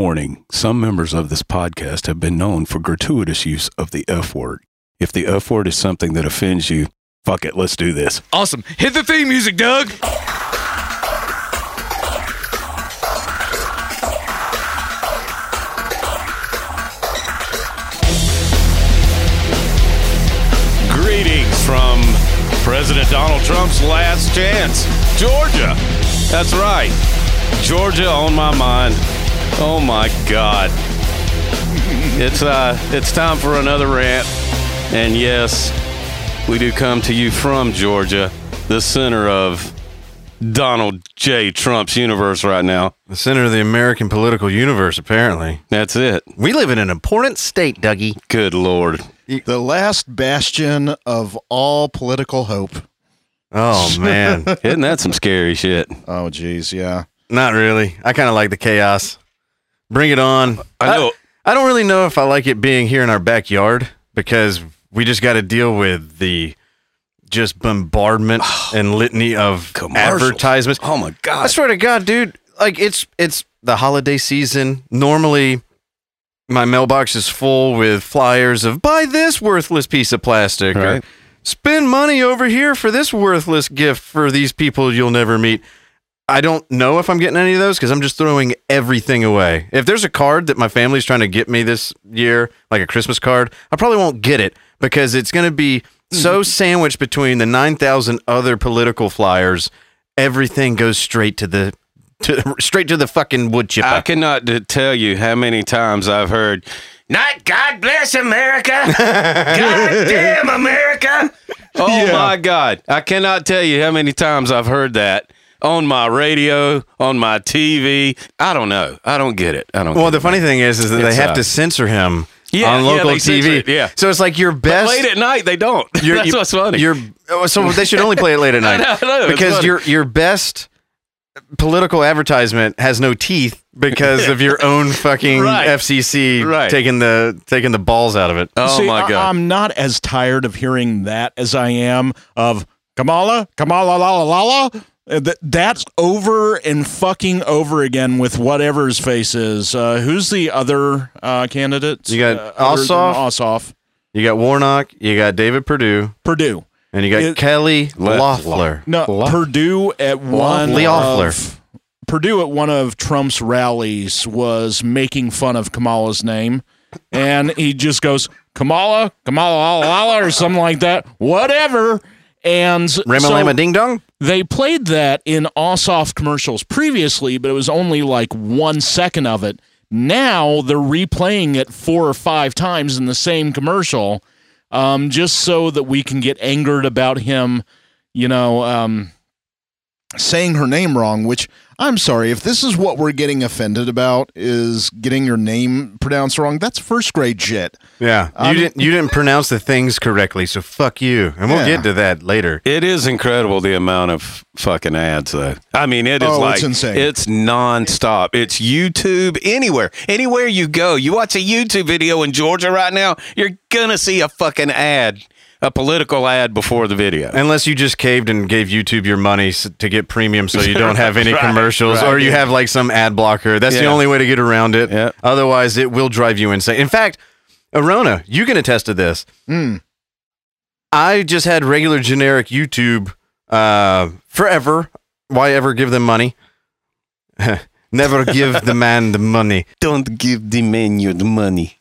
Warning Some members of this podcast have been known for gratuitous use of the F word. If the F word is something that offends you, fuck it, let's do this. Awesome. Hit the theme music, Doug. Greetings from President Donald Trump's last chance, Georgia. That's right. Georgia on my mind. Oh my God. It's uh it's time for another rant. And yes, we do come to you from Georgia, the center of Donald J. Trump's universe right now. The center of the American political universe, apparently. That's it. We live in an important state, Dougie. Good Lord. The last bastion of all political hope. Oh, man. Isn't that some scary shit? Oh, geez, yeah. Not really. I kind of like the chaos. Bring it on. I know. I don't really know if I like it being here in our backyard because we just got to deal with the just bombardment and litany of Commercials. advertisements. Oh my god! I swear to God, dude, like it's it's the holiday season. Normally, my mailbox is full with flyers of buy this worthless piece of plastic or spend money over here for this worthless gift for these people you'll never meet. I don't know if I'm getting any of those because I'm just throwing everything away. If there's a card that my family's trying to get me this year, like a Christmas card, I probably won't get it because it's going to be so mm. sandwiched between the 9,000 other political flyers. Everything goes straight to the to, straight to the fucking wood chipper. I cannot d- tell you how many times I've heard, "Not God bless America, God damn America." Oh my God! I cannot tell you how many times I've heard that on my radio, on my TV. I don't know. I don't get it. I don't. well, get the it, funny man. thing is, is that It's, they have uh, to censor him Yeah, on local they censor TV. it, yeah. So it's like your But best. late at night they don't. You're- That's you- what's funny. Your oh, so they should only play it late at night know, I know, because your your best political advertisement has no teeth because of your own fucking Right. FCC Right. taking the taking the balls out of it. oh See, my I- God! I'm not as tired of hearing that as I am of Kamala, Kamala, la la la la. Uh, That's over and fucking over again with whatever his face is. Uh, who's the other uh, candidates? You got uh, Ossoff? Ossoff, You got Warnock, you got David Perdue, Purdue. and you got It- Kelly Loeffler. No, Perdue at one Loeffler. of Perdue at one of Trump's rallies was making fun of Kamala's name, and he just goes Kamala, Kamala, la, la, la," or something like that, whatever. And Rama so Ding Dong. They played that in Ossoff commercials previously, but it was only like one second of it. Now they're replaying it four or five times in the same commercial, um, just so that we can get angered about him, you know, um, saying her name wrong. Which I'm sorry if this is what we're getting offended about is getting your name pronounced wrong. That's first grade shit. Yeah, you Um, didn't you didn't pronounce the things correctly, so fuck you. And we'll Yeah. get to that later. It is incredible the amount of fucking ads, though. I mean, it is Oh, like it's insane. It's nonstop. It's YouTube anywhere, anywhere you go. You watch a YouTube video in Georgia right now, you're gonna see a fucking ad, a political ad before the video. Unless you just caved and gave YouTube your money to get premium so you don't have any Right, commercials right, or you yeah. have like some ad blocker. That's the only way to get around it. Yeah. Otherwise, it will drive you insane. In fact, Arona, you can attest to this. I just had regular generic YouTube uh, forever. Why ever give them money? Never give the man the money. Don't give the man the money.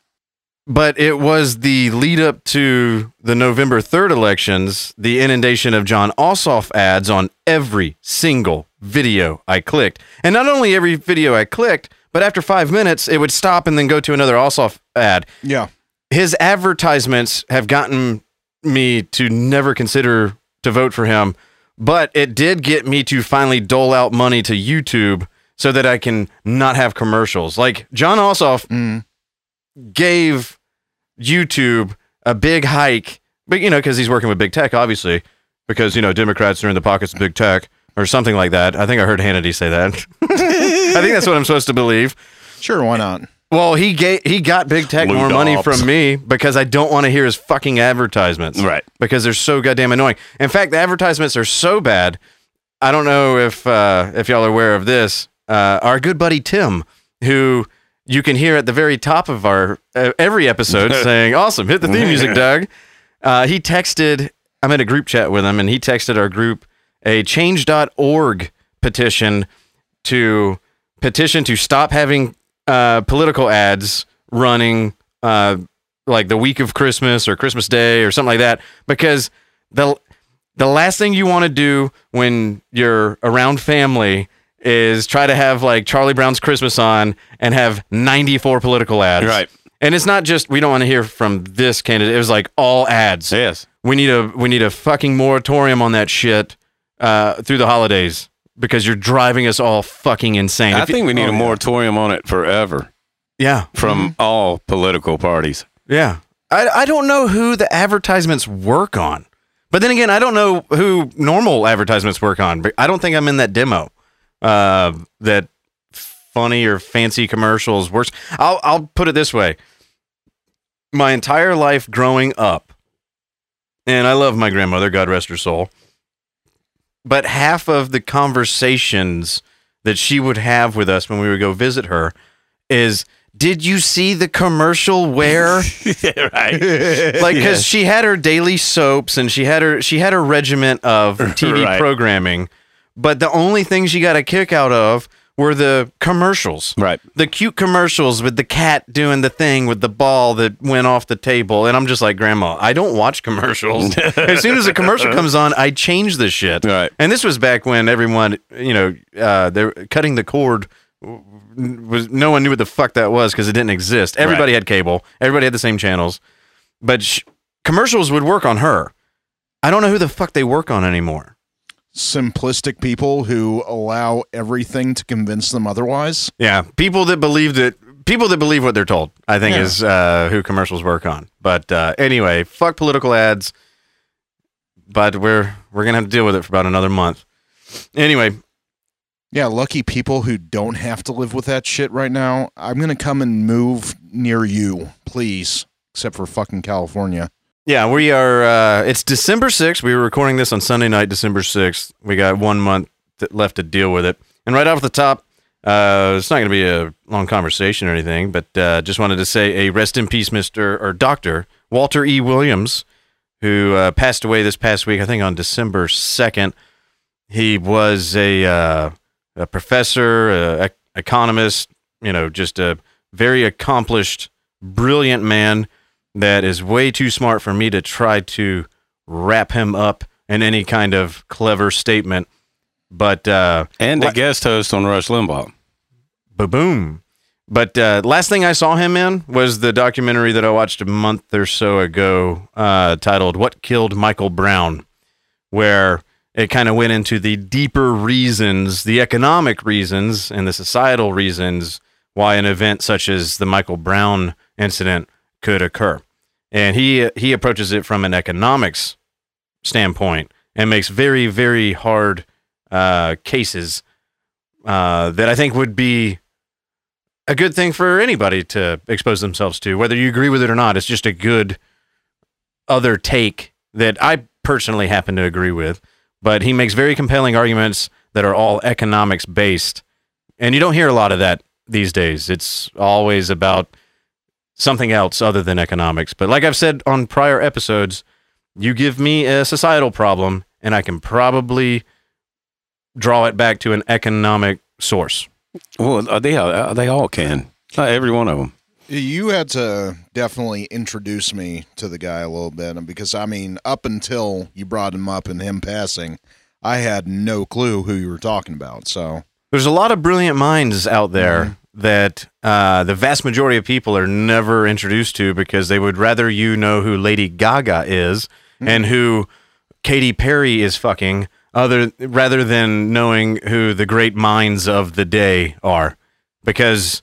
But it was the lead up to the November 3rd elections, the inundation of Jon Ossoff ads on every single video I clicked. And not only every video I clicked, but after five minutes, it would stop and then go to another Ossoff ad. Yeah. His advertisements have gotten me to never consider to vote for him, but it did get me to finally dole out money to YouTube so that I can not have commercials. Like Jon Ossoff mm. gave YouTube a big hike, but you know, because he's working with big tech, obviously, because you know Democrats are in the pockets of big tech or something like that. I think I heard Hannity say that. I think that's what I'm supposed to believe. Sure, why not? Well, he gave he got big tech Lou more money Dobbs. from me because I don't want to hear his fucking advertisements. Right. Because they're so goddamn annoying. In fact, the advertisements are so bad. I don't know if uh, if y'all are aware of this. Uh, our good buddy Tim, who you can hear at the very top of our uh, every episode saying, "Awesome, hit the theme music, Doug." Uh, he texted. I'm in a group chat with him, and he texted our group a Change.org petition to petition to stop having uh, political ads running uh, like the week of Christmas or Christmas Day or something like that because the the last thing you want to do when you're around family is try to have like Charlie Brown's Christmas on and have 94 political ads. Right. And it's not just we don't want to hear from this candidate. It was like all ads. Yes. We need a we need a fucking moratorium on that shit uh, through the holidays because you're driving us all fucking insane. I If you- think we need oh, a yeah. moratorium on it forever yeah, from all political parties. yeah. I I don't know who the advertisements work on, but then again, I don't know who normal advertisements work on. But I don't think I'm in that demo. Uh, that funny or fancy commercials works. I'll I'll put it this way. My entire life growing up, and I love my grandmother, God rest her soul. But half of the conversations that she would have with us when we would go visit her is, "Did you see the commercial where?" right. like because she had her daily soaps and she had her she had her regiment of TV Right. programming, but the only thing she got a kick out of were the commercials. Right. The cute commercials with the cat doing the thing with the ball that went off the table. And I'm just like, Grandma, I don't watch commercials. as soon as a commercial comes on, I change the shit. Right. And this was back when everyone, you know, uh, they're cutting the cord was no one knew what the fuck that was because it didn't exist. Everybody had cable. Everybody had the same channels, but sh- commercials would work on her. I don't know who the fuck they work on anymore. Simplistic people who allow everything to convince them otherwise. Yeah, people that believe that people that believe what they're told. I think Yeah. is uh, who commercials work on. But uh, anyway, fuck political ads. But we're we're gonna have to deal with it for about another month. Anyway, Yeah, lucky people who don't have to live with that shit right now. I'm gonna come and move near you, please. Except for fucking California. Yeah, we are. Uh, it's December 6th. We were recording this on Sunday night, December 6th. We got one month left to deal with it. And right off the top, uh, it's not going to be a long conversation or anything, but uh, just wanted to say a rest in peace, Mr. or Dr. Walter E. Williams, who uh, passed away this past week, I think on December 2nd. He was a, uh, a professor, a ec- economist, you know, just a very accomplished, brilliant man that is way too smart for me to try to wrap him up in any kind of clever statement. But uh, And a What- guest host on Rush Limbaugh. boom. But uh, last thing I saw him in was the documentary that I watched a month or so ago, uh, titled "What Killed Michael Brown," where it kind of went into the deeper reasons, the economic reasons, and the societal reasons why an event such as the Michael Brown incident could occur. And he he approaches it from an economics standpoint and makes very very hard uh, cases uh, that I think would be a good thing for anybody to expose themselves to, whether you agree with it or not. It's just a good other take that I personally happen to agree with. But he makes very compelling arguments that are all economics based. And you don't hear a lot of that these days. It's always about something else other than economics. But like I've said on prior episodes, you give me a societal problem, and I can probably draw it back to an economic source. Well, uh, they uh, they all can. Not every one of them. You had to definitely introduce me to the guy a little bit because I mean, up until you brought him up and him passing, I had no clue who you were talking about. So There's a lot of brilliant minds out there that uh, the vast majority of people are never introduced to because they would rather you know who Lady Gaga is and who Katy Perry is fucking, other rather than knowing who the great minds of the day are. Because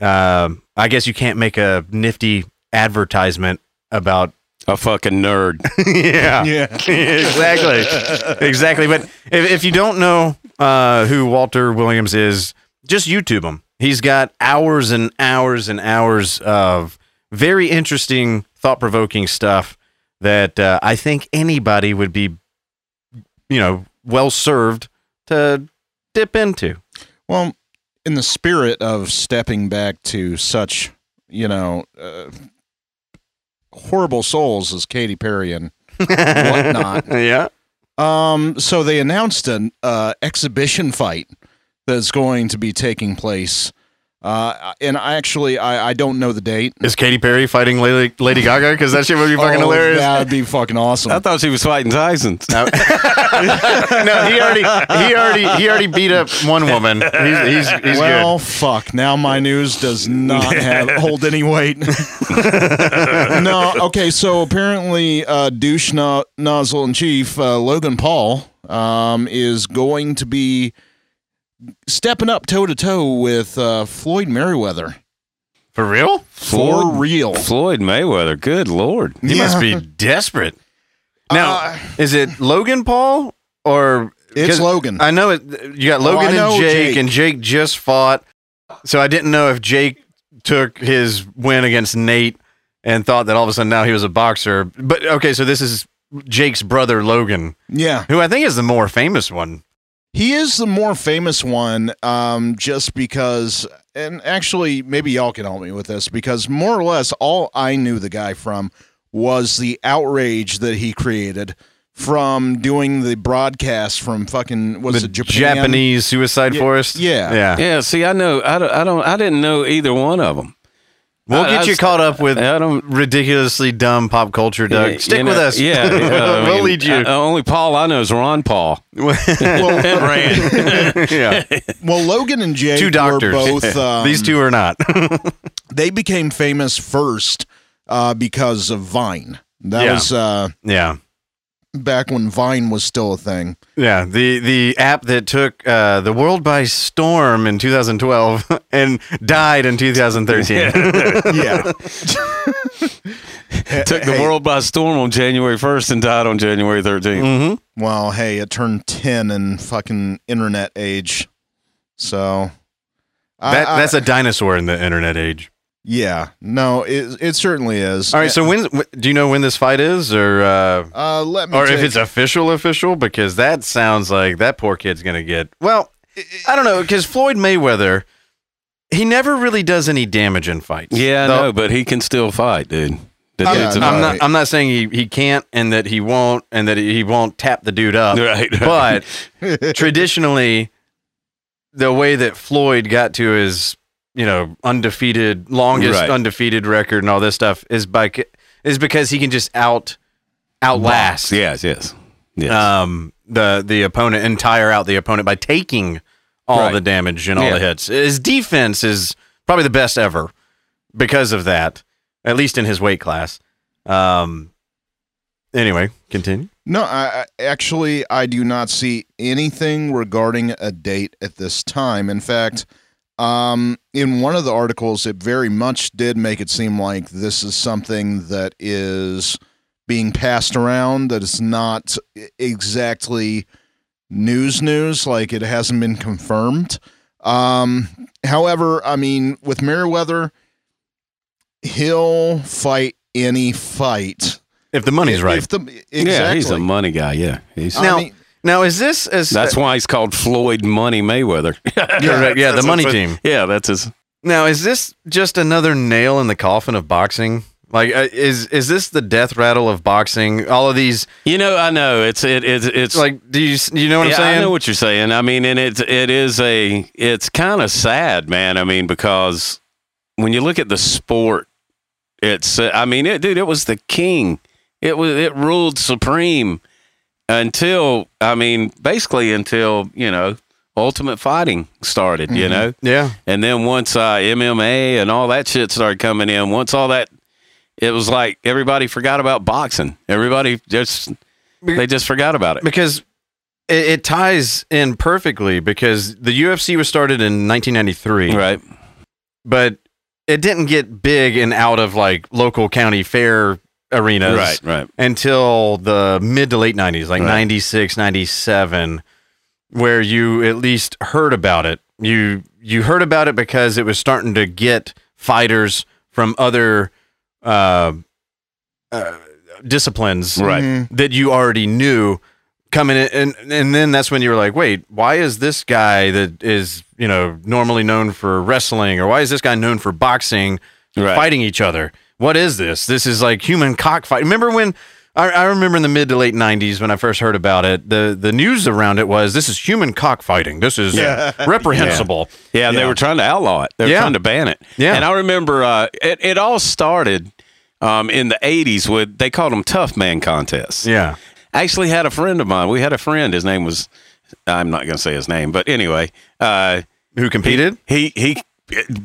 um I guess you can't make a nifty advertisement about A fucking nerd. yeah yeah, exactly, exactly. But if, if you don't know uh, who Walter Williams is, just YouTube him. He's got hours and hours and hours of very interesting, thought-provoking stuff that uh, I think anybody would be, you know, well served to dip into. Well, in the spirit of stepping back to such, you know, uh, horrible souls as Katy Perry and whatnot. yeah. Um, so they announced an uh, exhibition fight that's going to be taking place. Uh, and I actually I, I don't know the date. Is Katy Perry fighting Lady, Lady Gaga? Because that shit would be fucking Oh, hilarious. That'd be fucking awesome. I thought she was fighting Tyson. no, he already he already he already beat up one woman. He's he's, he's well, fuck. Now my news does not have hold any weight. no, okay. So apparently, uh, douche no- nozzle in chief uh, Logan Paul um, is going to be stepping up toe to toe with uh, Floyd Merriweather. For real? for Floyd- real. Floyd Mayweather. Good lord. He Yeah. must be desperate. Now, Uh, is it Logan Paul or It's 'cause Logan. I know it. You got Oh, Logan I know and Jake, Jake. and Jake just fought. So I didn't know if Jake took his win against Nate and thought that all of a sudden now he was a boxer. But okay, so this is Jake's brother Logan, yeah, who I think is the more famous one. He is the more famous one, um, just because. And actually, maybe y'all can help me with this because more or less all I knew the guy from was the outrage that he created from doing the broadcast from fucking was the it Japan? Japanese suicide Yeah, forest. yeah. yeah. Yeah. See, I know. I don't. I don't. I didn't know either one of them. We'll get you caught up with I don't. ridiculously dumb pop culture, Doug. Yeah, Stick you with know, us. Yeah, yeah, we'll mean, lead you. uh, only Paul I know is Ron Paul and Rand. yeah. Well, Logan and Jay Two were doctors. both. Um, These two are not. they became famous first uh, because of Vine. That Yeah. was uh, yeah. Back when Vine was still a thing. Yeah, the the app that took uh, the world by storm in 2012 and died in 2013. Yeah. Took the world by storm on January 1st and died on January 13th. hmm Well, hey, it turned 10 in fucking internet age. So. I- That I- that's a dinosaur in the internet age. Yeah. No, it, it certainly is. All right, so when do you know when this fight is, or uh, Uh, let me or if it's official official? Because that sounds like that poor kid's gonna get. Well, I don't know because Floyd Mayweather, he never really does any damage in fights. Yeah, I Though- know, but he can still fight, dude. The I'm- dude's I'm I'm Right. not. I'm not saying he, he can't and that he won't and that he won't tap the dude up. Right, right. But traditionally, the way that Floyd got to his you know undefeated longest Right. undefeated record and all this stuff is by is because he can just out outlast Yes, yes. Yes. um the the opponent and tire out the opponent by taking all Right. the damage and all Yeah. the hits. His defense is probably the best ever because of that, at least in his weight class. Um. Anyway, continue. No, I, I actually I do not see anything regarding a date at this time. In fact, um, in one of the articles, it very much did make it seem like this is something that is being passed around. That is not exactly news news. Like it hasn't been confirmed. Um, however, I mean, with Meriwether, he'll fight any fight. If the money's If- right. if the- exactly. Yeah, he's a money guy. Yeah, he's. I Now- mean- now, is this as that's why he's called Floyd Money Mayweather. Correct. Yeah, the money team. Yeah, that's his. Now, is this just another nail in the coffin of boxing? Like, uh, is is this the death rattle of boxing? All of these, You know, I know it's it, it it's like, do you you know what yeah, I'm saying? I know what you're saying. I mean, and it's it is a it's kind of sad, man. I mean, because when you look at the sport, it's uh, I mean, it dude, it was the king. It was it ruled supreme until I mean, basically until you know, Ultimate Fighting started. You Mhm. know, yeah, and then once uh, MMA and all that shit started coming in, once all that, it was like everybody forgot about boxing. Everybody just they just forgot about it. because it, it ties in perfectly because the UFC was started in 1993, Right. but it didn't get big and out of like local county fair arenas Right. Right. until the mid to late 90s, like Right. 96, 97, where you at least heard about it. You you heard about it because it was starting to get fighters from other uh, uh, disciplines Right. Mhm. that you already knew coming in and and then that's when you were like wait why is this guy that is you know normally known for wrestling or why is this guy known for boxing Right. fighting each other what is this this is like human cockfight remember when I, I remember in the mid to late 90s when I first heard about it the the news around it was this is human cockfighting this is reprehensible Yeah, and they were trying to outlaw it. They were Yeah. trying to ban it. Yeah. And I remember uh, it, it all started um, in the 80s with, they called them tough man contests. yeah I actually had a friend of mine. We had a friend. His name was, I'm not going to say his name, but anyway, uh, who competed he, he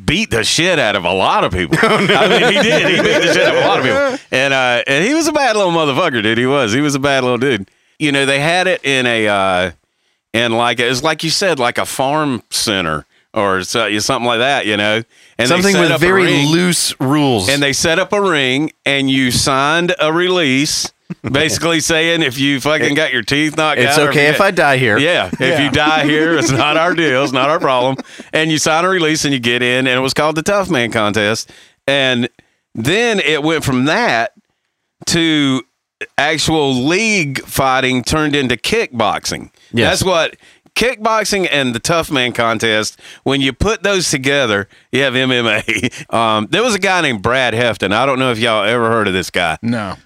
beat the shit out of a lot of people. I mean, he did. He beat the shit out of a lot of people. And, uh, and he was a bad little motherfucker, dude. He was. He was a bad little dude. You know, they had it in a, uh, in like, it's like you said, like a farm center or so, something like that, you know? And they something with very ring loose rules and they set up a ring and you signed a release basically saying if you fucking got your teeth knocked it's out or okay you if I die here. Yeah if you die here it's not our deal it's not our problem. And you sign a release and you get in and it was called the tough man contest. And then it went from that to actual league fighting turned into kickboxing. Yes. that's what kickboxing and the tough man contest when you put those together you have mma um, there was a guy named brad hefton. I don't know if y'all ever heard of this guy. No.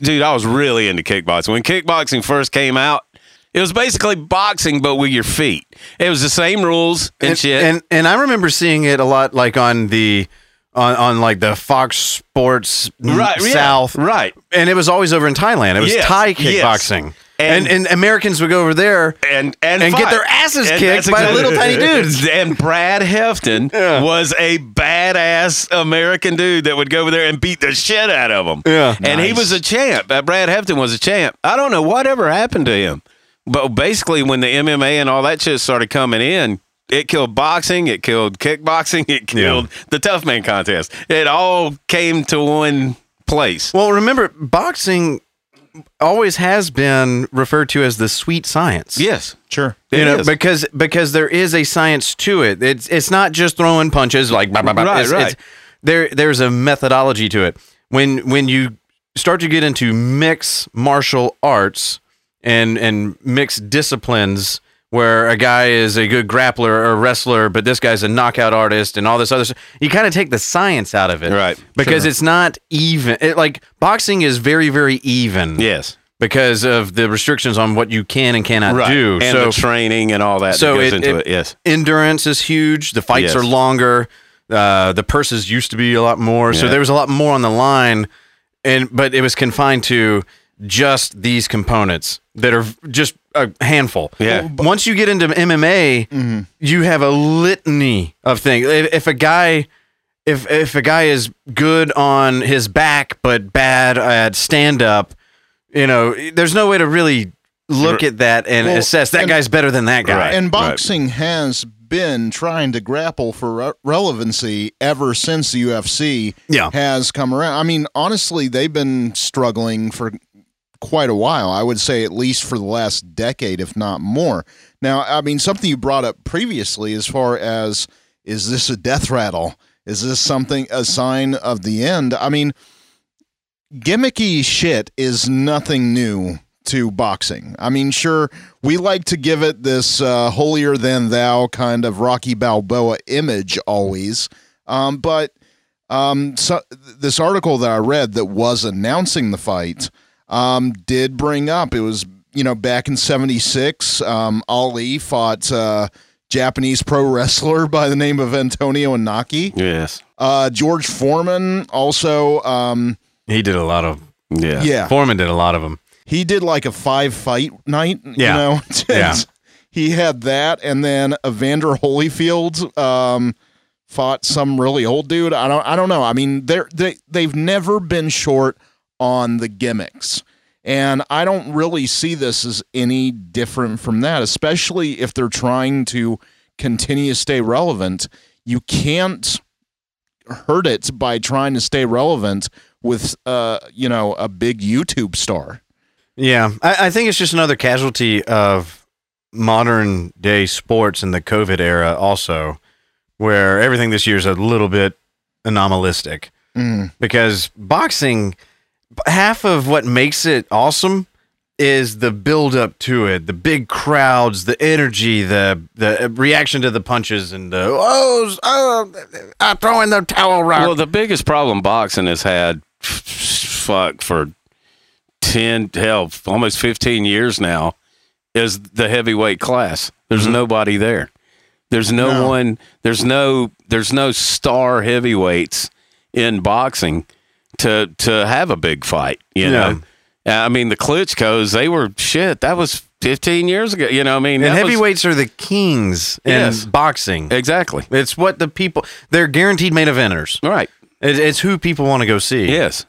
dude i was really into kickboxing. When kickboxing first came out it was basically boxing but with your feet. It was the same rules and, and, shit. And and I remember seeing it a lot, like on the on on like the Fox Sports right yeah, South, right. And it was always over in Thailand. It was Yes, Thai yes. And- and, and Americans would go over there. and and, And get their asses And kicked by little tiny dudes. And Brad Hefton Yeah. was a badass American dude that would go over there and beat the shit out of them. Yeah. and he was a champ. Uh, Brad Hefton was a champ. I don't know whatever happened to him, but basically when the MMA and all that shit started coming in. It killed boxing. It killed kickboxing. It killed the tough man contest. It all came to one place. Well, remember, boxing always has been referred to as the sweet science. Yes, Sure. you know, is. because because there is a science to it. It's it's not just throwing punches like blah, blah, blah. Right, It's- right. it's- there there's a methodology to it. When when you start to get into mixed martial arts and and mixed disciplines where a guy is a good grappler or wrestler, but this guy's a knockout artist and all this other stuff, you kind of take the science out of it, Right, Because sure. it's not even. It, like boxing is very very even, yes, because of the restrictions on what you can and cannot right. do. and so the training and all that so that goes it- into it- it. Yes. endurance is huge. The fights Yes. are longer. Uh, the purses used to be a lot more, so there was a lot more on the line, and but it was confined to just these components that are just a handful. Yeah. Once you get into MMA, mm-hmm. you have a litany of things. If, if a guy, if if a guy is good on his back but bad at stand up, you know, there's no way to really look at that and Well, assess that and- guy's better than that guy. Right. And boxing has been trying to grapple for re- relevancy ever since the UFC Yeah. has come around. I mean, honestly, they've been struggling for quite a while. I would say at least for the last decade, if not more. Now, I mean, something you brought up previously as far as is this a death rattle? Is this something a sign of the end? I mean, gimmicky shit is nothing new to boxing. I mean, sure, we like to give it this uh, holier than thou kind of Rocky Balboa image always, um, but um, so this article that I read that was announcing the fight um, did bring up it was you know back in '76, um, Ali fought. Uh, Japanese pro wrestler by the name of Antonio Inoki. Yes. Uh, George Foreman also, um, He did a lot of. Yeah. yeah, Foreman did a lot of them. he did like a five fight night. Yeah. You know, Yeah. he had that, and then Evander Holyfield um, fought some really old dude. I don't, I don't know. I mean, they're they they've never been short on the gimmicks. And I don't really see this as any different from that, especially if they're trying to continue to stay relevant. You can't hurt it by trying to stay relevant with, uh, you know, a big YouTube star. Yeah, I, I think it's just another casualty of modern day sports in the COVID era, also, where everything this year is a little bit anomalistic Mm. because boxing, half of what makes it awesome is the build up to it, the big crowds, the energy, the the reaction to the punches, and the oh, oh I throw in the towel rock. Well, the biggest problem boxing has had, fuck, for 10, hell, almost 15 years now, is the heavyweight class. There's mm-hmm. nobody there. There's no, No. one, there's no, there's no star heavyweights in boxing to, to have a big fight, you Yeah. know? I mean, the Klitschko's, they were shit. That was 15 years ago. You know, I mean, and that was- heavyweights are the kings Yes. in boxing. exactly. It's what the people they're guaranteed main eventers. Right. It, it's who people want to go see. Yes.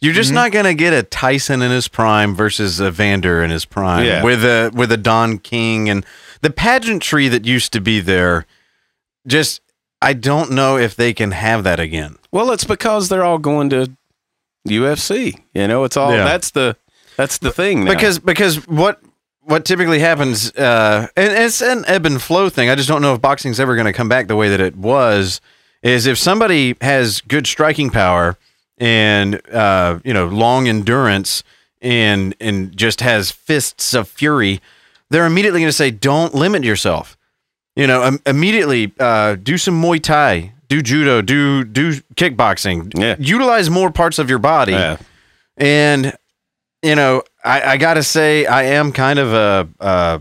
You're Mm-hmm. just not gonna get a Tyson in his prime versus a Vander in his prime Yeah. with a with a Don King and the pageantry that used to be there. Just I don't know if they can have that again. Well, it's because they're all going to UFC. You know, it's all Yeah. that's the that's the thing now. because because what what typically happens uh and it's an ebb and flow thing i just don't know if boxing's ever going to come back the way that it was is if somebody has good striking power and uh you know long endurance and and just has fists of fury they're immediately going to say don't limit yourself you know um, immediately uh do some muay thai do judo do do kickboxing Yeah. utilize more parts of your body Yeah. and you know, I, I gotta say, I am kind of a uh,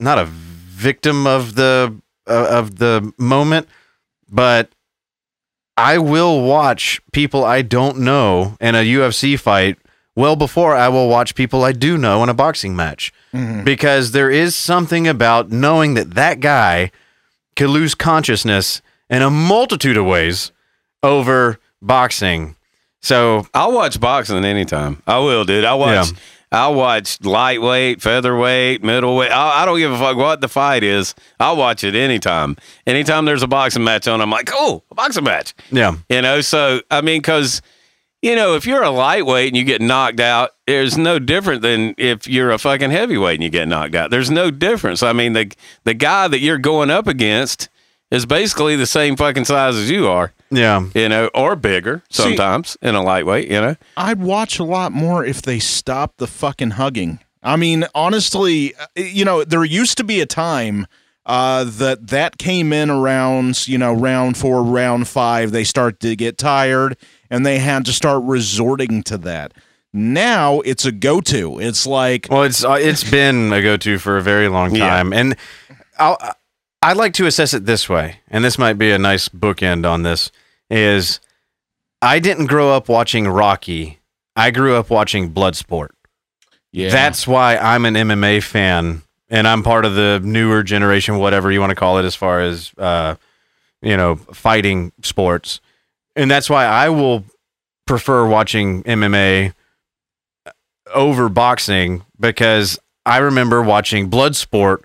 not a victim of the uh, of the moment, but I will watch people I don't know in a UFC fight well before I will watch people I do know in a boxing match mm-hmm. because there is something about knowing that that guy could lose consciousness in a multitude of ways over boxing. So I'll watch boxing anytime. I will, dude. I'll watch. Yeah. I'll watch lightweight, featherweight, middleweight. I, I don't give a fuck what the fight is. I'll watch it anytime. Anytime there's a boxing match on, I'm like, oh, a boxing match. yeah, You know, so I mean, because you know, if you're a lightweight and you get knocked out, there's no different than if you're a fucking heavyweight and you get knocked out. There's no difference. I mean, the the guy that you're going up against is basically the same fucking size as you are. yeah. You know, or bigger sometimes in a lightweight. You know, I'd watch a lot more if they stopped the fucking hugging. I mean, honestly, uh, you know, there used to be a time uh, that that came in around, you know, round four, round five. They start to get tired, and they had to start resorting to that. Now it's a go-to. It's like, Well, it's uh, it's been a go-to for a very long Yeah. time, and I'll, I'd like to assess it this way, and this might be a nice bookend on this. Is I didn't grow up watching Rocky. I grew up watching Bloodsport. Yeah. That's why I'm an MMA fan, and I'm part of the newer generation, whatever you want to call it, as far as uh, you know, fighting sports, and that's why I will prefer watching MMA over boxing because I remember watching Bloodsport,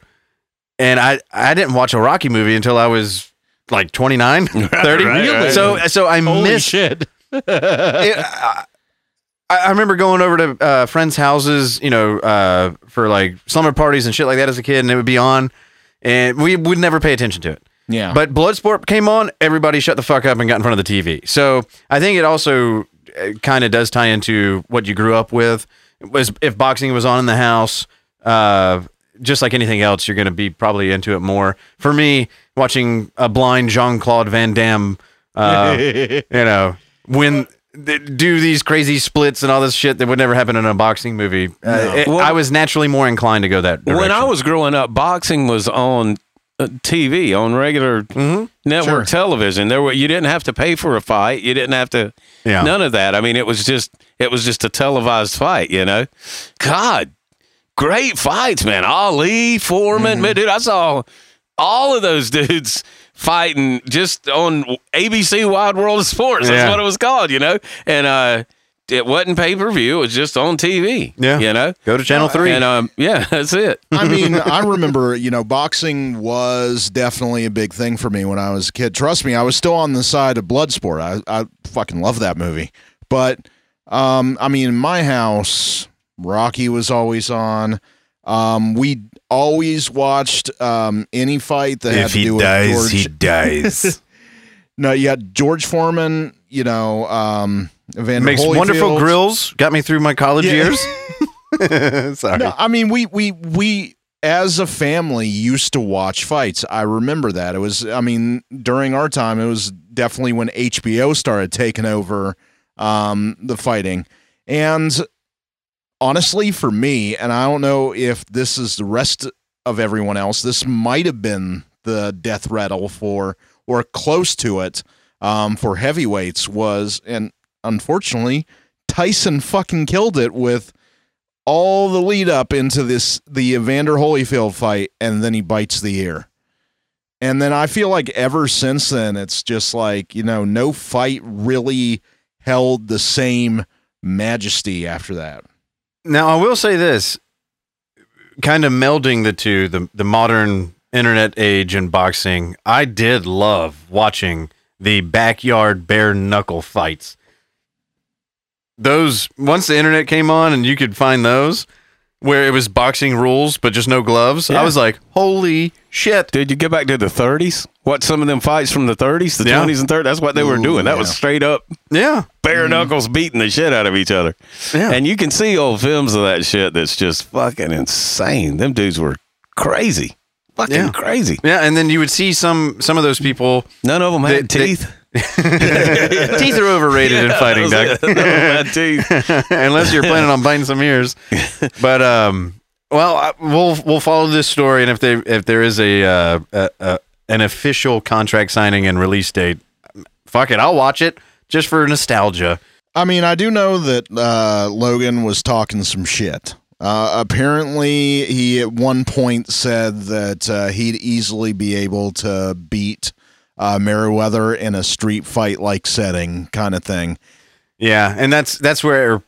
and I I didn't watch a Rocky movie until I was like 29, 30. right, right. So so I Holy missed shit. it, I, I remember going over to uh, friends' houses, you know, uh, for like slumber parties and shit like that as a kid, and it would be on, and we would never pay attention to it. Yeah. But Bloodsport came on, everybody shut the fuck up and got in front of the TV. So I think it also kind of does tie into what you grew up with. Was if boxing was on in the house, uh, just like anything else, you're going to be probably into it more. For me, watching a blind Jean Claude Van Damme, uh, you know, when do these crazy splits and all this shit that would never happen in a boxing movie, uh, it- Well- I was naturally more inclined to go that direction. when I was growing up, boxing was on uh, Uh, TV on regular mm-hmm. network Sure. television. There were you didn't have to pay for a fight. You didn't have to. Yeah. None of that. I mean, it was just it was just a televised fight. You know, God, great fights, man. Ali, Foreman, mm-hmm. man, dude. I saw all of those dudes fighting just on ABC Wide World of Sports. That's what it was called. You know, and uh, it wasn't pay per view. It was just on TV. Yeah. you know. go to Channel Three. And um, yeah, that's it. I mean, I remember, you know, boxing was definitely a big thing for me when I was a kid. Trust me, I was still on the side of Bloodsport. I, I fucking love that movie. But, um, I mean, in my house, Rocky was always on. Um, we always watched um, any fight that had to do with George. He dies. No, you got George Foreman. You know, um, Van Makes wonderful grills. Got me through my college Yeah. years. Sorry. No, I mean we we we as a family used to watch fights. I remember that. It was I mean during our time it was definitely when HBO started taking over um the fighting. And honestly for me and I don't know if this is the rest of everyone else, this might have been the death rattle for or close to it um for heavyweights was and unfortunately Tyson fucking killed it with all the lead up into this the Evander Holyfield fight, and then he bites the ear. And then I feel like ever since then, it's just like you know, no fight really held the same majesty after that. Now, I will say this kind of melding the two, the, the modern internet age and boxing, I did love watching the backyard bare knuckle fights. Those, once the internet came on and you could find those where it was boxing rules, but just no gloves, Yeah. I was like, holy shit. Did you get back to the 30s? What some of them fights from the 30s, the Yeah. 20s and 30s? That's what they were doing. That yeah. was straight up Yeah. bare mm-hmm. knuckles beating the shit out of each other. Yeah. And you can see old films of that shit that's just fucking insane. Them dudes were crazy. Fucking Yeah. crazy. Yeah. And then you would see some, some of those people, None of them had They- they- teeth. teeth are overrated in fighting, Doug. None of 'em had teeth. unless you're planning on biting some ears. But um, well, I- we'll we'll follow this story, and if they if there is a, uh, a, a an official contract signing and release date, fuck it, I'll watch it just for nostalgia. I mean, I do know that uh, Logan was talking some shit. Uh, apparently, he at one point said that uh, he'd easily be able to beat uh, Meriwether in a street fight like setting, kind of thing. Yeah, and that's that's where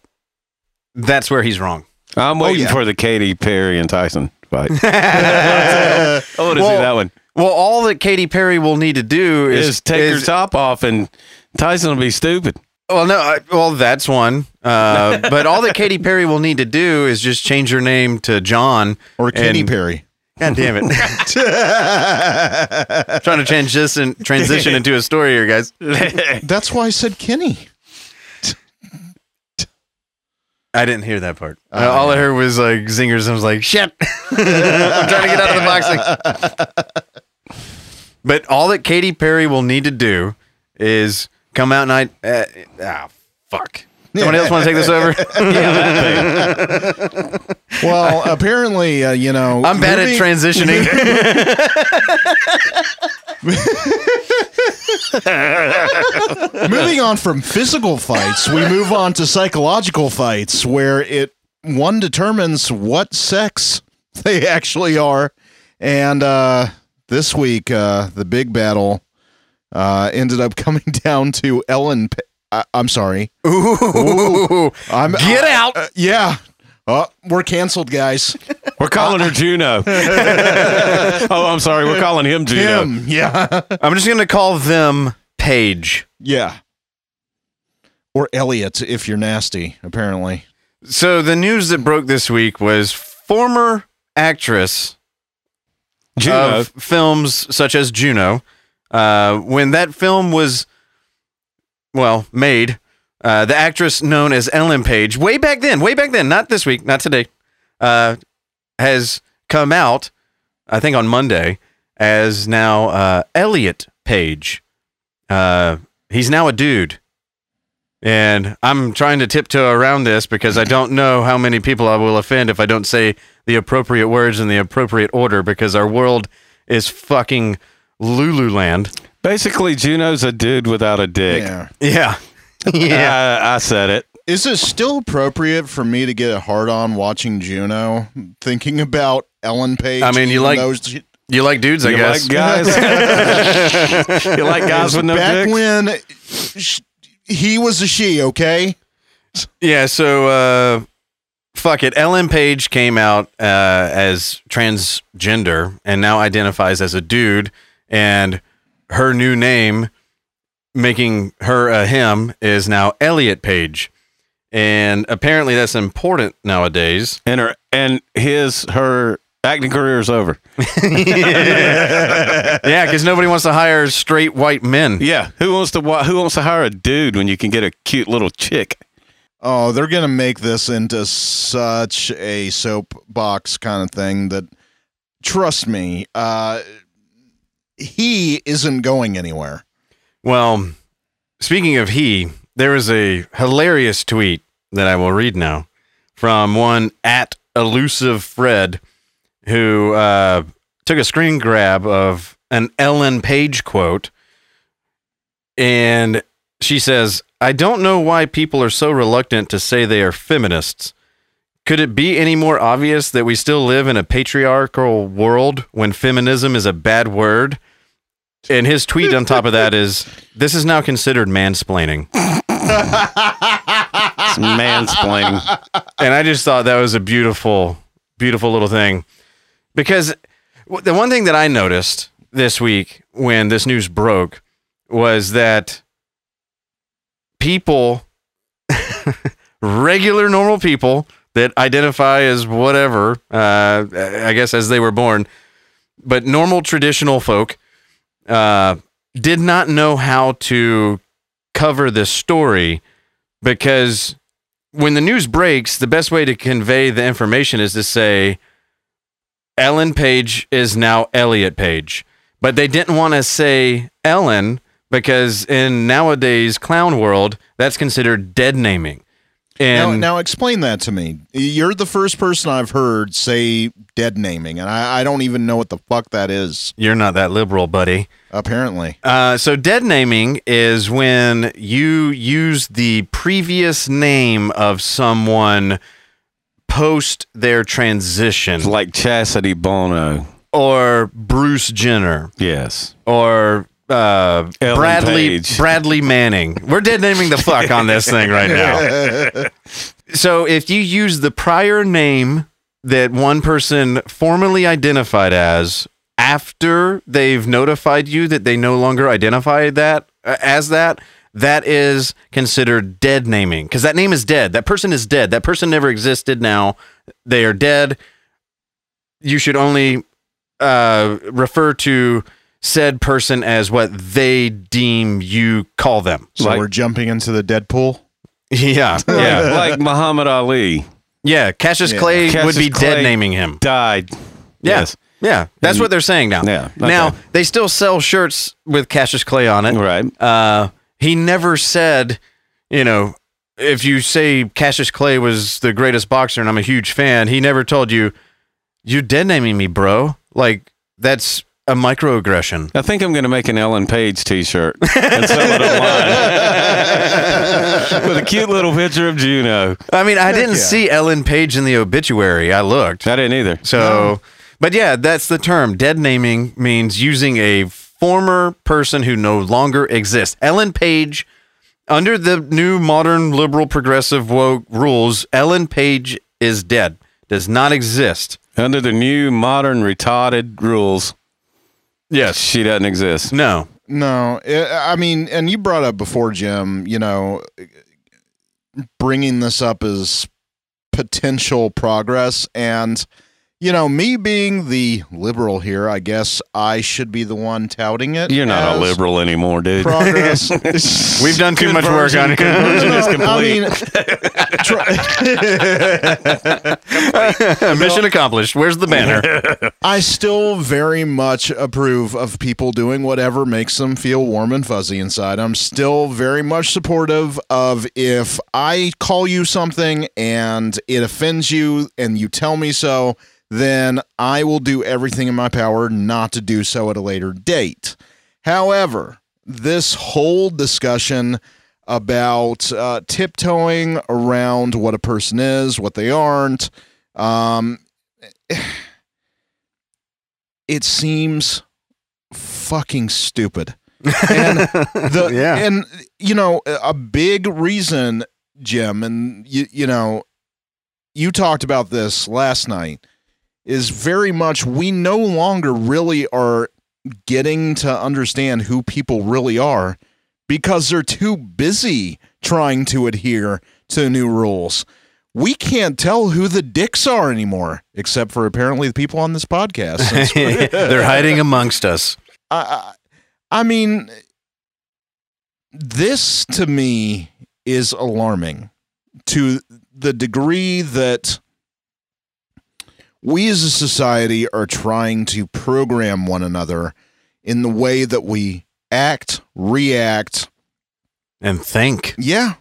that's where he's wrong. I'm waiting yeah. for the Katy Perry and Tyson fight. I want to see that one. Well, all that Katy Perry will need to do is, Is take is- her top off and Tyson will be stupid. Well, no, I, well that's one. Uh, but all that Katy Perry will need to do is just change her name to John Or Katy Perry. God damn it! Trying to transition transition into a story here, guys. That's why I said Kenny. I didn't hear that part. Uh, all I heard was like zingers. I was like, shit. I'm trying to get out of the boxing. but all that Katy Perry will need to do is come out and I. Uh, ah, fuck. Somebody else want to take this over? Well, apparently, uh, you know, I'm bad moving- at transitioning. Moving on from physical fights, we move on to psychological fights where it one determines what sex they actually are. And uh, this week, uh, the big battle uh, ended up coming down to Ellen. Pa- I- I'm sorry. Ooh. I'm Get uh, out. uh, yeah. Oh, we're canceled, guys. We're calling her Juno. oh, I'm sorry. We're calling him Juno. Him. Yeah. I'm just going to call them Paige. yeah. Or Elliot, if you're nasty, apparently. So the news that broke this week was former actress Juno. of films such as Juno. Uh, when that film was, well, made, uh, the actress known as Ellen Page, way back then, way back then, not this week, not today, uh, has come out, I think on Monday, as now uh, Elliot Page. Uh, he's now a dude. And I'm trying to tiptoe around this because I don't know how many people I will offend if I don't say the appropriate words in the appropriate order because our world is fucking Lululand. Basically, Juno's a dude without a dick. Yeah. Yeah. yeah. I, I said it. Is it still appropriate for me to get a hard on watching Juno, thinking about Ellen Page? I mean, you like- though she- You like dudes, I You guys. like guys? you like guys with no back dicks? when sh- he was a she, okay? Yeah, so uh fuck it. Ellen Page came out uh as transgender and now identifies as a dude and her new name making her a him is now Elliot Page. And apparently that's important nowadays. and her and his her acting career is over. yeah, cuz nobody wants to hire straight white men. Yeah, who wants to who wants to hire a dude when you can get a cute little chick? Oh, they're gonna make this into such a soapbox kind of thing that trust me, uh he isn't going anywhere. Well, speaking of he, there was a hilarious tweet that I will read now from one at elusive Fred who uh, took a screen grab of an Ellen Page quote. And she says, I don't know why people are so reluctant to say they are feminists. Could it be any more obvious that we still live in a patriarchal world when feminism is a bad word? And his tweet on top of that is, "This is now considered mansplaining." It's mansplaining. And I just thought that was a beautiful, beautiful little thing, because the one thing that I noticed this week when this news broke was that people, regular normal people that identify as whatever, uh, I guess as they were born, but normal traditional folk uh, did not know how to cover this story because when the news breaks, the best way to convey the information is to say Ellen Page is now Elliot Page. But they didn't want to say Ellen because in nowadays clown world, that's considered dead naming. Now, now explain that to me. You're the first person I've heard say dead naming, and I, I don't even know what the fuck that is. you're not that liberal, buddy. Apparently, Uh, so dead naming is when you use the previous name of someone post their transition, like Chastity Bono. or Bruce Jenner, Yes. or uh, Bradley Page. Bradley Manning. We're dead naming the fuck on this thing right now. So if you use the prior name that one person formally identified as after they've notified you that they no longer identify that uh, as that, that is considered dead naming because that name is dead. That person is dead. That person never existed. Now they are dead. You should only uh, refer to said person as what they deem you call them. so Like- we're jumping into the Deadpool. Yeah, Yeah. yeah, like Muhammad Ali yeah. Cassius Yeah. Clay would Cassius be dead naming him. died. Yeah. Yes. Yeah, that's And- what they're saying now. Yeah, okay. Now they still sell shirts with Cassius Clay on it. Right. Uh, he never said, you know, if you say Cassius Clay was the greatest boxer and I'm a huge fan, he never told you, you're dead naming me, bro. Like that's a microaggression. I think I'm going to make an Ellen Page T-shirt and sell it online with a cute little picture of Juno. I mean, I didn't yeah. see Ellen Page in the obituary. I looked. I didn't either. So, but yeah, that's the term. Dead naming means using a former person who no longer exists. Ellen Page, under the new modern liberal progressive woke rules, Ellen Page is dead, does not exist. Under the new modern retarded rules, Yes. she doesn't exist. No. No, I I mean, and you brought up before, Jim. You know, bringing this up as potential progress, and you know, me being the liberal here, I guess I should be the one touting it. You're not a liberal anymore, dude. Progress. We've done too much work on it. Conversion is I complete. mean, try- Mission accomplished. Where's the banner? I still very much approve of people doing whatever makes them feel warm and fuzzy inside. I'm still very much supportive of if I call you something and it offends you and you tell me so, then I will do everything in my power not to do so at a later date. However, this whole discussion about uh, tiptoeing around what a person is, what they aren't, um, it seems fucking stupid. And the Yeah. and you know a big reason, Jim, and you you know you talked about this last night is very much we no longer really are getting to understand who people really are because they're too busy trying to adhere to new rules. We can't tell who the dicks are anymore, except for apparently the people on this podcast. They're hiding amongst us. I, I I mean, this to me is alarming. to the degree that we as a society are trying to program one another in the way that we act, react. And think. Yeah.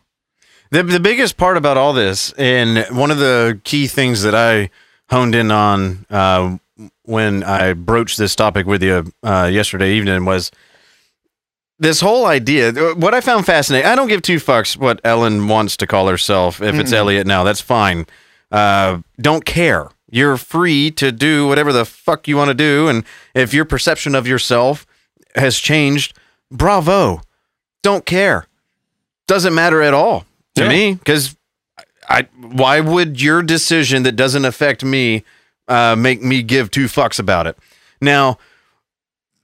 The, the biggest part about all this, and one of the key things that I honed in on uh, when I broached this topic with you uh, yesterday evening was this whole idea. What I found fascinating, I don't give two fucks what Ellen wants to call herself. If it's Elliot now, that's fine. Uh, don't care. You're free to do whatever the fuck you want to do. And if your perception of yourself has changed, bravo. Don't care. Doesn't matter at all to Yeah. me because I why would your decision that doesn't affect me uh, make me give two fucks about it? Now,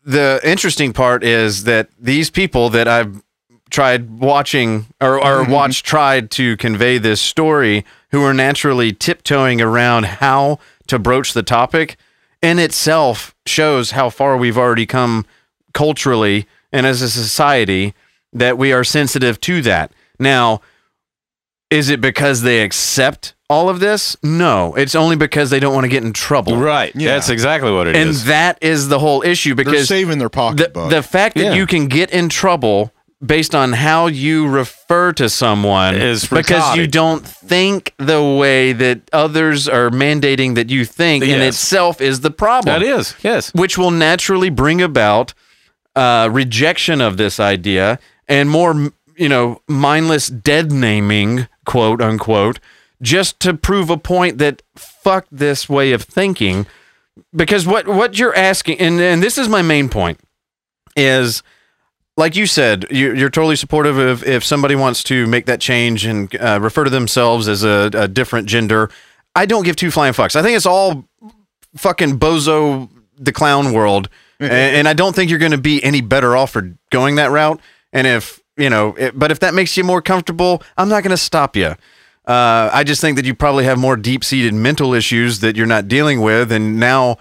the interesting part is that these people that I've tried watching or, or watched tried to convey this story who are naturally tiptoeing around how to broach the topic in itself shows how far we've already come culturally and as a society that we are sensitive to that. Now, is it because they accept all of this? No, it's only because they don't want to get in trouble. Right. Yeah. That's exactly what it is. And that is the whole issue because They're saving their the, pocketbook. the fact that Yeah. you can get in trouble based on how you refer to someone Is because you don't think the way that others are mandating that you think in itself is the problem that is. Yes. which will naturally bring about uh, rejection of this idea and more, you know, mindless dead naming, quote unquote, just to prove a point that fuck this way of thinking. Because what what you're asking, and, and this is my main point, is like you said, you, you're totally supportive of if somebody wants to make that change and uh, refer to themselves as a, a different gender. I don't give two flying fucks. I think it's all fucking bozo the clown world, and, and I don't think you're going to be any better off for going that route. And if you know, it, but if that makes you more comfortable, I'm not going to stop you. Uh, I just think that you probably have more deep seated mental issues that you're not dealing with, and now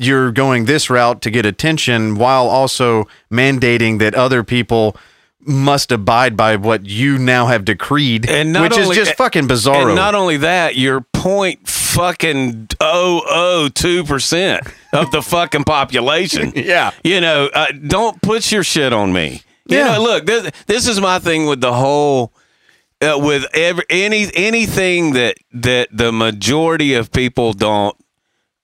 you're going this route to get attention while also mandating that other people must abide by what you now have decreed, And not which only- is just fucking bizarro. And not only that, you're point fucking oh oh two percent of the fucking population. Yeah. You know, uh, don't put your shit on me. You Yeah. know, look, this, this is my thing with the whole uh, with every any anything that that the majority of people don't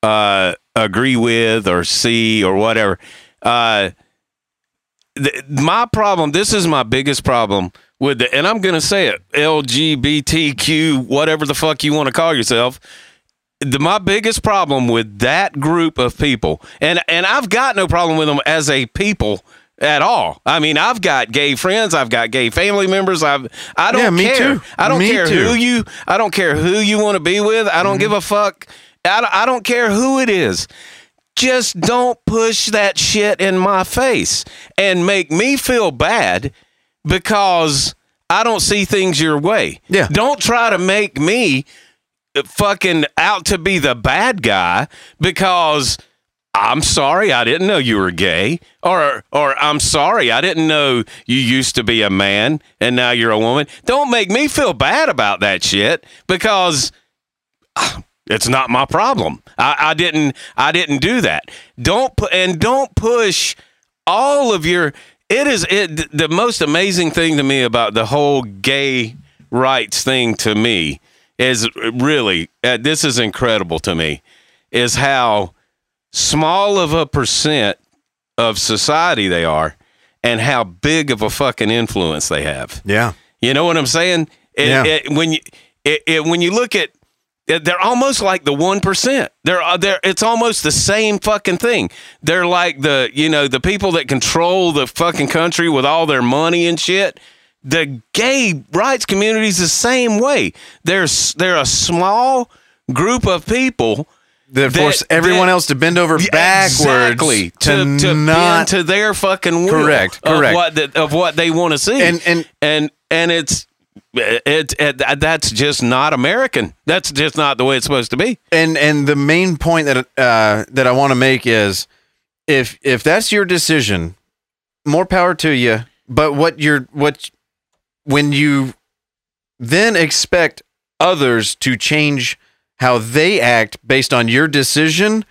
uh, agree with or see or whatever. Uh, th- my problem, this is my biggest problem with the, and I'm going to say it, LGBTQ, whatever the fuck you want to call yourself. The, my biggest problem with that group of people, and and I've got no problem with them as a people at all. I mean, I've got gay friends, I've got gay family members. I've I don't Yeah, care. too. I don't Me care too. who you. I don't care who you want to be with. I don't Mm-hmm. give a fuck. I don't, I don't care who it is just don't push that shit in my face and make me feel bad because I don't see things your way. Yeah. Don't try to make me fucking out to be the bad guy because I'm sorry I didn't know you were gay or or I'm sorry I didn't know you used to be a man and now you're a woman. Don't make me feel bad about that shit because it's not my problem. I, I didn't. I didn't do that. Don't put and don't push all of your. It is it the most amazing thing to me about the whole gay rights thing. To me, is really uh, this is incredible to me. Is how small of a percent of society they are, and how big of a fucking influence they have. yeah, You know what I'm saying? It, Yeah. it- when you it, it, when you look at they're almost like the one percent. They're uh, they're it's almost the same fucking thing. They're like the you know the people that control the fucking country with all their money and shit. The gay rights community is the same way. There's they're a small group of people that That- force everyone that- else to bend over backwards exactly, to, to, to not bend to their fucking will Correct, of what the, of what they want to see And- and- and and it's it, it that's just not American. That's just not the way it's supposed to be. and and the main point that uh, that I want to make is if if that's your decision, more power to you. But what you're what when you then expect others to change how they act based on your decision,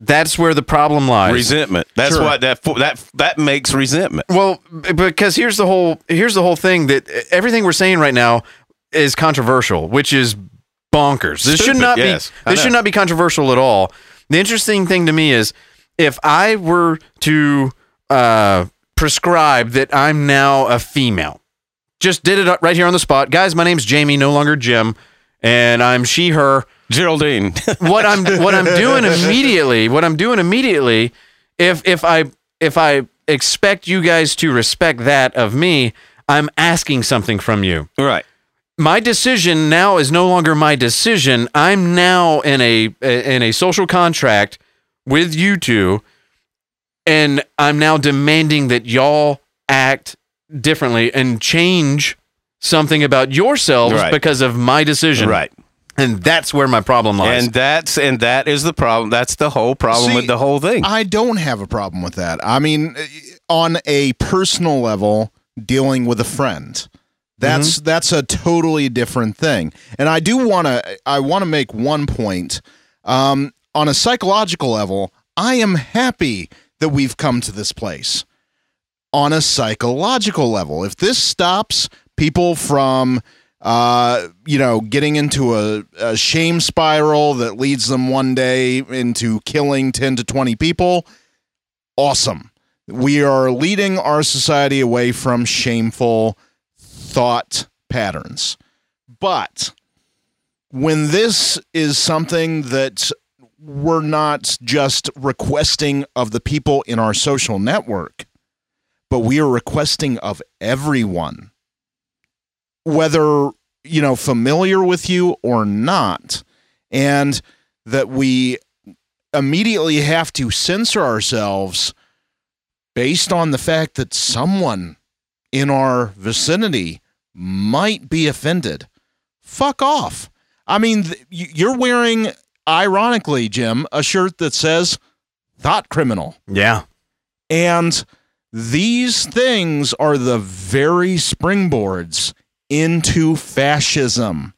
that's where the problem lies. resentment. That's Sure. what that that that makes resentment. Well, because here's the whole here's the whole thing that everything we're saying right now is controversial, which is bonkers. This should not yes, be this should not be controversial at all. The interesting thing to me is if I were to uh, prescribe that I'm now a female, just did it right here on the spot, guys. My name's Jamie, no longer Jim, and I'm she her Geraldine. what I'm what I'm doing immediately, what I'm doing immediately, if if I if I expect you guys to respect that of me, I'm asking something from you. right. My decision now is no longer my decision. I'm now in a in a social contract with you two, and I'm now demanding that y'all act differently and change something about yourselves Right. because of my decision. Right. And that's where my problem lies. And that's and that is the problem. That's the whole problem See, with the whole thing. I don't have a problem with that. I mean, on a personal level, dealing with a friend, that's that's a totally different thing. And I do want to I want to make one point. Um, on a psychological level, I am happy that we've come to this place. On a psychological level, if this stops people from uh, you know, getting into a, a shame spiral that leads them one day into killing 10 to 20 people. Awesome. We are leading our society away from shameful thought patterns. But when this is something that we're not just requesting of the people in our social network, but we are requesting of everyone whether you know familiar with you or not and that we immediately have to censor ourselves based on the fact that someone in our vicinity might be offended. Fuck off. I mean th- you're wearing ironically jim a shirt that says thought criminal. Yeah. and these things are the very springboards into fascism.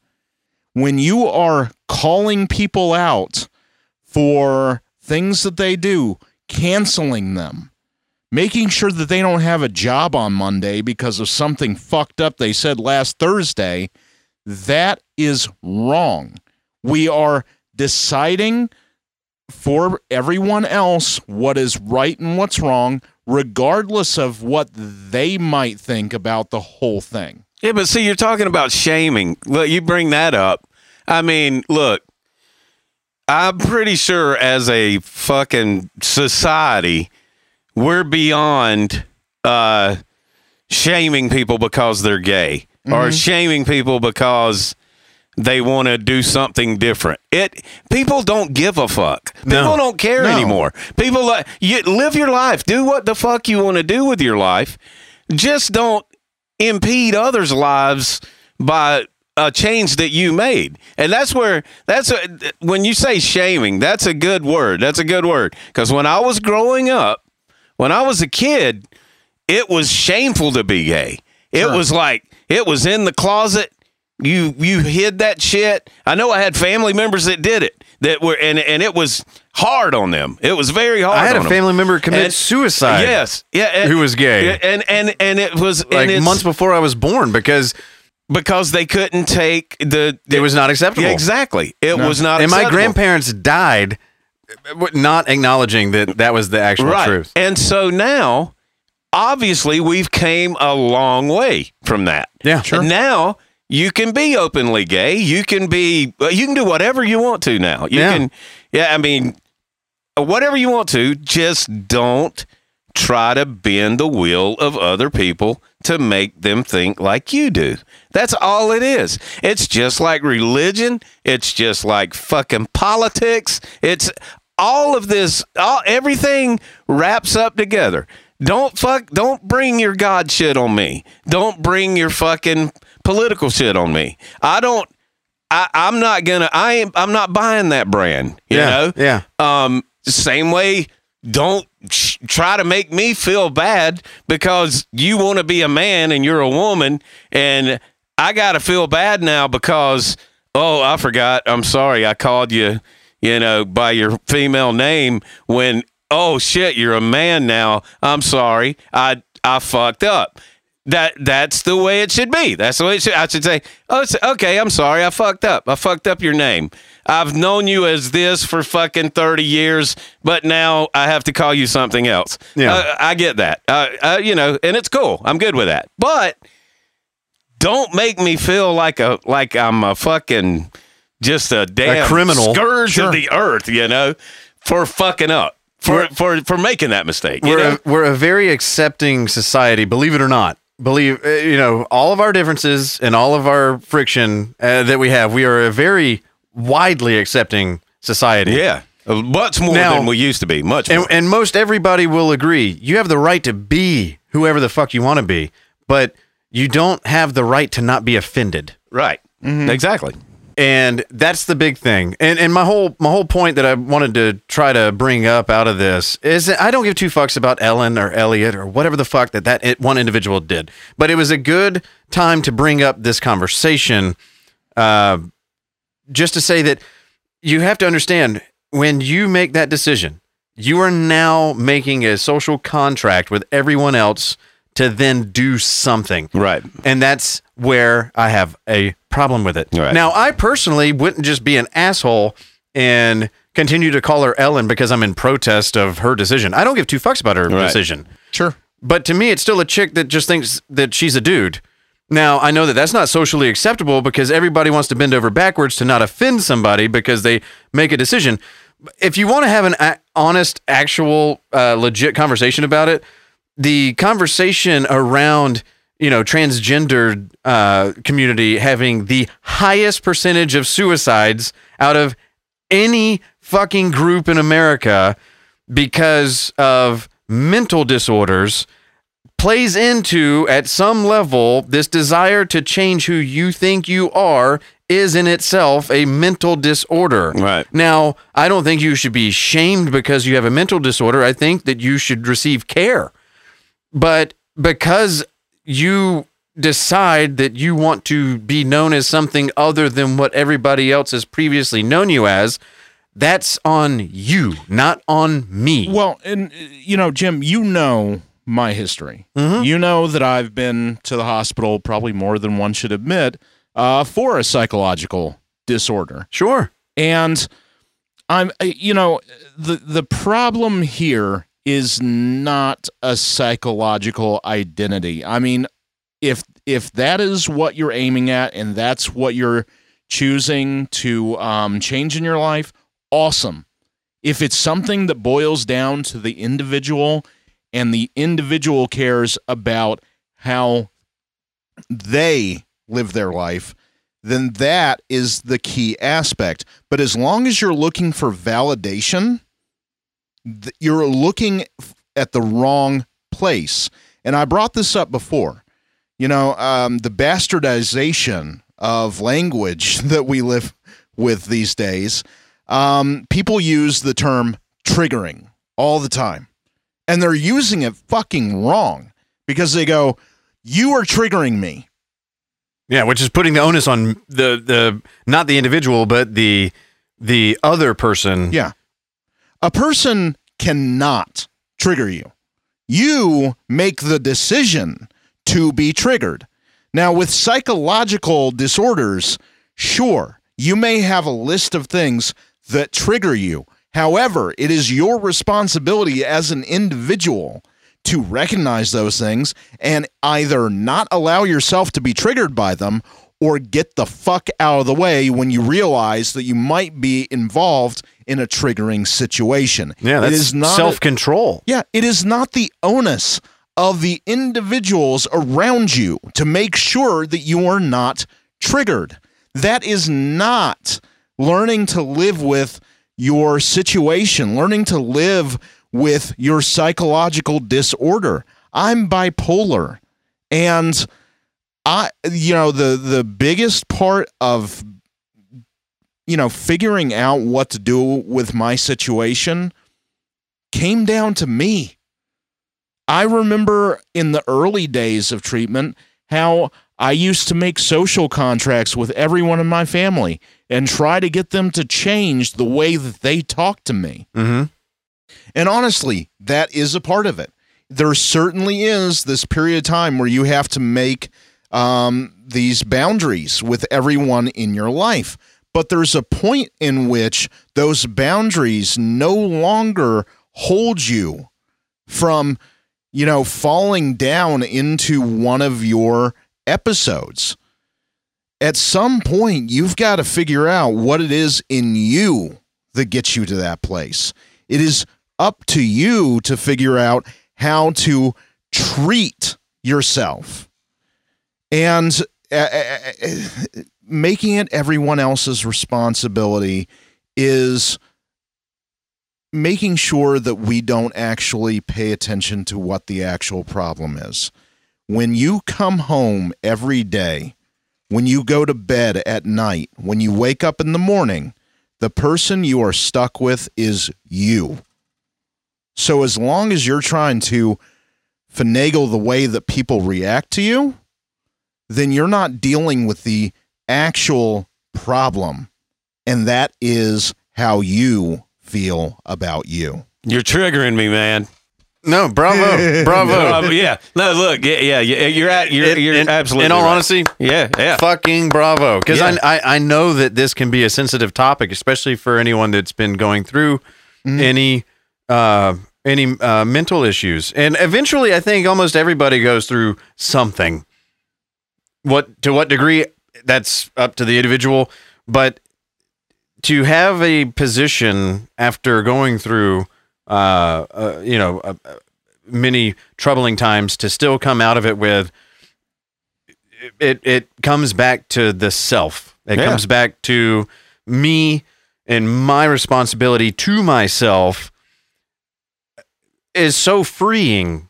When you are calling people out for things that they do, canceling them, making sure that they don't have a job on Monday because of something fucked up they said last Thursday, that is wrong. We are deciding for everyone else what is right and what's wrong, regardless of what they might think about the whole thing. Yeah, but see, you're talking about shaming. Look, you bring that up. I mean, look, I'm pretty sure as a fucking society, we're beyond uh, shaming people because they're gay or shaming people because they want to do something different. It people don't give a fuck. People No. don't care No. anymore. People like you live your life. Do what the fuck you want to do with your life. Just don't impede others' lives by a change that you made. And that's where that's a, when you say shaming, that's a good word. That's a good word because when I was growing up, when I was a kid, it was shameful to be gay. It was like it was in the closet. You you hid that shit. I know I had family members that did it that were and and it was hard on them. It was very hard. I had on a them. family member commit And- suicide. Yes, yeah, and- Who was gay. Yeah, and and and it was Like and it's months before I was born because because they couldn't take the. it was not acceptable. Yeah, exactly. It was not. Acceptable. And my grandparents died uh, not acknowledging that that was the actual right. truth. And so now, obviously, we've came a long way from that. Yeah, And now you can be openly gay. You can be. You can do whatever you want to now. You Yeah. can. Yeah. I mean, whatever you want to. Just don't try to bend the will of other people to make them think like you do. That's all it is. It's just like religion. It's just like fucking politics. It's all of this. All everything wraps up together. Don't fuck. Don't bring your God shit on me. Don't bring your fucking political shit on me. I don't. I, I'm not gonna. I am. I'm not buying that brand. You yeah, know. yeah. Um, same way, don't sh- try to make me feel bad because you want to be a man and you're a woman, and I got to feel bad now because oh, I forgot. I'm sorry. I called you, you know, by your female name when oh shit, you're a man now. I'm sorry. I I fucked up. That that's the way it should be. That's the way it should. I should say, oh, okay. I'm sorry. I fucked up. I fucked up your name. I've known you as this for fucking thirty years, but now I have to call you something else. Yeah. Uh, I get that. Uh, uh, you know, and it's cool. I'm good with that. But don't make me feel like a like I'm a fucking just a damn criminal. scourge of the earth. You know, for fucking up. For, for for making that mistake, we're a, we're a very accepting society, believe it or not. Believe uh, you know all of our differences and all of our friction uh, that we have. We are a very widely accepting society. yeah, much more Now- than we used to be. Much more. and, and most everybody will agree. You have the right to be whoever the fuck you want to be, but you don't have the right to not be offended. right, exactly. And that's the big thing. And and my whole my whole point that I wanted to try to bring up out of this is that I don't give two fucks about Ellen or Elliot or whatever the fuck that that one individual did. But it was a good time to bring up this conversation, uh, just to say that you have to understand when you make that decision, you are now making a social contract with everyone else to then do something. Right. And that's where I have a problem with it. Right. Now, I personally wouldn't just be an asshole and continue to call her Ellen because I'm in protest of her decision. I don't give two fucks about her Right. decision. Sure. But to me, it's still a chick that just thinks that she's a dude. Now, I know that that's not socially acceptable because everybody wants to bend over backwards to not offend somebody because they make a decision. If you want to have an a- honest, actual, uh, legit conversation about it, the conversation around you know transgender uh, community having the highest percentage of suicides out of any fucking group in America because of mental disorders plays into at some level this desire to change who you think you are is in itself a mental disorder. Right. Now, I don't think you should be shamed because you have a mental disorder. I think that you should receive care. But because you decide that you want to be known as something other than what everybody else has previously known you as, that's on you, not on me. Well, and you know, Jim, you know my history. You know that I've been to the hospital probably more than one should admit uh, for a psychological disorder. Sure. And I'm uh, you know, the the problem here is not a psychological identity. I mean, if if that is what you're aiming at and that's what you're choosing to um, change in your life, awesome. If it's something that boils down to the individual and the individual cares about how they live their life, then that is the key aspect. But as long as you're looking for validation, th- you're looking f- at the wrong place. And I brought this up before. You know, um, the bastardization of language that we live with these days. Um, people use the term triggering all the time, and they're using it fucking wrong because they go, "You are triggering me." Yeah, which is putting the onus on the the not the individual, but the the other person. Yeah. A person cannot trigger you. You make the decision to be triggered. Now, with psychological disorders, sure, you may have a list of things that trigger you. However, it is your responsibility as an individual to recognize those things and either not allow yourself to be triggered by them or get the fuck out of the way when you realize that you might be involved in a triggering situation. Yeah, that's it is not self control. yeah, it is not the onus of the individuals around you to make sure that you are not triggered. That is not learning to live with your situation, learning to live with your psychological disorder. I'm bipolar and I you know the the biggest part of you know figuring out what to do with my situation came down to me. I remember in the early days of treatment how I used to make social contracts with everyone in my family and try to get them to change the way that they talk to me. Mm-hmm. And honestly, that is a part of it. There certainly is this period of time where you have to make um, these boundaries with everyone in your life. But there's a point in which those boundaries no longer hold you from, you know, falling down into one of your episodes. At some point, you've got to figure out what it is in you that gets you to that place. It is up to you to figure out how to treat yourself. And uh, uh, uh, making it everyone else's responsibility is making sure that we don't actually pay attention to what the actual problem is. When you come home every day, when you go to bed at night, when you wake up in the morning, the person you are stuck with is you. So as long as you're trying to finagle the way that people react to you, then you're not dealing with the actual problem. And that is how you feel about you. You're triggering me, man. No, bravo, bravo. Uh, yeah. No, look. Yeah, yeah. yeah, You're at. You're. In- you're in- absolutely. In all right. honesty, Yeah. Yeah. fucking bravo. Because Yeah. I, I I know that this can be a sensitive topic, especially for anyone that's been going through any uh any uh, mental issues, and eventually, I think almost everybody goes through something. What to what degree? That's up to the individual, but to have a position after going through, uh, uh you know, uh, uh, many troubling times, to still come out of it with it it comes back to the self. It Yeah. comes back to me and my responsibility to myself is so freeing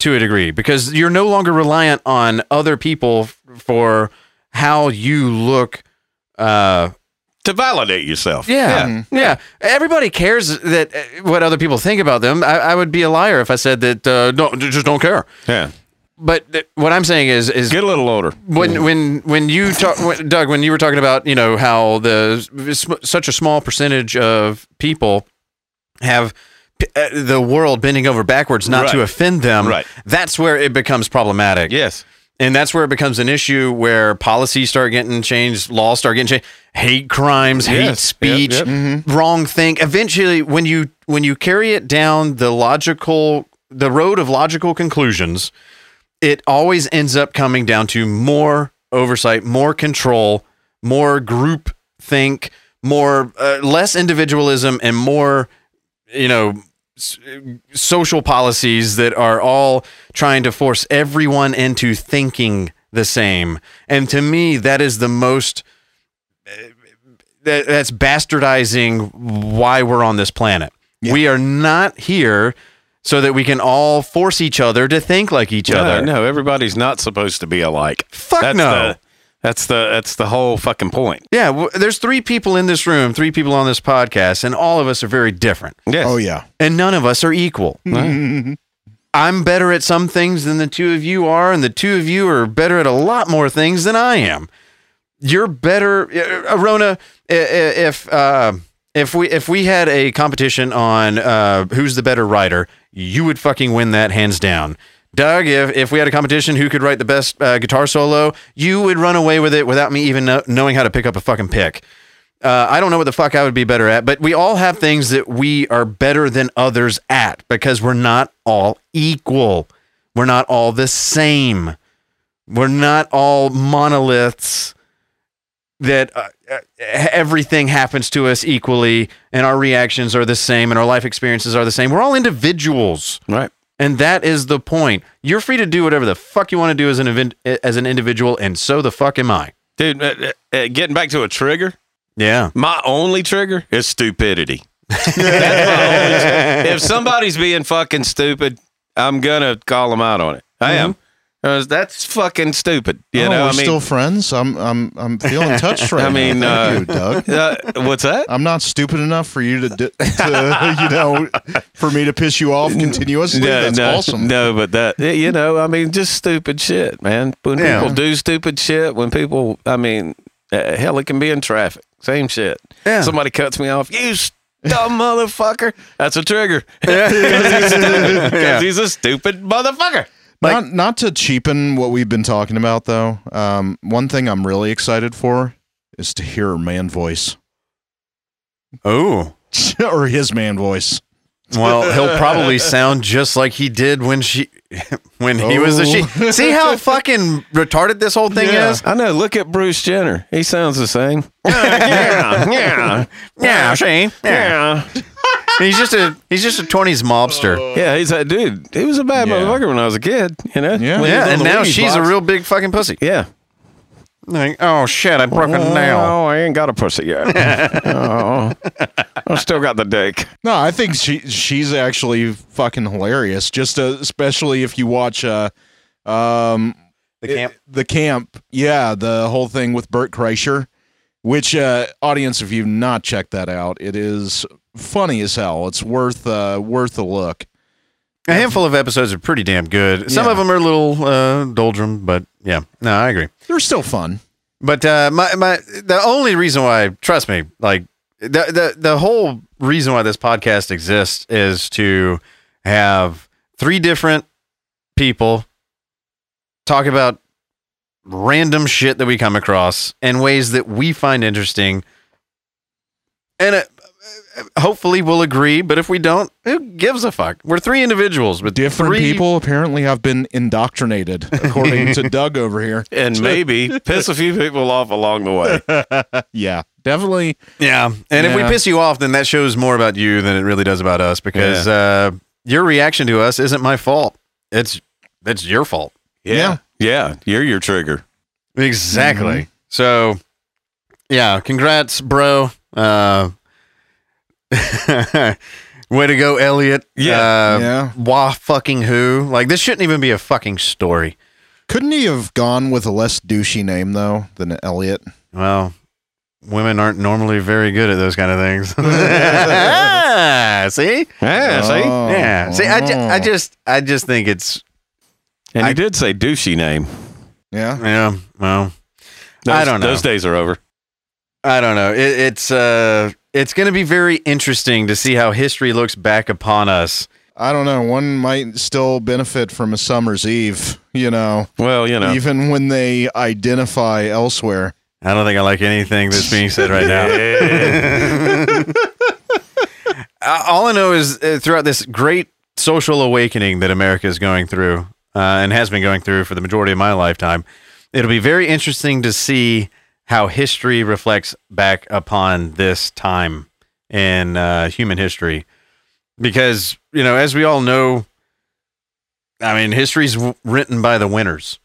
to a degree because you're no longer reliant on other people f- for how you look uh to validate yourself. yeah, yeah. Everybody cares that uh, what other people think about them. I, I would be a liar if I said that. Uh, don't just don't care. Yeah. But th- what I'm saying is, is Get a little older. when when when you talk, when, Doug, when you were talking about you know how the sm- such a small percentage of people have p- uh, the world bending over backwards not to Right. offend them, Right. That's where it becomes problematic. Yes. And that's where it becomes an issue where policies start getting changed, laws start getting changed, hate crimes, hate Yes. speech, Yep, yep. wrong thing. Eventually, when you when you carry it down the logical the road of logical conclusions, it always ends up coming down to more oversight, more control, more group think, more uh, less individualism, and more you know social policies that are all trying to force everyone into thinking the same. And to me, that is the most eh, that, that's bastardizing why we're on this planet. We are not here so that we can all force each other to think like each No, other. no, everybody's not supposed to be alike. Fuck that's no. The, that's the that's the whole fucking point. Yeah, w- there's three people in this room, three people on this podcast, and all of us are very different. Yes. Oh yeah. and none of us are equal. I'm better at some things than the two of you are, and the two of you are better at a lot more things than I am. You're better, uh, Arona. i- i- If uh, if we if we had a competition on uh, who's the better writer, you would fucking win that hands down. Doug, if, if we had a competition who could write the best uh, guitar solo, you would run away with it without me even know, knowing how to pick up a fucking pick. Uh, I don't know what the fuck I would be better at, but we all have things that we are better than others at because we're not all equal. We're not all the same. We're not all monoliths that uh, uh, everything happens to us equally and our reactions are the same and our life experiences are the same. We're all individuals. Right. And that is the point. You're free to do whatever the fuck you want to do as an event, as an individual, and so the fuck am I. Dude, uh, uh, uh, getting back to a trigger, Yeah. my only trigger is stupidity. That's my only- if somebody's being fucking stupid, I'm gonna call them out on it. I am. Uh, that's fucking stupid. You oh, know, we're I mean, still friends. I'm I'm I'm feeling touched right I mean, now. uh, you, Doug. uh, what's that? I'm not stupid enough for you to, to you know, for me to piss you off continuously. That's no, awesome. No, but that you know, I mean, just stupid shit, man. When Yeah. people do stupid shit, when people, I mean, uh, hell, it can be in traffic. Same shit. Yeah. Somebody cuts me off. You dumb motherfucker. That's a trigger. Because Yeah. he's a stupid motherfucker. Not not to cheapen what we've been talking about though. Um, one thing I'm really excited for is to hear her man voice Oh. or his man voice. Well, he'll probably sound just like he did when she when he was a she. Oh. See how fucking retarded this whole thing Yeah. is? I know. Look at Bruce Jenner. He sounds the same. yeah, yeah, Yeah, see? Yeah. Yeah. He's just a he's just a twenties mobster. Yeah, he's a dude. He was a bad Yeah. motherfucker when I was a kid. You know. Yeah. When he Yeah, and the now Wheaties she's a box. real big fucking pussy. Yeah. Like, oh shit, I broke a nail. Oh, I ain't got a pussy yet. oh, I still got the dick. No, I think she she's actually fucking hilarious. Just uh, especially if you watch uh, um, The camp. it- the camp. Yeah, the whole thing with Bert Kreischer. Which uh, audience, if you've not checked that out, it is funny as hell. It's worth uh, worth a look. A handful of episodes are pretty damn good. Some Yeah. of them are a little uh, doldrum, but yeah, no, I agree. They're still fun. But uh, my my the only reason why, trust me, like the the the whole reason why this podcast exists is to have three different people talk about random shit that we come across in ways that we find interesting, and uh, hopefully we'll agree. But if we don't, who gives a fuck? We're three individuals with Different three people apparently have been indoctrinated, according to Doug over here. And maybe piss a few people off along the way. Yeah, definitely. Yeah, and if we piss you off, then that shows more about you than it really does about us because uh, your reaction to us isn't my fault. It's it's your fault. Yeah. Yeah. You're your trigger. Exactly. So, yeah, congrats, bro. Uh, way to go, Elliot. Yeah. Uh, Yeah. Wah fucking who? Like this shouldn't even be a fucking story. Couldn't he have gone with a less douchey name though than Elliot? Well, women aren't normally very good at those kind of things. Ah, See? Yeah. See? Oh. Yeah. See, I, ju- I just, I just think it's, And I- he did say douchey name. Yeah. yeah. Well, Those, I don't know. Those days are over. I don't know. It, it's, uh, it's going to be very interesting to see how history looks back upon us. I don't know. One might still benefit from a summer's eve, you know, Well, you know. even when they identify elsewhere. I don't think I like anything that's being said right now. Uh, All I know is uh, throughout this great social awakening that America is going through uh, and has been going through for the majority of my lifetime, it'll be very interesting to see how history reflects back upon this time in uh, human history. Because, you know, as we all know, I mean, history's w- written by the winners.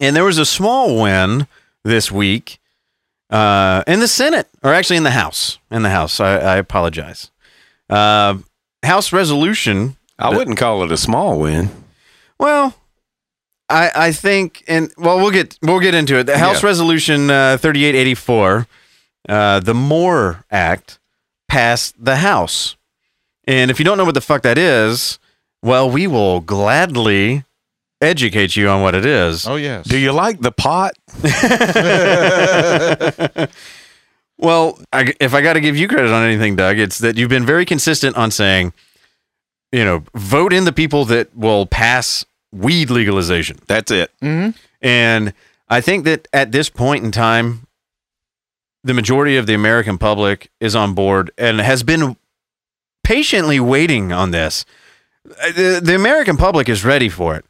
And there was a small win this week uh, in the Senate, or actually in the House. In the House, I, I apologize. Uh, House resolution. I wouldn't call it a small win. Well, I I think, and well, we'll get we'll get into it. The House Yeah. Resolution uh, thirty eight eighty four, uh, the MORE Act, passed the House. And if you don't know what the fuck that is, well, we will gladly educate you on what it is. Oh yes. Do you like the pot? Well, I, if I got to give you credit on anything, Doug, it's that you've been very consistent on saying, you know, vote in the people that will pass weed legalization. That's it. Mhm. And I think that at this point in time, the majority of the American public is on board and has been patiently waiting on this. Uh, The, the American public is ready for it.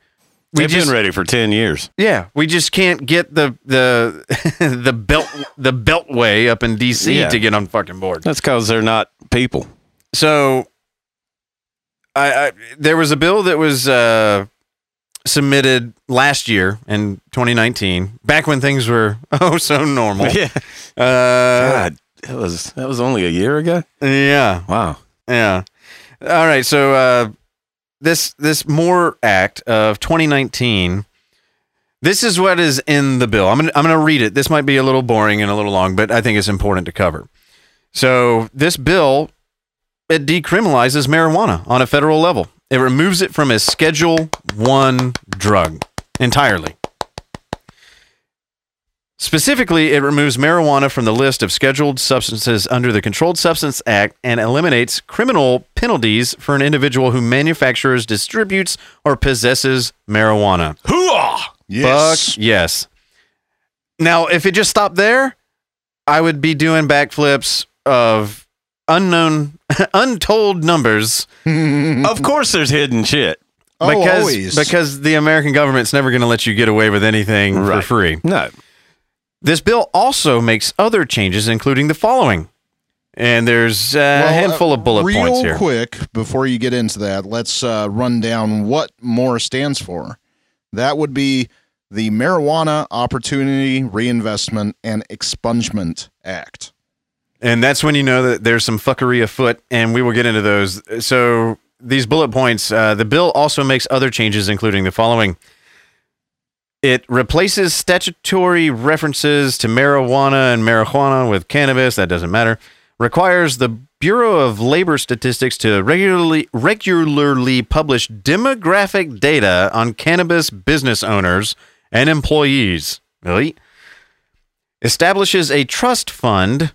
We We've just, been ready for 10 years. yeah, we just can't get the the the belt the beltway up in DC Yeah. to get on fucking board. That's because they're not people. So, I, I there was a bill that was uh, submitted last year in 2019, back when things were oh so normal. Yeah. Uh, God, that was that was only a year ago. yeah, Wow. yeah. All right, so uh, this this MORE Act of 2019 This is what is in the bill. I'm gonna, I'm going to read it. This might be a little boring and a little long, but I think it's important to cover. So this bill it decriminalizes marijuana on a federal level. It removes it from a Schedule One drug entirely. Specifically, it removes marijuana from the list of scheduled substances under the Controlled Substance Act and eliminates criminal penalties for an individual who manufactures, distributes, or possesses marijuana. Hooah! Yes. Fuck yes. Now, if it just stopped there, I would be doing backflips of unknown, untold numbers Of course, there's hidden shit. Oh, because always. because the American government's never going to let you get away with anything for free. No. This bill also makes other changes, including the following. And there's uh, a Well, handful uh, of bullet real points here. Real quick, before you get into that, let's uh, run down what MORE stands for. That would be the Marijuana Opportunity Reinvestment and Expungement Act. And that's when you know that there's some fuckery afoot, and we will get into those. So these bullet points, uh, the bill also makes other changes, including the following. It replaces statutory references to marijuana and marijuana with cannabis. That doesn't matter. Requires the Bureau of Labor Statistics to regularly regularly publish demographic data on cannabis business owners and employees. Really? Establishes a trust fund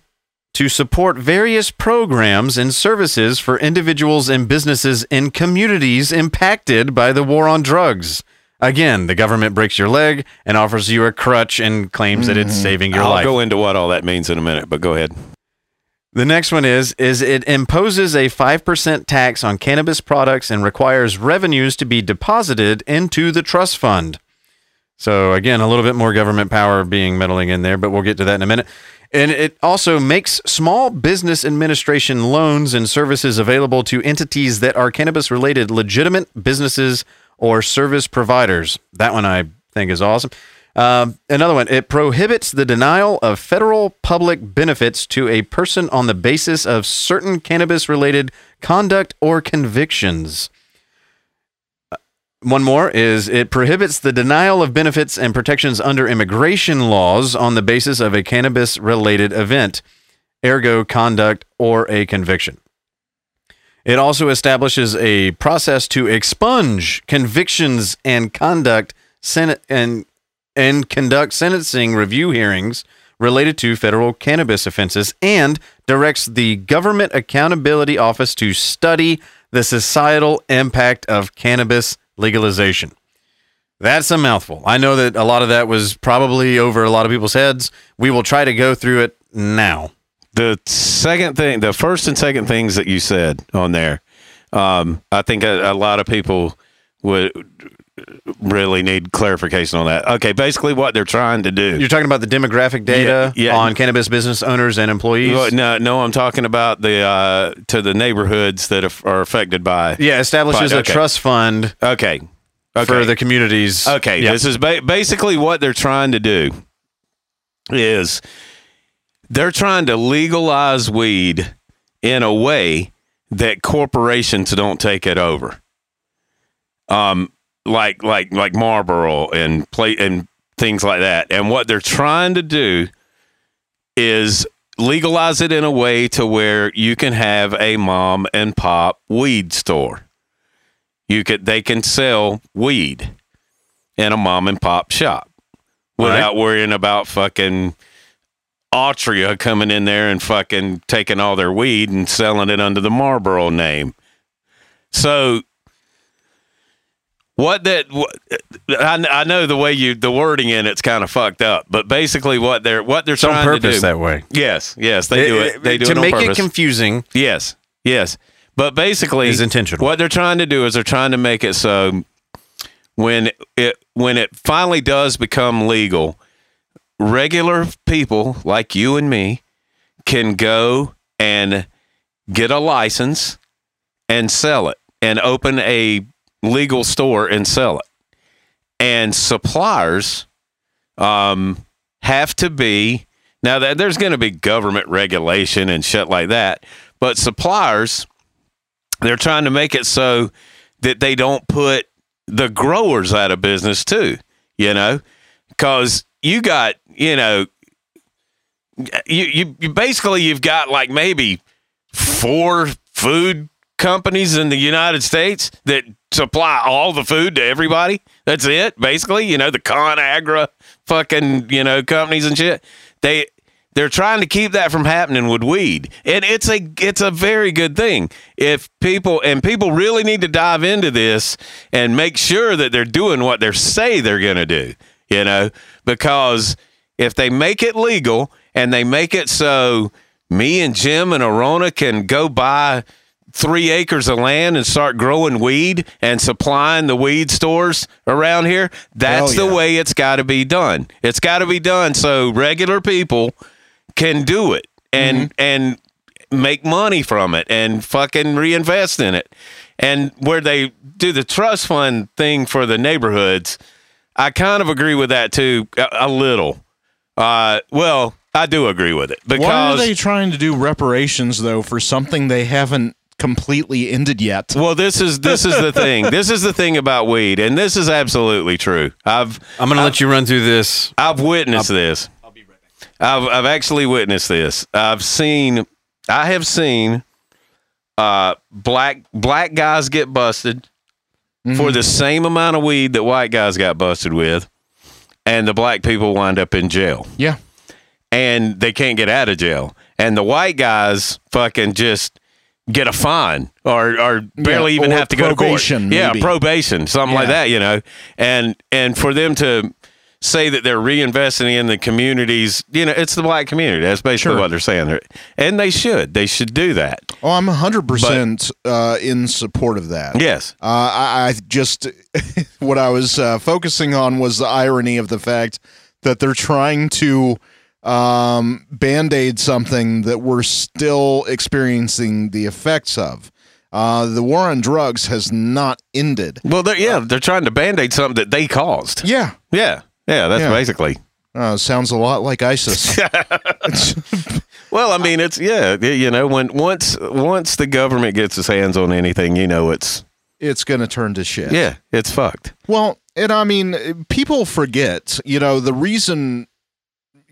to support various programs and services for individuals and businesses in communities impacted by the war on drugs. Again, the government breaks your leg and offers you a crutch and claims that it's mm-hmm. saving your life. I'll go into what all that means in a minute, but go ahead. The next one is is it imposes a 5% tax on cannabis products and requires revenues to be deposited into the trust fund. So again, a little bit more government power being meddling in there, but we'll get to that in a minute. And it also makes small business administration loans and services available to entities that are cannabis related legitimate businesses or service providers. That one I think is awesome. Um, another one, it prohibits the denial of federal public benefits to a person on the basis of certain cannabis related conduct or convictions. One more is it prohibits the denial of benefits and protections under immigration laws on the basis of a cannabis related event, ergo conduct or a conviction. It also establishes a process to expunge convictions and conduct Senate and and conduct sentencing review hearings related to federal cannabis offenses and directs the Government Accountability Office to study the societal impact of cannabis legalization. That's a mouthful. I know that a lot of that was probably over a lot of people's heads. We will try to go through it now. The second thing, the first and second things that you said on there, um, I think a, a lot of people would really need clarification on that. Okay, basically what they're trying to do. You're talking about the demographic data Yeah, yeah. on cannabis business owners and employees. Well, no, no, I'm talking about the uh, to the neighborhoods that are, affected by. yeah, establishes Fine, a trust fund Okay. Okay. for the communities. Okay, Yeah. this is ba- basically what they're trying to do is they're trying to legalize weed in a way that corporations don't take it over. Um like like like Marlboro and play and things like that. And what they're trying to do is legalize it in a way to where you can have a mom and pop weed store. You could they can sell weed in a mom and pop shop without worrying about fucking Altria coming in there and fucking taking all their weed and selling it under the Marlboro name. So what that what, I, I know the way you the wording in it's kind of fucked up, but basically what they're what they're It's on trying to do. that way. yes, yes, they do it. They do to it make purpose. it confusing. Yes, yes. But basically, Is intentional. What they're trying to do is they're trying to make it so when it when it finally does become legal, regular people like you and me can go and get a license and sell it and open a legal store and sell it. And suppliers um, have to be now that there's going to be government regulation and shit like that, but suppliers they're trying to make it so that they don't put the growers out of business too. You know, because you got you know you, you you basically you've got like maybe four food companies in the United States that supply all the food to everybody. That's it, basically. You know, the ConAgra fucking, you know, companies and shit. They they're trying to keep that from happening with weed. And it's a it's a very good thing. If people and people really need to dive into this and make sure that they're doing what they say they're going to do, you know, because if they make it legal and they make it so me and Jim and Arona can go buy three acres of land and start growing weed and supplying the weed stores around here, that's Hell the way it's got to be done. It's got to be done so regular people can do it and and make money from it and fucking reinvest in it. And where they do the trust fund thing for the neighborhoods, I kind of agree with that too, a, a little. Uh, well, I do agree with it because Why are they trying to do reparations though for something they haven't completely ended yet? Well, this is this is the thing. This is the thing about weed, and this is absolutely true. I've I'm going to let you run through this. I've witnessed this. I'll be right back. I've I've actually witnessed this. I've seen. I have seen uh, black black guys get busted for the same amount of weed that white guys got busted with, and the black people wind up in jail. Yeah. and they can't get out of jail. And the white guys fucking just get a fine or or barely Yeah, even or have to go to court. probation, Yeah, probation, something like that, you know. And and for them to say that they're reinvesting in the communities, you know, it's the black community. That's basically Sure. what they're saying. And they should. They should do that. Oh, I'm 100% uh, in support of that. Yes. Uh, I, I just, what I was uh, focusing on was the irony of the fact that they're trying to um, band aid something that we're still experiencing the effects of. Uh, the war on drugs has not ended. Well, they're, yeah, they're trying to band-aid something that they caused. Yeah. Yeah. Yeah, that's Yeah. basically. Uh, sounds a lot like ISIS. Well, I mean, it's yeah, you know, when once once the government gets its hands on anything, you know, it's it's going to turn to shit. yeah, it's fucked. Well, and I mean, people forget, you know, the reason,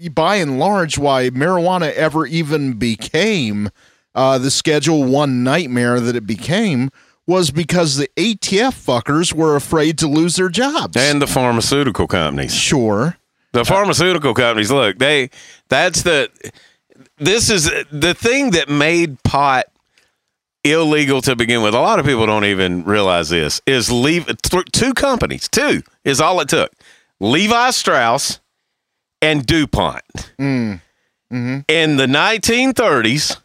by and large, why marijuana ever even became uh, the Schedule One nightmare that it became was because the ATF fuckers were afraid to lose their jobs. And the pharmaceutical companies, sure, the pharmaceutical companies, look, they that's the this is the thing that made pot illegal to begin with. A lot of people don't even realize this is leave th- two companies, two is all it took. Levi Strauss and DuPont. Mm. Mhm. In the 1930s,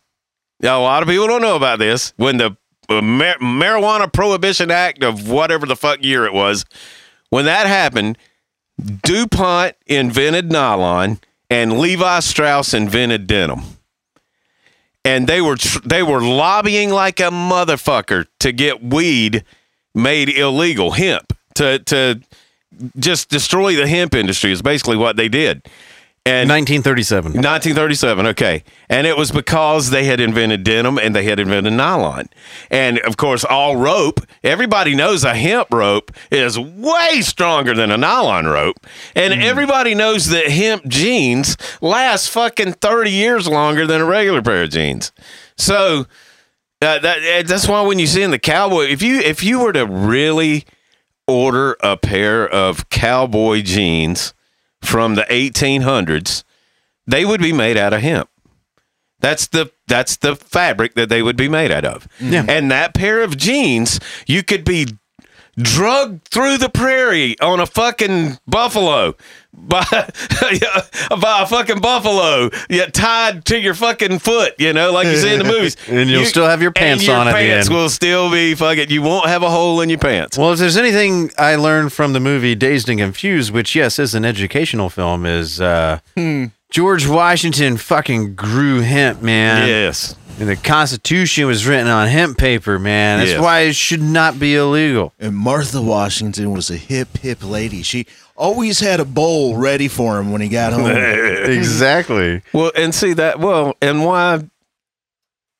now, a lot of people don't know about this. When the uh, Mar- Marijuana Prohibition Act of whatever the fuck year it was, when that happened, DuPont invented nylon and Levi Strauss invented denim. And they were tr- they were lobbying like a motherfucker to get weed made illegal, hemp to to just destroy the hemp industry is basically what they did. And 1937. 1937, okay. And it was because they had invented denim and they had invented nylon. And of course, all rope, everybody knows a hemp rope is way stronger than a nylon rope. And everybody knows that hemp jeans last fucking 30 years longer than a regular pair of jeans. So uh, that that's why when you see in the cowboy, if you if you were to really order a pair of cowboy jeans from the 1800s, they would be made out of hemp. That's the that's the fabric that they would be made out of. Yeah. And that pair of jeans, you could be drugged through the prairie on a fucking buffalo by by a fucking buffalo, yeah, tied to your fucking foot, you know, like you see in the movies. And you'll still have your pants and your on at the pants end. will still be fucking. You won't have a hole in your pants. Well, if there's anything I learned from the movie Dazed and Confused, which yes is an educational film, is uh, George Washington fucking grew hemp, man. Yes. And the Constitution was written on hemp paper, man. That's Yes. why it should not be illegal. And Martha Washington was a hip, hip lady. She always had a bowl ready for him when he got home. exactly. Well, and see that well, and why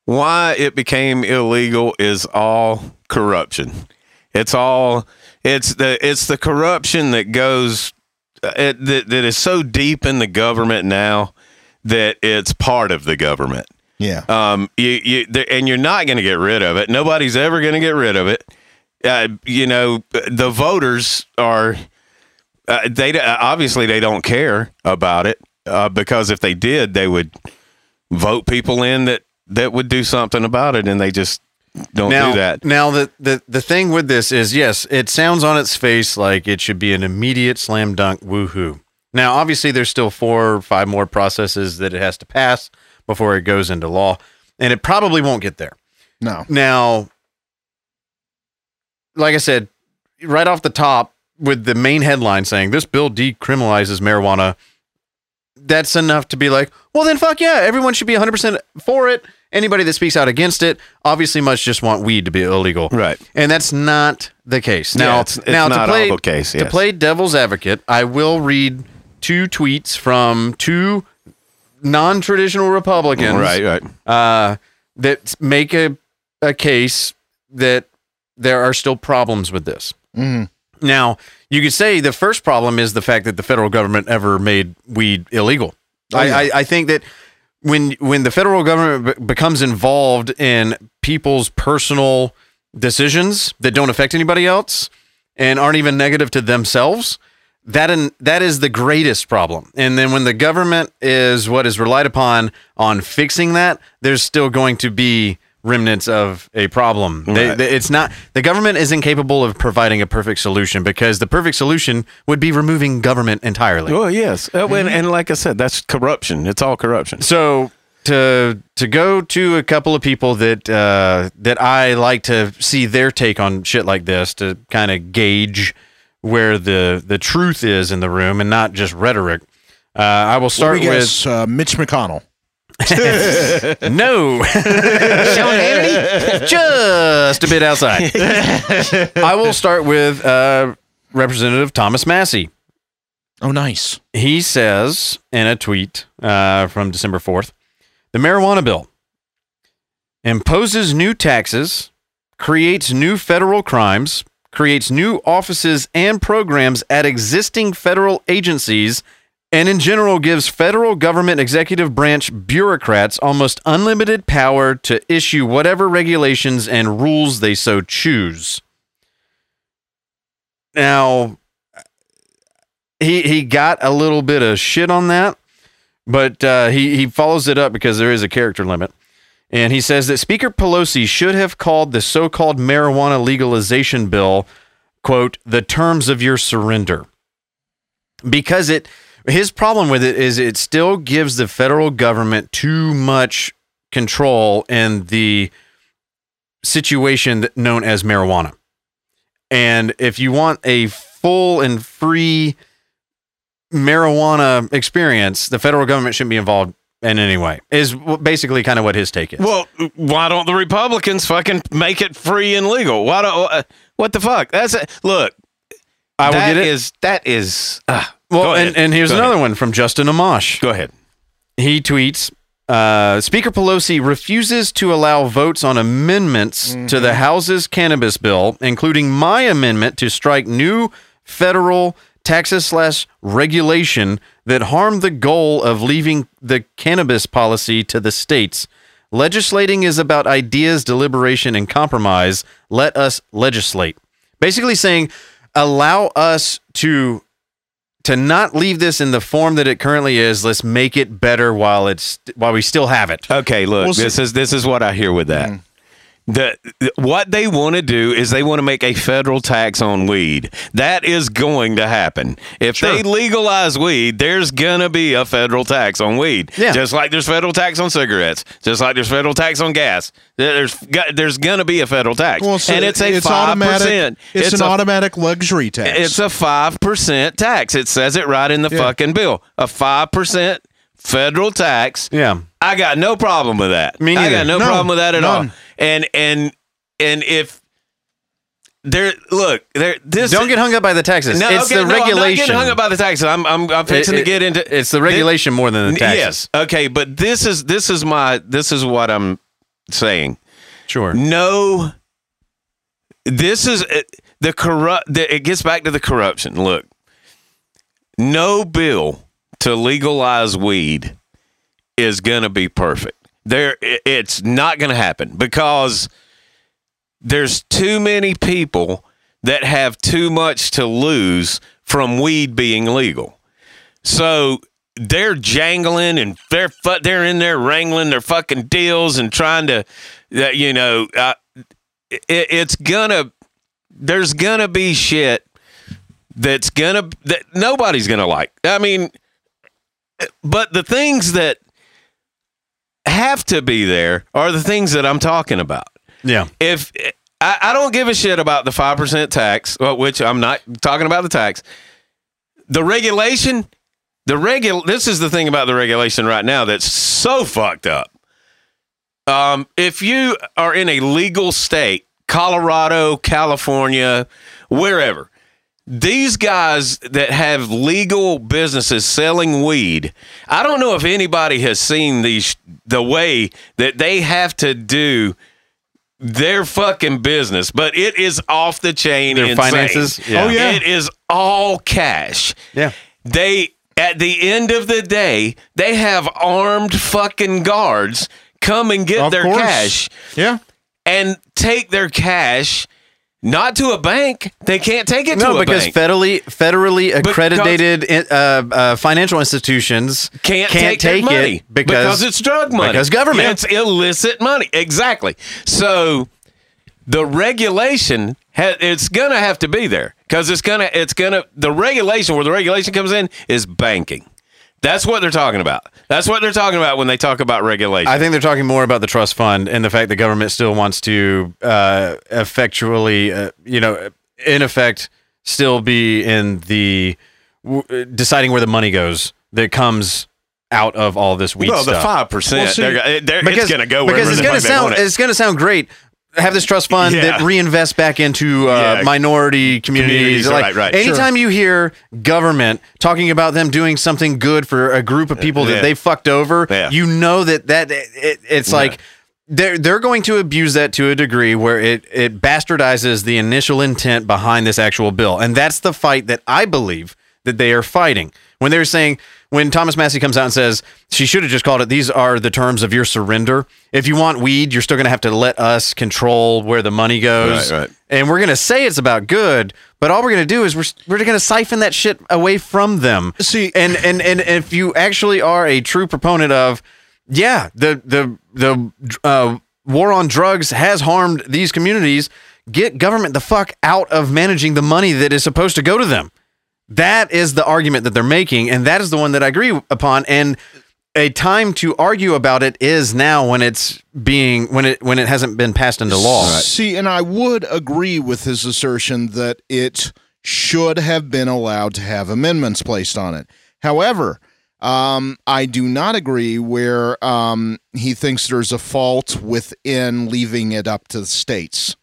why it became illegal is all corruption. It's all it's the it's the corruption that goes uh, that, that is so deep in the government now that it's part of the government. Yeah. Um, you, you, and you're not going to get rid of it. Nobody's ever going to get rid of it. Uh, you know, the voters are, uh, they uh, obviously they don't care about it uh, because if they did, they would vote people in that that would do something about it, and they just don't now, do that. Now the, the the thing with this is yes, it sounds on its face like it should be an immediate slam dunk woohoo. Now, obviously, there's still four or five more processes that it has to pass before it goes into law, and it probably won't get there. no. Now, like I said, right off the top, with the main headline saying this bill decriminalizes marijuana, that's enough to be like, well, then fuck yeah, everyone should be 100% for it. Anybody that speaks out against it obviously must just want weed to be illegal. Right. And that's not the case. Yeah, Now, it's- it's now not to play, all the case, To play devil's advocate, I will read two tweets from two non traditional Republicans Right, right. uh, that make a, a case that there are still problems with this. Mhm. Now, you could say the first problem is the fact that the federal government ever made weed illegal. Oh, I, yeah. I, I think that when when the federal government be- becomes involved in people's personal decisions that don't affect anybody else and aren't even negative to themselves, that in, that is the greatest problem. And then when the government is what is relied upon on fixing that, there's still going to be remnants of a problem. They, Right. they- it's not the government is incapable of providing a perfect solution because the perfect solution would be removing government entirely. Well, yes, Uh, and, and like I said, that's corruption. It's all corruption. So to to go to a couple of people that uh, that I like to see their take on shit like this to kind of gauge where the the truth is in the room and not just rhetoric. Uh, I will start we with guess, uh, Mitch McConnell. no, Sean Hannity, just a bit outside. I will start with uh, Representative Thomas Massie. Oh, nice. He says in a tweet uh, from December 4th the marijuana bill imposes new taxes, creates new federal crimes, creates new offices and programs at existing federal agencies, and in general gives federal government executive branch bureaucrats almost unlimited power to issue whatever regulations and rules they so choose. Now, he he got a little bit of shit on that, but uh, he he follows it up because there is a character limit, and he says that Speaker Pelosi should have called the so-called marijuana legalization bill, quote, the terms of your surrender, because it his problem with it is it still gives the federal government too much control in the situation known as marijuana. And if you want a full and free marijuana experience, the federal government shouldn't be involved in any way. Is basically kind of what his take is. Well, why don't the Republicans fucking make it free and legal? Why don't? Uh, what the fuck? That's a, look. I will that get it. is- that is. Uh, well, and, and here's Go another ahead. one from Justin Amash. Go ahead. He tweets uh, Speaker Pelosi refuses to allow votes on amendments to the House's cannabis bill, including my amendment to strike new federal taxes slash regulation that harm the goal of leaving the cannabis policy to the states. Legislating is about ideas, deliberation, and compromise. Let us legislate. Basically saying, allow us to to not leave this in the form that it currently is. Let's make it better while it's while we still have it. Okay, look, Well, this is this is what I hear with that. Mm. The, what they want to do is they want to make a federal tax on weed. That is going to happen. If they legalize weed, there's gonna be a federal tax on weed. Yeah. Just like there's federal tax on cigarettes. Just like there's federal tax on gas. There's there's gonna be a federal tax, Well, so and it's a it's five automatic. percent. It's, an a, automatic luxury tax. It's a five percent tax. It says it right in the Yeah. fucking bill. A five percent federal tax. Yeah. I got no problem with that. Me I neither. got no, No, problem with that at all. And and and if there, look, there. This Don't get hung up by the taxes. No, it's okay, the no, I'm not regulation. hung up by the taxes. I'm I'm I'm fixing It- to get into. It's the regulation more than the taxes. Yes. Okay, but this is this is my this is what I'm saying. Sure. No, this is uh, the corrupt. The, it gets back to the corruption. Look, no bill to legalize weed is going to be perfect. There, it's not going to happen because there's too many people that have too much to lose from weed being legal. So they're jangling and they're they're in there wrangling their fucking deals and trying to, uh, you know, uh, it, it's gonna. There's gonna be shit that's gonna that nobody's gonna like. I mean, but the things that have to be there are the things that I'm talking about Yeah. if I, I don't give a shit about the five percent tax, which I'm not talking about the tax. The regulation, the regul. This is the thing about the regulation right now that's so fucked up. Um, if you are in a legal state, Colorado, California, wherever, these guys that have legal businesses selling weed, I don't know if anybody has seen these the way that they have to do their fucking business, but it is off the chain. Their insane. finances? Yeah. Oh, yeah. it is all cash. Yeah. They at the end of the day, they have armed fucking guards come and get Of their course. cash Yeah. and take their cash not to a bank. They can't take it No, to a because bank. federally federally accredited uh, uh, financial institutions can't, take, money it because, it's drug money. because government. It's illicit money. Exactly. So the regulation ha- it's going to have to be there because it's going to it's going to the regulation where the regulation comes in is banking. That's what they're talking about. That's what they're talking about when they talk about regulation. I think they're talking more about the trust fund and the fact that government still wants to uh, effectually, uh, you know, in effect, still be in the w- deciding where the money goes that comes out of all this weed well, the five percent, Well, see, they're, they're, it's going to go because wherever it's going fuck to they sound want it. it's going to sound great. Have this trust fund Yeah. that reinvests back into uh, Yeah. minority communities. Communities, like, right, right. Anytime you hear government talking about them doing something good for a group of people that they fucked over, Yeah. you know that that it, it's like they're they're going to abuse that to a degree where it it bastardizes the initial intent behind this actual bill, and that's the fight that I believe that they are fighting when they're saying when Thomas Massie comes out and says she should have just called it these are the terms of your surrender. If you want weed, you're still going to have to let us control where the money goes. Right, right. And we're going to say it's about good, but all we're going to do is we're we're going to siphon that shit away from them. See- and and and if you actually are a true proponent of yeah, the the the uh, war on drugs has harmed these communities. Get government the fuck out of managing the money that is supposed to go to them. That is the argument that they're making, and that is the one that I agree upon. And a time to argue about it is now when it's being when it when it hasn't been passed into law. See, and I would agree with his assertion that it should have been allowed to have amendments placed on it. However, um, I do not agree where um, he thinks there's a fault within leaving it up to the states.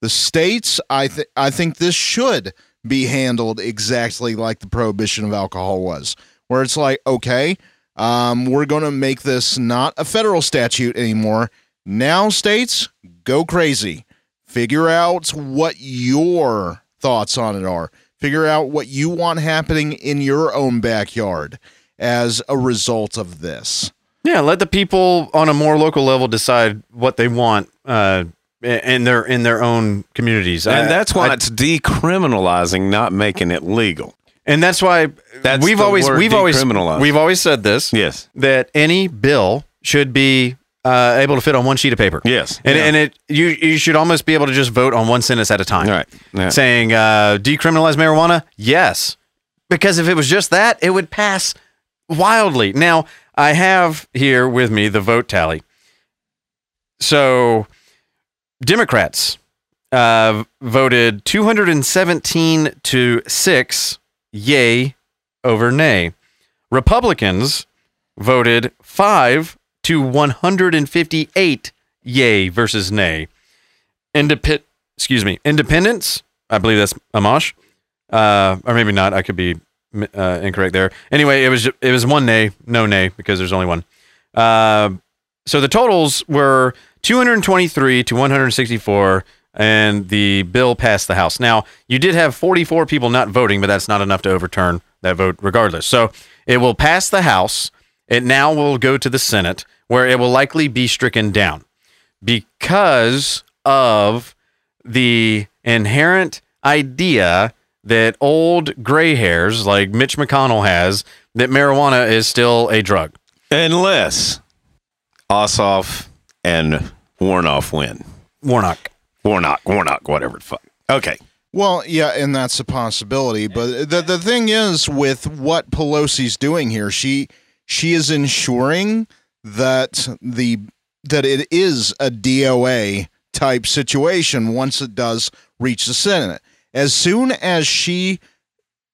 The states, I think, I think this should be handled exactly like the prohibition of alcohol was, where it's like, okay, um, we're going to make this not a federal statute anymore. Now, states, go crazy. Figure out what your thoughts on it are. Figure out what you want happening in your own backyard as a result of this. Yeah, let the people on a more local level decide what they want uh, in their in their own communities, and I- that's why I- it's decriminalizing, not making it legal. and that's why That's we've always we've always we've always said this. Yes. that any bill should be uh, able to fit on one sheet of paper. Yes. and Yeah. and it you you should almost be able to just vote on one sentence at a time. All right. Yeah. Saying uh, decriminalize marijuana, yes, because if it was just that, it would pass wildly. Now I have here with me the vote tally. So Democrats uh, voted 217 to 6 yay over nay. Republicans voted 5 to 158 yay versus nay. Independent excuse me, independents, I believe that's Amash. Uh, or maybe not, I could be uh, incorrect there. Anyway, it was it was one nay, no nay because there's only one. Uh, so the totals were 223 to 164 and the bill passed the house. Now, you did have 44 people not voting, but that's not enough to overturn that vote regardless. So it will pass the House. It now will go to the Senate, where it will likely be stricken down because of the inherent idea that old gray hairs like Mitch McConnell has that marijuana is still a drug. Unless Ossoff and Warnoff win. Warnock. Warnock, Warnock, whatever the fuck. Okay. Well, yeah, and that's a possibility. But the the thing is, with what Pelosi's doing here, she she is ensuring that the that it is a DOA type situation once it does reach the Senate. As soon as she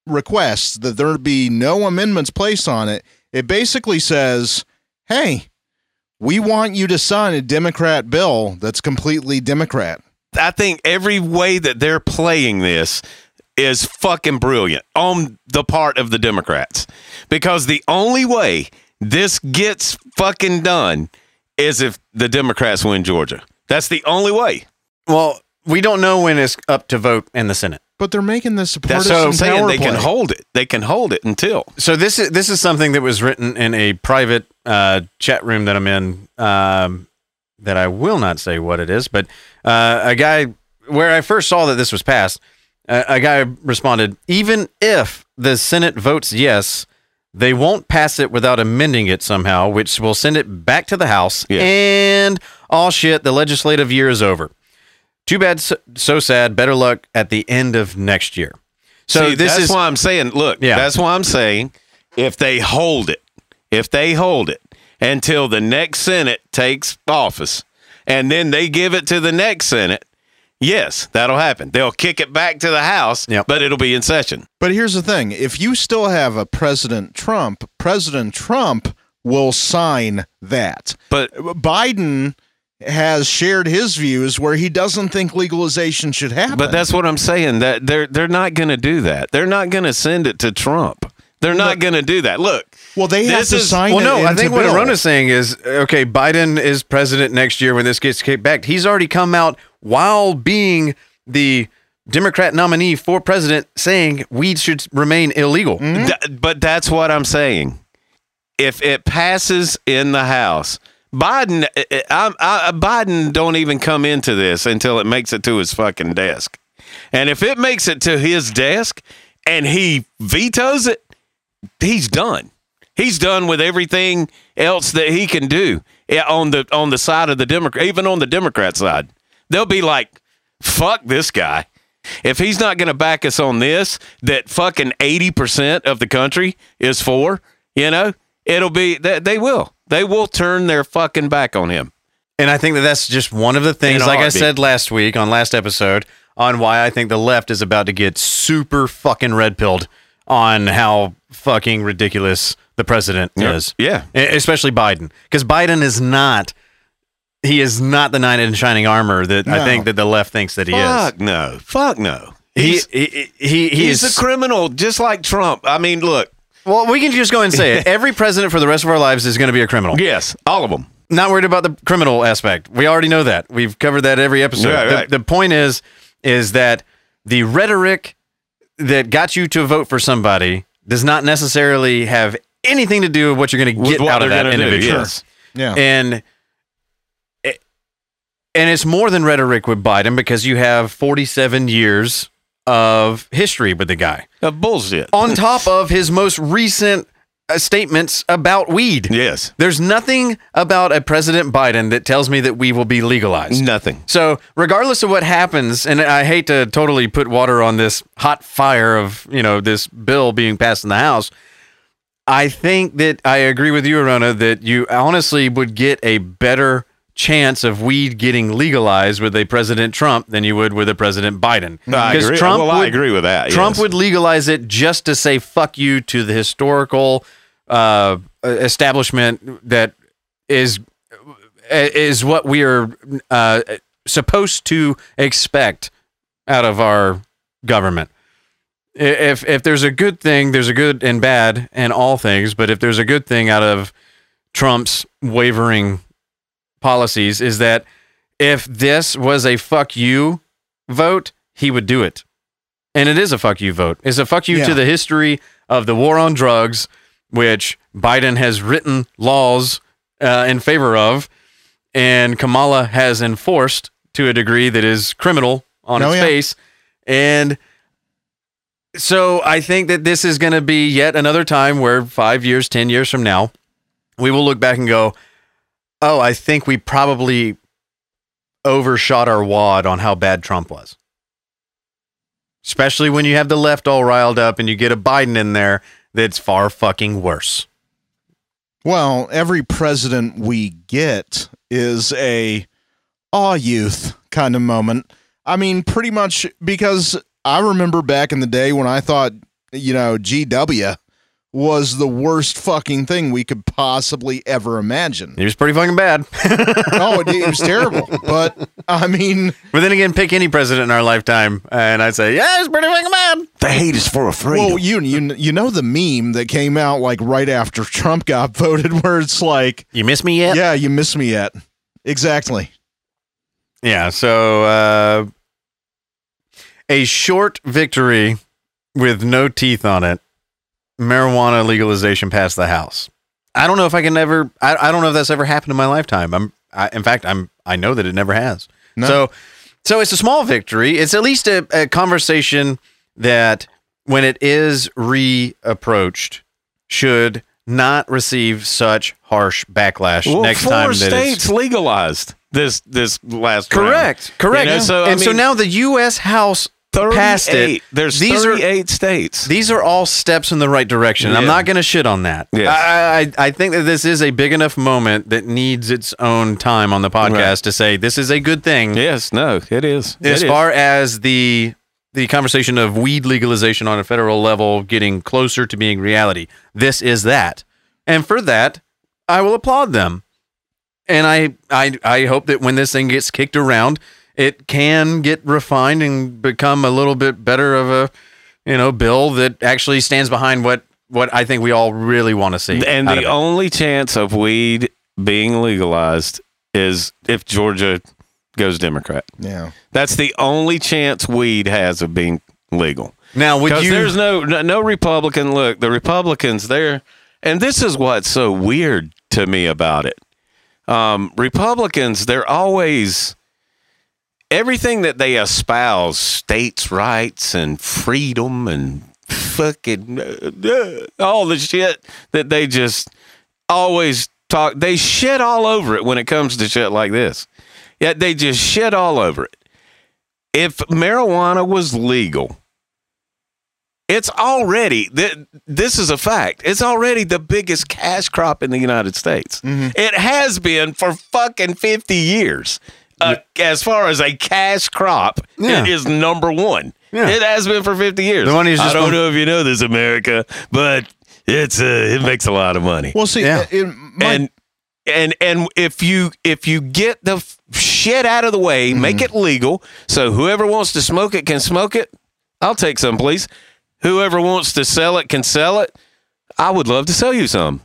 requests that there be no amendments placed on it, it basically says, "Hey, we want you to sign a Democrat bill that's completely Democrat." I think every way that they're playing this is fucking brilliant on the part of the Democrats. Because the only way this gets fucking done is if the Democrats win Georgia. That's the only way. Well, we don't know when it's up to vote in the Senate. But they're making this a That's partisan what I'm saying. power They can hold it. They can hold it until. So this is this is something that was written in a private uh, chat room that I'm in. Um, that I will not say what it is, but uh, a guy where I first saw that this was passed, uh, a guy responded, even if the Senate votes yes, they won't pass it without amending it somehow, which will send it back to the House. Yeah. And all shit, the legislative year is over. Too bad, so, so sad. Better luck at the end of next year. So See, this that's is why I'm saying, look, Yeah. that's why I'm saying if they hold it, if they hold it until the next Senate takes office and then they give it to the next Senate, yes, that'll happen. They'll kick it back to the House, Yep. but it'll be in session. But here's the thing: if you still have a President Trump, President Trump will sign that. But Biden has shared his views where he doesn't think legalization should happen. but that's what I'm saying that they're they're not going to do that. They're not going to send it to Trump. They're not going to do that. Look, well, they have to is- sign. Well, no, I think what. Arona's saying is okay, Biden is president next year when this gets kicked back. He's already come out while being the Democrat nominee for president saying weed should remain illegal. Mm-hmm. Th- but that's what I'm saying. If it passes in the House, Biden, eh, eh, I, I, I, Biden don't even come into this until it makes it to his fucking desk. And if it makes it to his desk and he vetoes it, he's done. He's done with everything else that he can do yeah, on the on the side of the Democrat, even on the Democrat side. They'll be like, "Fuck this guy." If he's not going to back us on this, that fucking eighty percent of the country is for, you know, it'll be that they will they will turn their fucking back on him. And I think that that's just one of the things, like I heartbeat. said last week on last episode, on why I think the left is about to get super fucking red pilled on how fucking ridiculous the president Yeah. is. Yeah. E- Especially Biden. Because Biden is not, he is not the knight in shining armor that I No. think that the left thinks that he is. Fuck no, fuck no. is. He, he, he, he he's is a criminal, just like Trump. I mean, look, Well, we can just go and say it. Every president for the rest of our lives is going to be a criminal. yes, all of them. Not worried about the criminal aspect. We already know that. We've covered that every episode. Right, the, right. the point is, is that the rhetoric that got you to vote for somebody does not necessarily have anything to do with what you're going to get out of that individual. yes. Yeah. And and it's more than rhetoric with Biden because you have 47 years of history with the guy Uh, bullshit. on top of his most recent uh, statements about weed. yes, There's nothing about a President Biden that tells me that we will be legalized. nothing. So, regardless of what happens, and I hate to totally put water on this hot fire of, you know, this bill being passed in the House, I think that I agree with you, Arona, that you honestly would get a better chance of weed getting legalized with a President Trump than you would with a President Biden. I 'Cause agree. Trump well, I agree with that. Trump yes. would legalize it just to say fuck you to the historical uh, establishment that is is what we are uh, supposed to expect out of our government. If if there's a good thing, there's a good and bad in all things. But if there's a good thing out of Trump's wavering policies, is that if this was a fuck you vote, he would do it. And it is a fuck you vote. It's a fuck you Yeah. to the history of the war on drugs, which Biden has written laws uh, in favor of, and Kamala has enforced to a degree that is criminal on Oh, its yeah. face. And so I think that this is going to be yet another time where five years, 10 years from now, we will look back and go, oh, I think we probably overshot our wad on how bad Trump was. Especially when you have the left all riled up and you get a Biden in there that's far fucking worse. Well, every president we get is a aw youth kind of moment. I mean, pretty much because I remember back in the day when I thought, you know, GW was the worst fucking thing we could possibly ever imagine. It was pretty fucking bad. oh, it, it was terrible. But I mean, but then again, pick any president in our lifetime, and I'd say, yeah, it's pretty fucking bad. The hate is for a freedom. well, you you you know the meme that came out like right after Trump got voted, where it's like, You miss me yet? yeah, you miss me yet. Exactly. Yeah, so uh, a short victory with no teeth on it. Marijuana legalization passed the House. I don't know if I can ever. I, I don't know if that's ever happened in my lifetime. I'm. I, in fact, I'm. I know that it never has. No. So, so it's a small victory. It's at least a, a conversation that, when it is reapproached, should not receive such harsh backlash Well, next four time that states legalized this this last round. Correct. Correct. You know, so, I and so now the U.S. House 38 it. There's these are 38 states. these are all steps in the right direction. I'm not going to shit on that. Yes. I, I I think that this is a big enough moment that needs its own time on the podcast Right. to say this is a good thing. yes, no, it is. As It is. far as the the conversation of weed legalization on a federal level getting closer to being reality, this is that. And for that, I will applaud them. And I, I, I hope that when this thing gets kicked around, it can get refined and become a little bit better of a, you know, bill that actually stands behind what what I think we all really want to see. and the only chance of weed being legalized is if Georgia goes Democrat. Yeah. That's the only chance weed has of being legal. now would Because you? there's no, no no Republican. Look, the Republicans there, and this is what's so weird to me about it. Um, Republicans, they're always everything that they espouse, states' rights and freedom and fucking uh, uh, all the shit that they just always talk. They shit all over it when it comes to shit like this. Yet they just shit all over it. If marijuana was legal, it's already th- this is a fact. It's already the biggest cash crop in the United States. It has been for fucking 50 years. Uh, As far as a cash crop, Yeah. it is number one. Yeah. It has been for 50 years. The money's I just don't been- know if you know this, America, but it's uh, it makes a lot of money. Well, see, Yeah. it, it- my, and and and if you if you get the f- shit out of the way, make it legal, so whoever wants to smoke it can smoke it. I'll take some, please. Whoever wants to sell it can sell it. I would love to sell you some.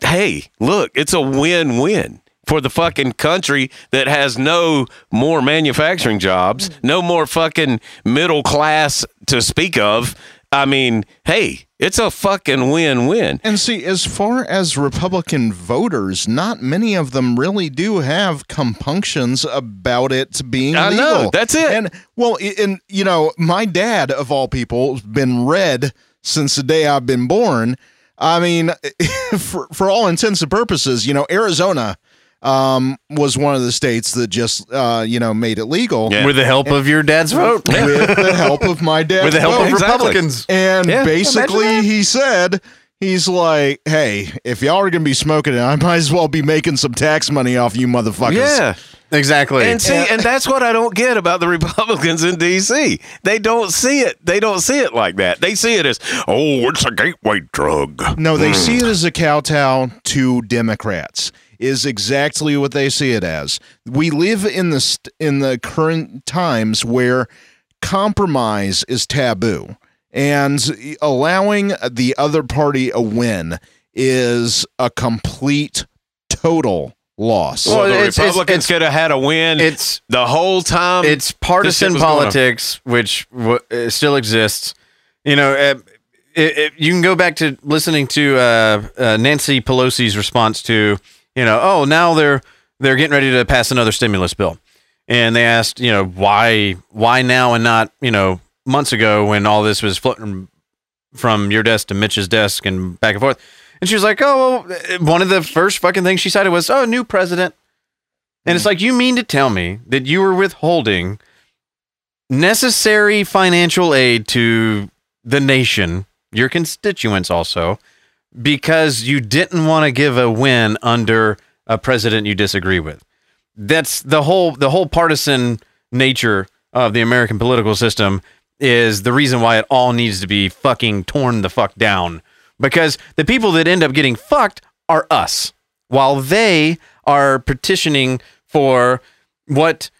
Hey, look, it's a win-win for the fucking country that has no more manufacturing jobs, mm. no more fucking middle class to speak of. I mean, hey, it's a fucking win-win. And see, as far as Republican voters, not many of them really do have compunctions about it being I legal. know, that's it. And well, and you know, my dad of all people has been red since the day I've been born. I mean, for for all intents and purposes, you know, Arizona um, was one of the states that just uh, you know made it legal Yeah. with the help of your dad's vote, with the help of my dad. with the help of Exactly. Republicans. And Yeah, basically, he said, he's like, hey, if y'all are going to be smoking it, I might as well be making some tax money off you motherfuckers. Yeah. Exactly. And see, and that's what I don't get about the Republicans in D.C. They don't see it. They don't see it like that. They see it as, oh, it's a gateway drug. No, they see it as a kowtow to Democrats. Is exactly what they see it as. We live in the st- in the current times where compromise is taboo, and allowing the other party a win is a complete, total loss. Well, Well, the it's- it's- Republicans it's- could have had a win it's the whole time. it's partisan was going on. politics, which w- uh, still exists. You know, uh, it, it, you can go back to listening to uh, uh, Nancy Pelosi's response to, you know, oh, now they're they're getting ready to pass another stimulus bill, and they asked, you know, why why now and not, you know, months ago when all this was floating from your desk to Mitch's desk and back and forth, and she was like, oh, well, one of the first fucking things she cited was, oh, new president, and it's mm. like, you mean to tell me that you were withholding necessary financial aid to the nation, your constituents also, because you didn't want to give a win under a president you disagree with. That's the whole the whole partisan nature of the American political system is the reason why it all needs to be fucking torn the fuck down. Because the people that end up getting fucked are us, while they are petitioning for what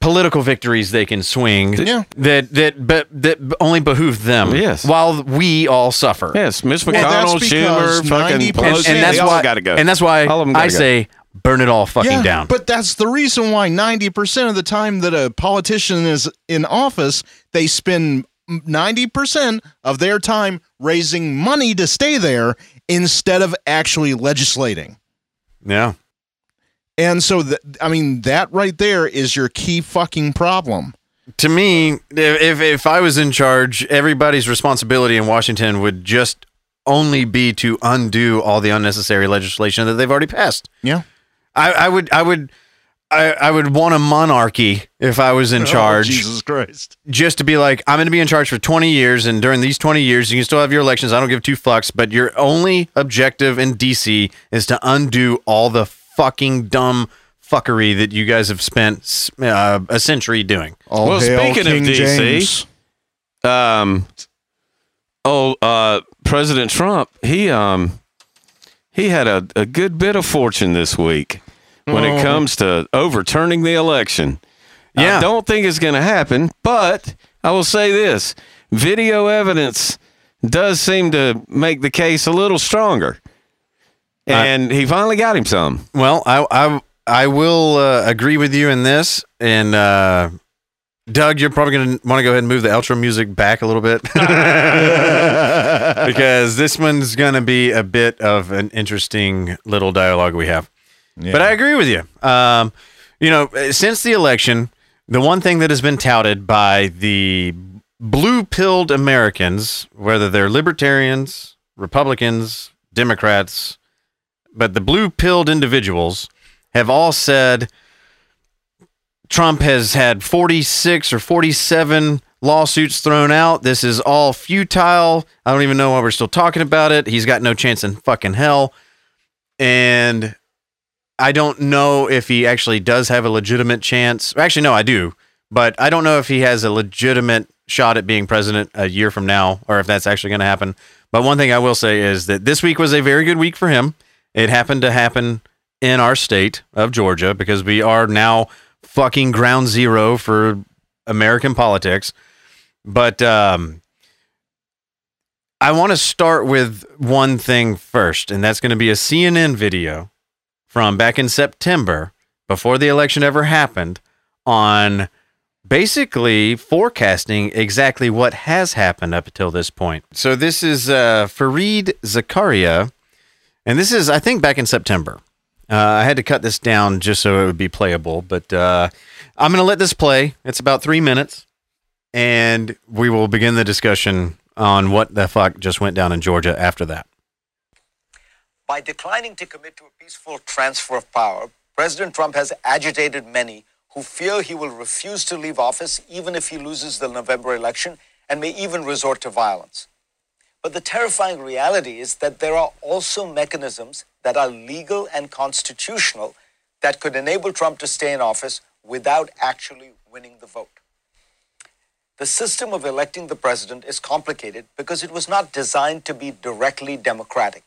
political victories they can swing Yeah. that that but that only behoove them Yes. while we all suffer Yes, Mitch Well, McConnell, because Schumer, fucking 90% Pelosi, and, and that's they all why got to go. and that's why All of 'em I gotta go. say burn it all fucking yeah, down But that's the reason why 90% of the time that a politician is in office, they spend 90% of their time raising money to stay there instead of actually legislating. yeah And so, th- I mean, that right there is your key fucking problem. to me, if if I was in charge, everybody's responsibility in Washington would just only be to undo all the unnecessary legislation that they've already passed. Yeah. I, I would I would I, I would want a monarchy if I was in oh, charge. Oh, Jesus Christ. just to be like, I'm going to be in charge for 20 years, and during these 20 years, you can still have your elections. I don't give two fucks, but your only objective in DC is to undo all the fucking dumb fuckery that you guys have spent uh, a century doing. All Well, hail speaking of King DC, James. um, oh, uh, President Trump, he um, he had a, a good bit of fortune this week when Oh. it comes to overturning the election. Yeah. I don't think it's going to happen, but I will say this: video evidence does seem to make the case a little stronger, and he finally got him some. Well, I I, I will uh, agree with you in this, and uh, Doug, you're probably going to want to go ahead and move the outro music back a little bit because this one's going to be a bit of an interesting little dialogue we have. But I agree with you. Um, you know, since the election, the one thing that has been touted by the blue pilled Americans, whether they're libertarians, Republicans, Democrats, but the blue pilled individuals have all said Trump has had 46 or 47 lawsuits thrown out. This is all futile. I don't even know why we're still talking about it. He's got no chance in fucking hell. And I don't know if he actually does have a legitimate chance. Actually, no, I do. But I don't know if he has a legitimate shot at being president a year from now or if that's actually going to happen. But one thing I will say is that this week was a very good week for him. It happened to happen in our state of Georgia because we are now fucking ground zero for American politics. But um, I want to start with one thing first, and that's going to be a CNN video from back in September before the election ever happened on basically forecasting exactly what has happened up until this point. So this is uh, Fareed Zakaria, and this is, I think, back in September. Uh, I had to cut this down just so it would be playable, but uh, I'm going to let this play. It's about three minutes, and we will begin the discussion on what the fuck just went down in Georgia after that. By declining to commit to a peaceful transfer of power, President Trump has agitated many who fear he will refuse to leave office even if he loses the November election and may even resort to violence. But the terrifying reality is that there are also mechanisms that are legal and constitutional that could enable Trump to stay in office without actually winning the vote. The system of electing the president is complicated because it was not designed to be directly democratic.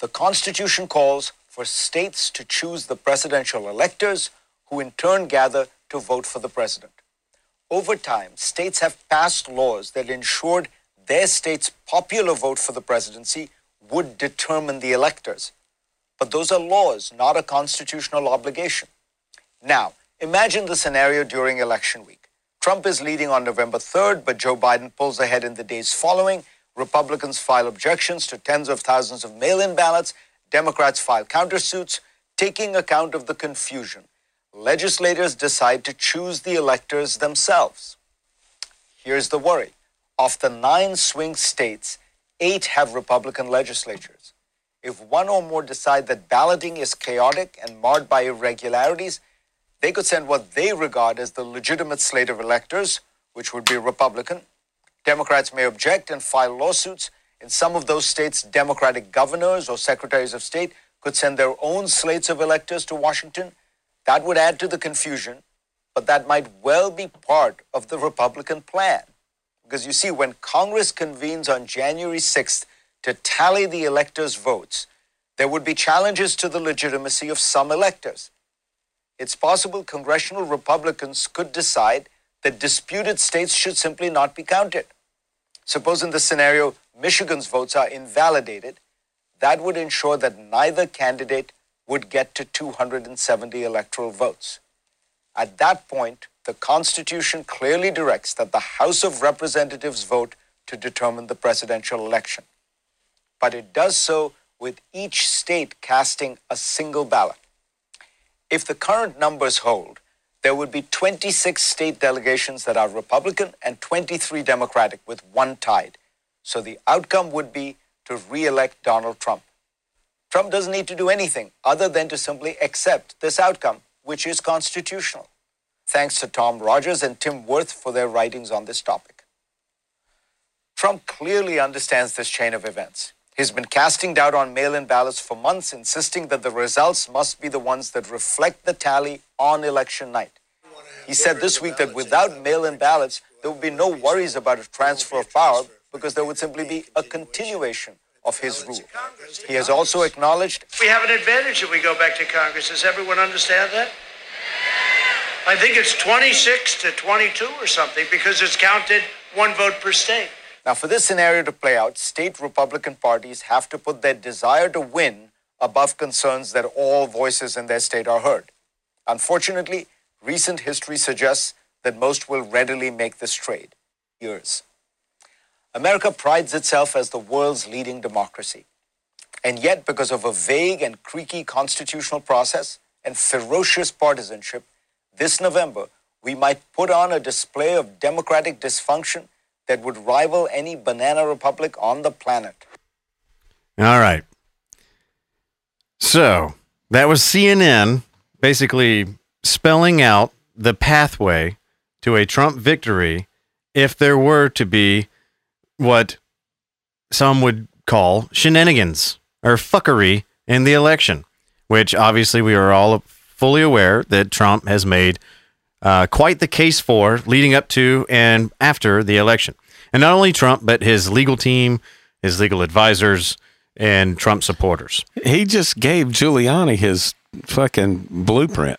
The Constitution calls for states to choose the presidential electors, who in turn gather to vote for the president. Over time, states have passed laws that ensured their state's popular vote for the presidency would determine the electors. But those are laws, not a constitutional obligation. Now, imagine the scenario during election week. Trump is leading on November 3rd, but Joe Biden pulls ahead in the days following. Republicans file objections to tens of thousands of mail in ballots. Democrats file countersuits, taking account of the confusion. Legislators decide to choose the electors themselves. Here's the worry of the nine swing states, eight have Republican legislatures. If one or more decide that balloting is chaotic and marred by irregularities, they could send what they regard as the legitimate slate of electors, which would be Republican. Democrats may object and file lawsuits. In some of those states, Democratic governors or secretaries of state could send their own slates of electors to Washington. That would add to the confusion, but that might well be part of the Republican plan. Because you see, when Congress convenes on January 6th to tally the electors' votes, there would be challenges to the legitimacy of some electors. It's possible congressional Republicans could decide that disputed states should simply not be counted. Suppose in the scenario Michigan's votes are invalidated, that would ensure that neither candidate would get to 270 electoral votes. At that point, the Constitution clearly directs that the House of Representatives vote to determine the presidential election. But it does so with each state casting a single ballot. If the current numbers hold, there would be 26 state delegations that are Republican and 23 Democratic, with one tied. So the outcome would be to re elect Donald Trump. Trump doesn't need to do anything other than to simply accept this outcome, which is constitutional. Thanks to Tom Rogers and Tim Wirth for their writings on this topic. Trump clearly understands this chain of events. He's been casting doubt on mail in ballots for months, insisting that the results must be the ones that reflect the tally on election night. He said this week that without mail in ballots, there would be no worries about a transfer of power because there would simply be a continuation of his rule. He has also acknowledged We have an advantage if we go back to Congress. Does everyone understand that? I think it's 26 to 22 or something because it's counted one vote per state. Now, for this scenario to play out, state Republican parties have to put their desire to win above concerns that all voices in their state are heard. Unfortunately, recent history suggests that most will readily make this trade. Years. America prides itself as the world's leading democracy. And yet, because of a vague and creaky constitutional process and ferocious partisanship, this November we might put on a display of democratic dysfunction that would rival any banana republic on the planet. All right. So that was CNN basically spelling out the pathway to a Trump victory if there were to be what some would call shenanigans or fuckery in the election, which obviously we are all fully aware that Trump has made uh, quite the case for leading up to and after the election. And not only Trump, but his legal team, his legal advisors, and Trump supporters. He just gave Giuliani his fucking blueprint.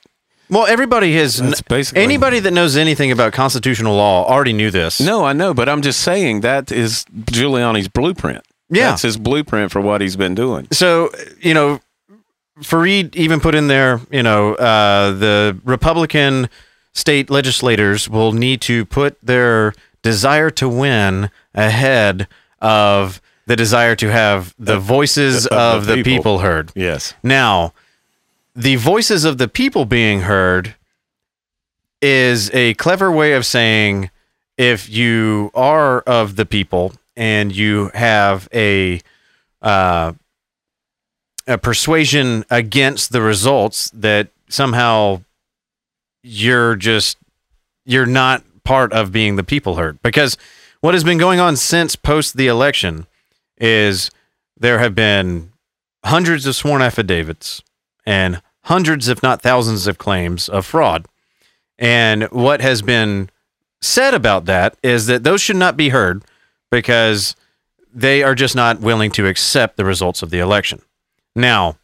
Well, everybody has. That's basically- anybody that knows anything about constitutional law already knew this. No, I know, but I'm just saying that is Giuliani's blueprint. Yeah. That's his blueprint for what he's been doing. So, you know, Fareed even put in there, you know, uh, the Republican state legislators will need to put their desire to win ahead of the desire to have the voices of of, the the, people. people heard. Yes. Now, the voices of the people being heard is a clever way of saying if you are of the people and you have a uh, a persuasion against the results that somehow you're just you're not part of being the people heard because what has been going on since post the election is there have been hundreds of sworn affidavits and hundreds if not thousands of claims of fraud. And what has been said about that is that those should not be heard because they are just not willing to accept the results of the election now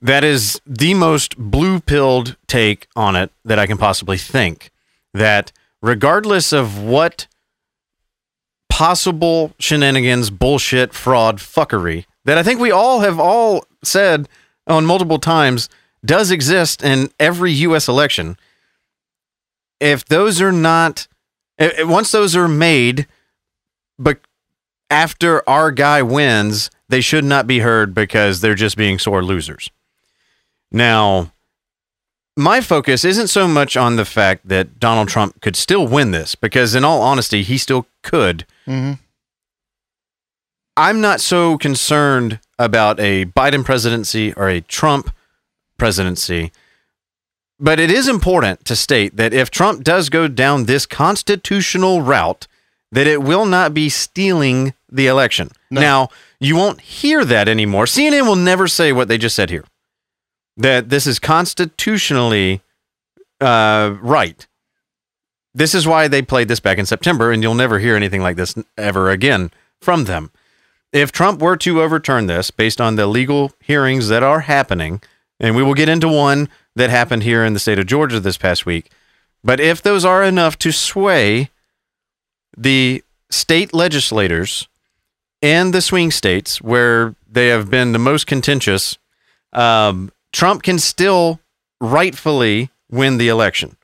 that is the most blue pilled take on it that I can possibly think. That regardless of what possible shenanigans, bullshit, fraud, fuckery that I think we all have all said on multiple times does exist in every U.S. election, if those are not i- i- once those are made, but after our guy wins, they should not be heard because they're just being sore losers. Now, my focus isn't so much on the fact that Donald Trump could still win this, because in all honesty, he still could. Mhm. I'm not so concerned about a Biden presidency or a Trump presidency. But it is important to state that if Trump does go down this constitutional route, that it will not be stealing the election. Now, you won't hear that anymore. CNN will never say what they just said here. That this is constitutionally uh, right. This is why they played this back in September, and you'll never hear anything like this ever again from them. If Trump were to overturn this based on the legal hearings that are happening, and we will get into one that happened here in the state of Georgia this past week, but if those are enough to sway the state legislators and the swing states where they have been the most contentious, um, Trump can still rightfully win the election,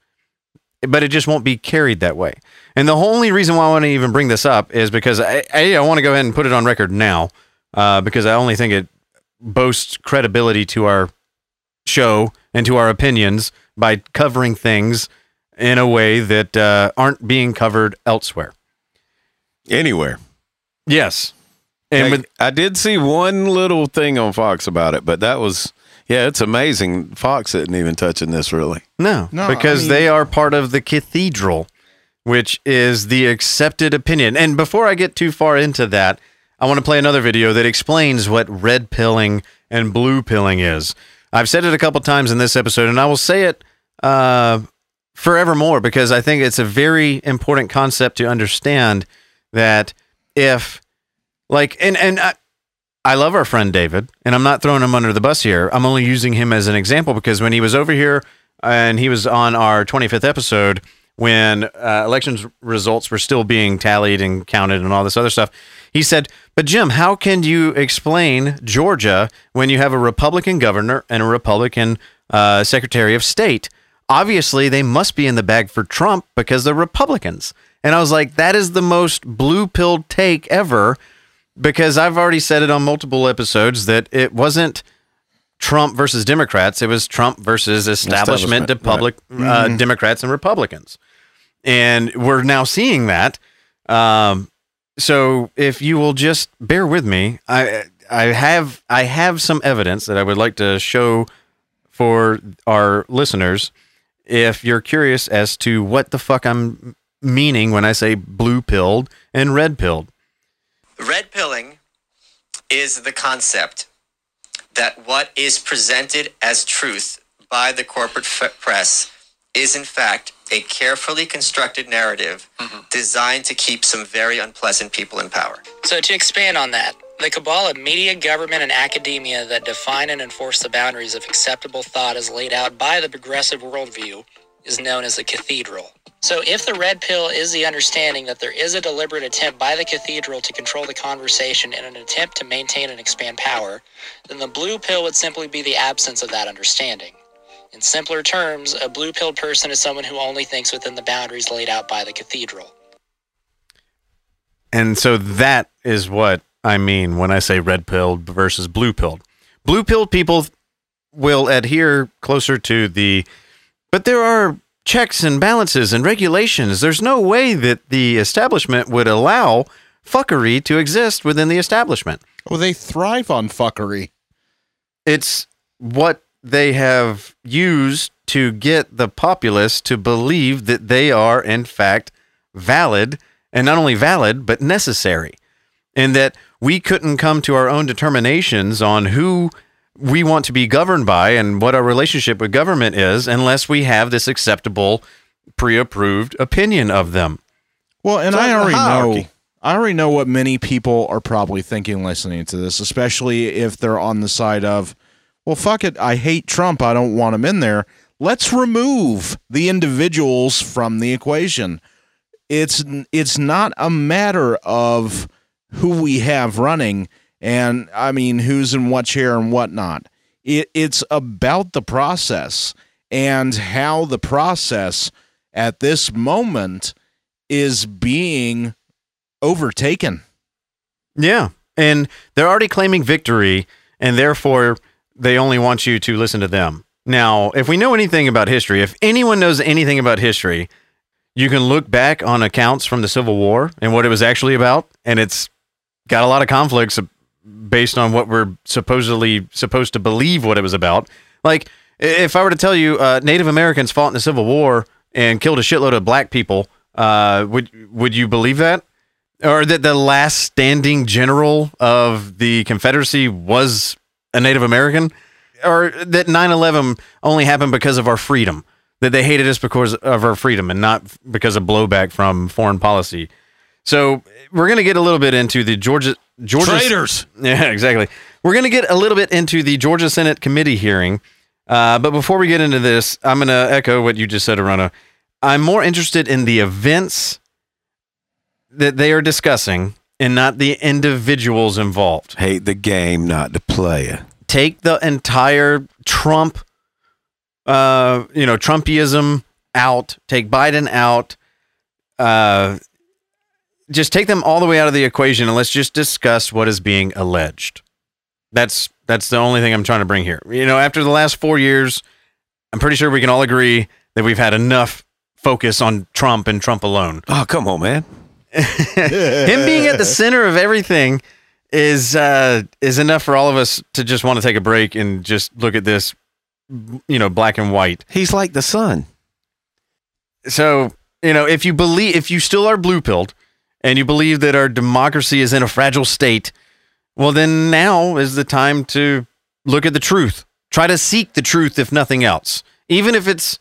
but it just won't be carried that way. And the only reason why I want to even bring this up is because I, I, I want to go ahead and put it on record now, uh, because I only think it boasts credibility to our show and to our opinions by covering things in a way that uh, aren't being covered elsewhere. Anywhere. Yes. And Hey, with I did see one little thing on Fox about it, but that was yeah, it's amazing. Fox isn't even touching this really. No, No, I because mean- they are part of the cathedral, which is the accepted opinion. And before I get too far into that, I want to play another video that explains what red pilling and blue pilling is. I've said it a couple times in this episode, and I will say it uh, forevermore because I think it's a very important concept to understand that if, like, and and I, I love our friend David, and I'm not throwing him under the bus here. I'm only using him as an example because when he was over here and he was on our 25th episode when uh, elections results were still being tallied and counted and all this other stuff, he said, But Jim, how can you explain Georgia when you have a Republican governor and a Republican uh, Secretary of State? Obviously, they must be in the bag for Trump because they're Republicans. And I was like, That is the most blue pill take ever because I've already said it on multiple episodes that it wasn't Trump versus Democrats; it was Trump versus establishment, Establishment, public uh, Democrats and Republicans, and we're now seeing that. Um, so, if you will just bear with me, I I have I have some evidence that I would like to show for our listeners. If you're curious as to what the fuck I'm meaning when I say blue pilled and red pilled. Red pilling is the concept that what is presented as truth by the corporate f- press is, in fact, a carefully constructed narrative mm-hmm. designed to keep some very unpleasant people in power. So, to expand on that, the cabal of media, government, and academia that define and enforce the boundaries of acceptable thought as laid out by the progressive worldview is known as the cathedral. So, if the red pill is the understanding that there is a deliberate attempt by the cathedral to control the conversation in an attempt to maintain and expand power, then the blue pill would simply be the absence of that understanding. In simpler terms, a blue pilled person is someone who only thinks within the boundaries laid out by the cathedral. And so that is what I mean when I say red pilled versus blue pilled. Blue pilled people will adhere closer to the, but there are checks and balances and regulations. There's no way that the establishment would allow fuckery to exist within the establishment. Well, they thrive on fuckery. It's what they have used to get the populace to believe that they are, in fact, valid and not only valid, but necessary. And that we couldn't come to our own determinations on who we want to be governed by and what our relationship with government is unless we have this acceptable, pre approved opinion of them. Well, and So I already know. I already know what many people are probably thinking listening to this, especially if they're on the side of, well, fuck it, I hate Trump, I don't want him in there. Let's remove the individuals from the equation. It's it's not a matter of who we have running and I mean who's in what chair and whatnot. It, it's about the process and how the process at this moment is being overtaken. Yeah. And they're already claiming victory, and therefore they only want you to listen to them. Now, if we know anything about history, if anyone knows anything about history, you can look back on accounts from the Civil War and what it was actually about, and it's got a lot of conflicts based on what we're supposedly supposed to believe what it was about. Like, if I were to tell you uh, Native Americans fought in the Civil War and killed a shitload of black people, uh, would would you believe that? Or that the last standing general of the Confederacy was a Native American? Or that 9 11 only happened because of our freedom? That they hated us because of our freedom and not because of blowback from foreign policy? So we're going to get a little bit into the Georgia Georgia Traitors. Yeah, exactly. We're going to get a little bit into the Georgia Senate committee hearing, uh, but before we get into this, I'm going to echo what you just said, Arona. I'm more interested in the events that they are discussing and not the individuals involved. Hate the game, not the player. Take the entire Trump, uh, you know, Trumpism out. Take Biden out. Uh, just take them all the way out of the equation and let's just discuss what is being alleged. That's that's the only thing I'm trying to bring here. You know, after the last 4 years, I'm pretty sure we can all agree that we've had enough focus on Trump and Trump alone. Oh, come on, man. Him being at the center of everything is uh is enough for all of us to just want to take a break and just look at this you know, black and white. He's like the sun. So, you know, if you believe if you still are blue pilled and you believe that our democracy is in a fragile state, well, then now is the time to look at the truth. Try to seek the truth, if nothing else, even if it's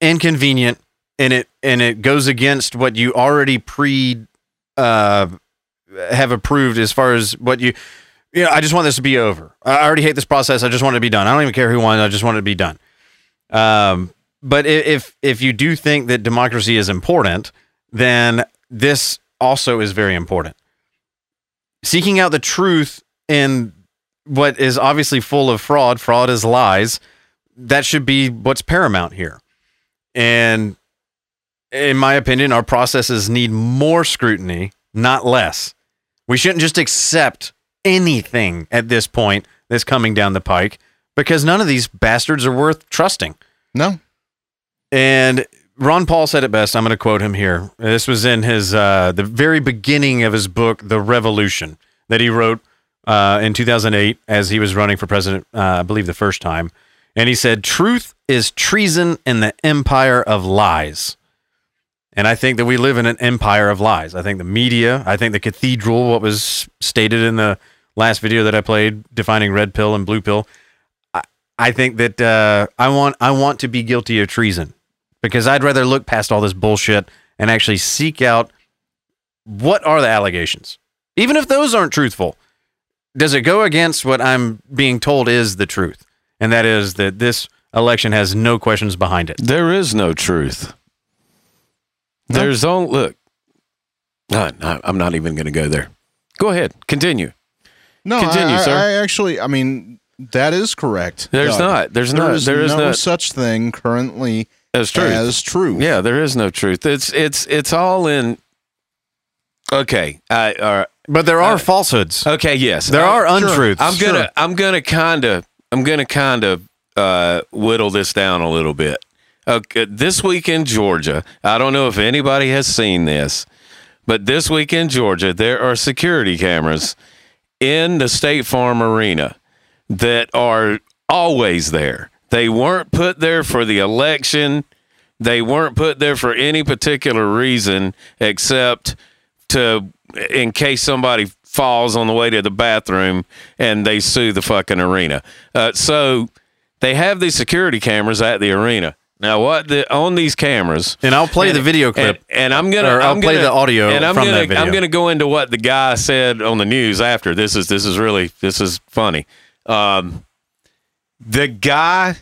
inconvenient and it and it goes against what you already pre uh, have approved as far as what you. You know, I just want this to be over. I already hate this process. I just want it to be done. I don't even care who won. I just want it to be done. Um, but if if you do think that democracy is important, then this also is very important. Seeking out the truth in what is obviously full of fraud, fraud is lies, that should be what's paramount here. And in my opinion, our processes need more scrutiny, not less. We shouldn't just accept anything at this point that's coming down the pike because none of these bastards are worth trusting. No. And Ron Paul said it best. I'm going to quote him here. This was in his uh, the very beginning of his book, The Revolution, that he wrote uh, in 2008 as he was running for president, uh, I believe the first time. And he said, "Truth is treason in the empire of lies." And I think that we live in an empire of lies. I think the media, I think the cathedral, what was stated in the last video that I played, defining red pill and blue pill. I, I think that uh, I want I want to be guilty of treason because I'd rather look past all this bullshit and actually seek out what are the allegations, even if those aren't truthful. Does it go against what I'm being told is the truth, and that is that this election has no questions behind it? There is no truth. There's only look. No, no, I'm not even going to go there. Go ahead, continue. No, Continue, I, I- sir. I actually, I mean, that is correct. There's Doug. not. There's not. is There is no not. such thing currently As truth. as truth. Yeah, there is no truth. It's it's it's all in. Okay, I all right. But there are falsehoods. Okay, yes, There I- are untruths. I'm gonna I'm gonna kind of I'm gonna kind of uh, whittle this down a little bit. Okay, this week in Georgia, I don't know if anybody has seen this, but this week in Georgia, there are security cameras in the State Farm Arena that are always there. They weren't put there for the election. They weren't put there for any particular reason except to in case somebody falls on the way to the bathroom and they sue the fucking arena. Uh, so they have these security cameras at the arena. Now, what the on these cameras? And I'll play the video and, clip. and I'm gonna I'll I'm play gonna- the audio and I'm from gonna that video. I'm gonna go into what the guy said on the news after. This is this is really this is funny. Um, the guy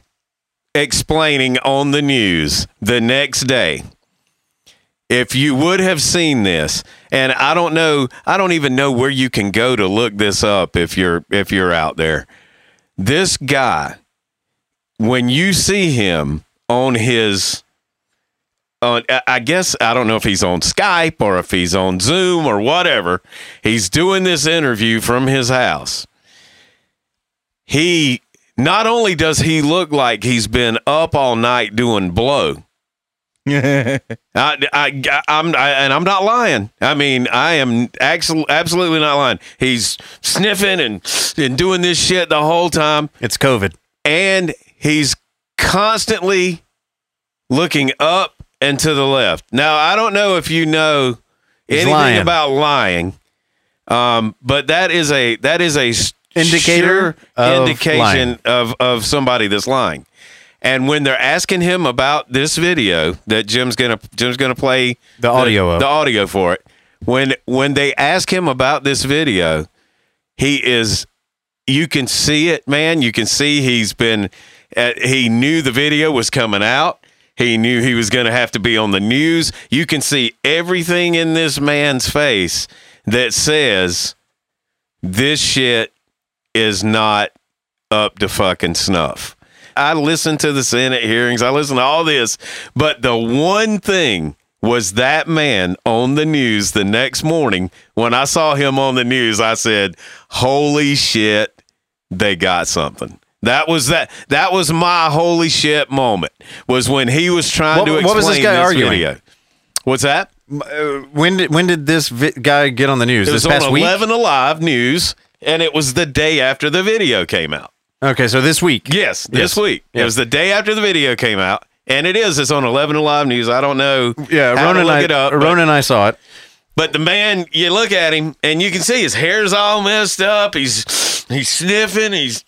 explaining on the news the next day if you would have seen this and i don't know i don't even know where you can go to look this up if you're if you're out there this guy when you see him on his on I- guess I don't know if he's on Skype or if he's on Zoom or whatever. He's doing this interview from his house. He not only does he look like he's been up all night doing blow. I, I, I'm, I, and I'm not lying. I mean, I am actually absolutely not lying. He's sniffing and and doing this shit the whole time It's COVID. and he's constantly looking up and to the left. Now, I don't know if you know He's anything lying. about lying, um, but that is a that is a s- Indicator sure of indication lying. of of somebody that's lying. And when they're asking him about this video that Jim's gonna Jim's gonna play The audio of. the audio for it, when when they ask him about this video, he is you can see it, man. You can see he's been, uh, he knew the video was coming out. He knew he was going to have to be on the news. You can see everything in this man's face that says this shit is not up to fucking snuff. I listened to the Senate hearings, I listened to all this, but the one thing was that man on the news the next morning. When I saw him on the news, I said, Holy shit, they got something. That was that. That was my holy shit moment. Was when he was trying What- to what explain was this guy arguing? video. What's that? Uh, when did when did this vi- guy get on the news? It This was past on week. 11 Alive News, and it was the day after the video came out. Okay, so this week. Yes, this Yes. week. It was the day after the video came out, and it is. It's on 11 Alive News. I don't know. Yeah, Ronan and look I, it up. Ronan and I saw it. But the man, you look at him and you can see his hair's all messed up. He's he's sniffing. He's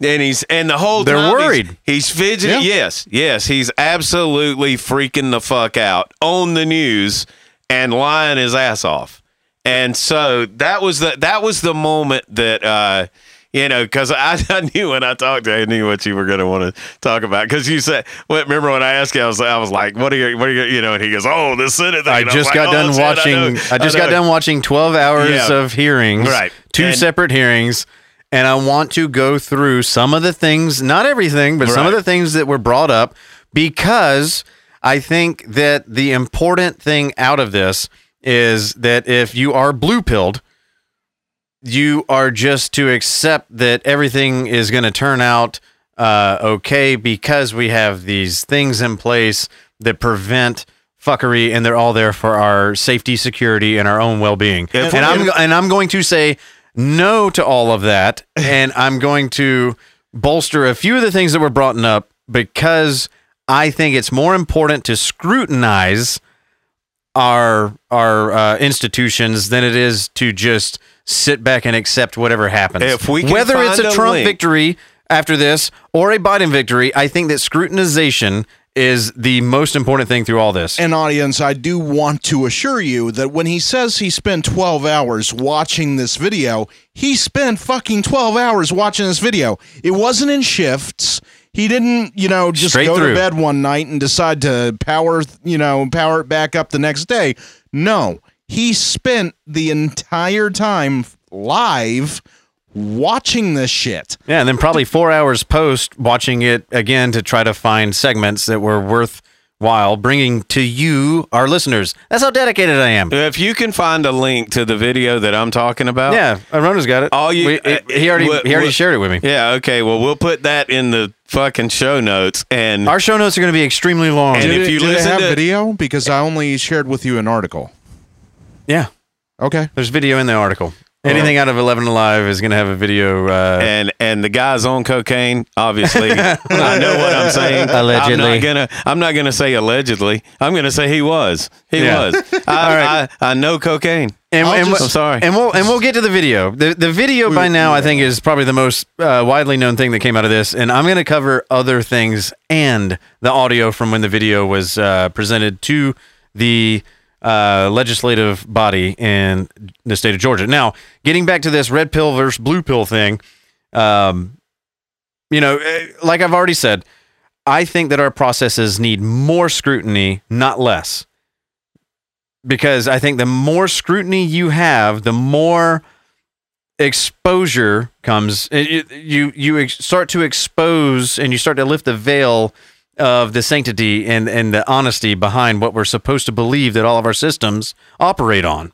and he's and the whole They're time worried. He's, fidgeting. Yes, yes, he's absolutely freaking the fuck out on the news and lying his ass off. And so that was the that was the moment that uh you know, because I, I knew when I talked to you, I knew what you were going to want to talk about. Because you said, well, remember when I asked you, I was, I was like, "What are you, what are you, you know?" And he goes, "Oh, the Senate thing." I And just like, got "Oh, done I watching. know, I, just got done watching twelve hours Yeah. of hearings, Right. Two And- separate hearings, and I want to go through some of the things, not everything, but some of the things that were brought up, because I think that the important thing out of this is that if you are blue pilled, you are just to accept that everything is going to turn out uh, okay because we have these things in place that prevent fuckery and they're all there for our safety security and our own well-being. If- and i'm and i'm going to say no to all of that and i'm going to bolster a few of the things that were brought up because i think it's more important to scrutinize our our uh, institutions than it is to just sit back and accept whatever happens. If we whether it's a a Trump link- victory after this or a Biden victory, I think that scrutinization is the most important thing through all this. And audience, I do want to assure you that when he says he spent 12 hours watching this video, he spent fucking 12 hours watching this video. It wasn't in shifts. He didn't, you know, just Straight go through. to bed one night and decide to power, you know, power it back up the next day. No, he spent the entire time live watching this shit. yeah, and then probably four hours post watching it again to try to find segments that were worthwhile bringing to you, our listeners. That's how dedicated I am. If you can find a link to the video that I'm talking about, Yeah, Rona's got it. All you- We- uh, he already what- he already what- shared it with me. Yeah, okay. Well, we'll put that in the fucking show notes. And Our show notes are going to be extremely long. And if you it, it listen have to- video? Because I only shared with you an article. yeah, Okay. there's video in the article. Anything out of Eleven Alive is going to have a video. Uh, and and the guy's on cocaine. Obviously, I know what I'm saying. Allegedly. I'm not gonna. I'm not gonna say allegedly. I'm gonna say he was. He Yeah. was. I, I I know cocaine. and, I'll and just- I'm sorry. And we'll and we'll get to the video. The the video by now I think is probably the most uh, widely known thing that came out of this, and I'm going to cover other things and the audio from when the video was uh, presented to the uh, legislative body in the state of Georgia. Now, getting back to this red pill versus blue pill thing, um, you know, eh, like I've already said, I think that our processes need more scrutiny, not less because I think the more scrutiny you have, the more exposure comes. It- You you start to expose and you start to lift the veil of the sanctity and, and the honesty behind what we're supposed to believe that all of our systems operate on.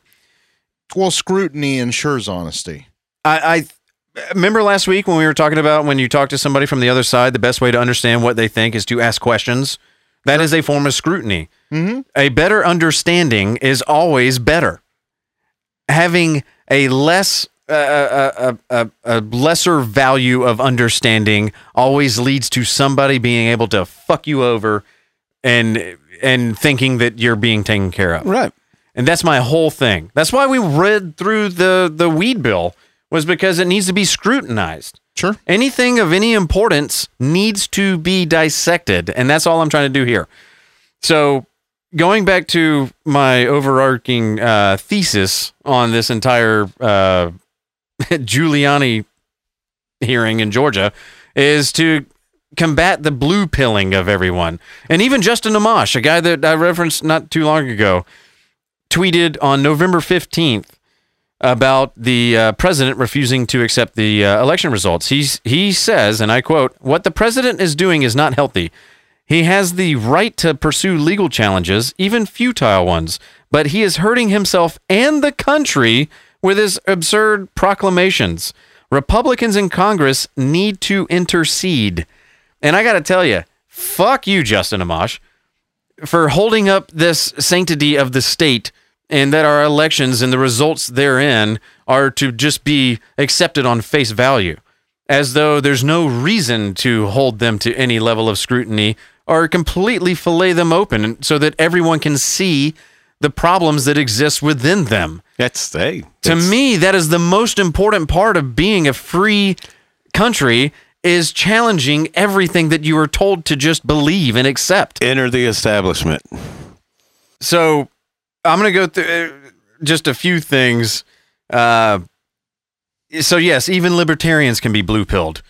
Well, scrutiny ensures honesty. I, I remember last week when we were talking about when you talk to somebody from the other side, the best way to understand what they think is to ask questions. That is a form of scrutiny. Mm-hmm. A better understanding is always better. Having a less a, a, a, a lesser value of understanding always leads to somebody being able to fuck you over and and thinking that you're being taken care of. Right. And that's my whole thing. That's why we read through the the weed bill was because it needs to be scrutinized. Sure. Anything of any importance needs to be dissected, and that's all I'm trying to do here. So, going back to my overarching uh, thesis on this entire uh, Giuliani hearing in Georgia is to combat the blue pilling of everyone. And even Justin Amash, a guy that I referenced not too long ago, tweeted on November 15th about the uh, president refusing to accept the uh, election results. He's, he says, and I quote, What the president is doing is not healthy. He has the right to pursue legal challenges, even futile ones, but he is hurting himself and the country with his absurd proclamations. Republicans in Congress need to intercede. And I got to tell you, fuck you, Justin Amash, for holding up this sanctity of the state and that our elections and the results therein are to just be accepted on face value, as though there's no reason to hold them to any level of scrutiny or completely fillet them open so that everyone can see the problems that exist within them. That's hey. To me, that is the most important part of being a free country is challenging everything that you are told to just believe and accept. enter the establishment. So I'm going to go through uh, just a few things. Uh, so yes, even libertarians can be blue pilled.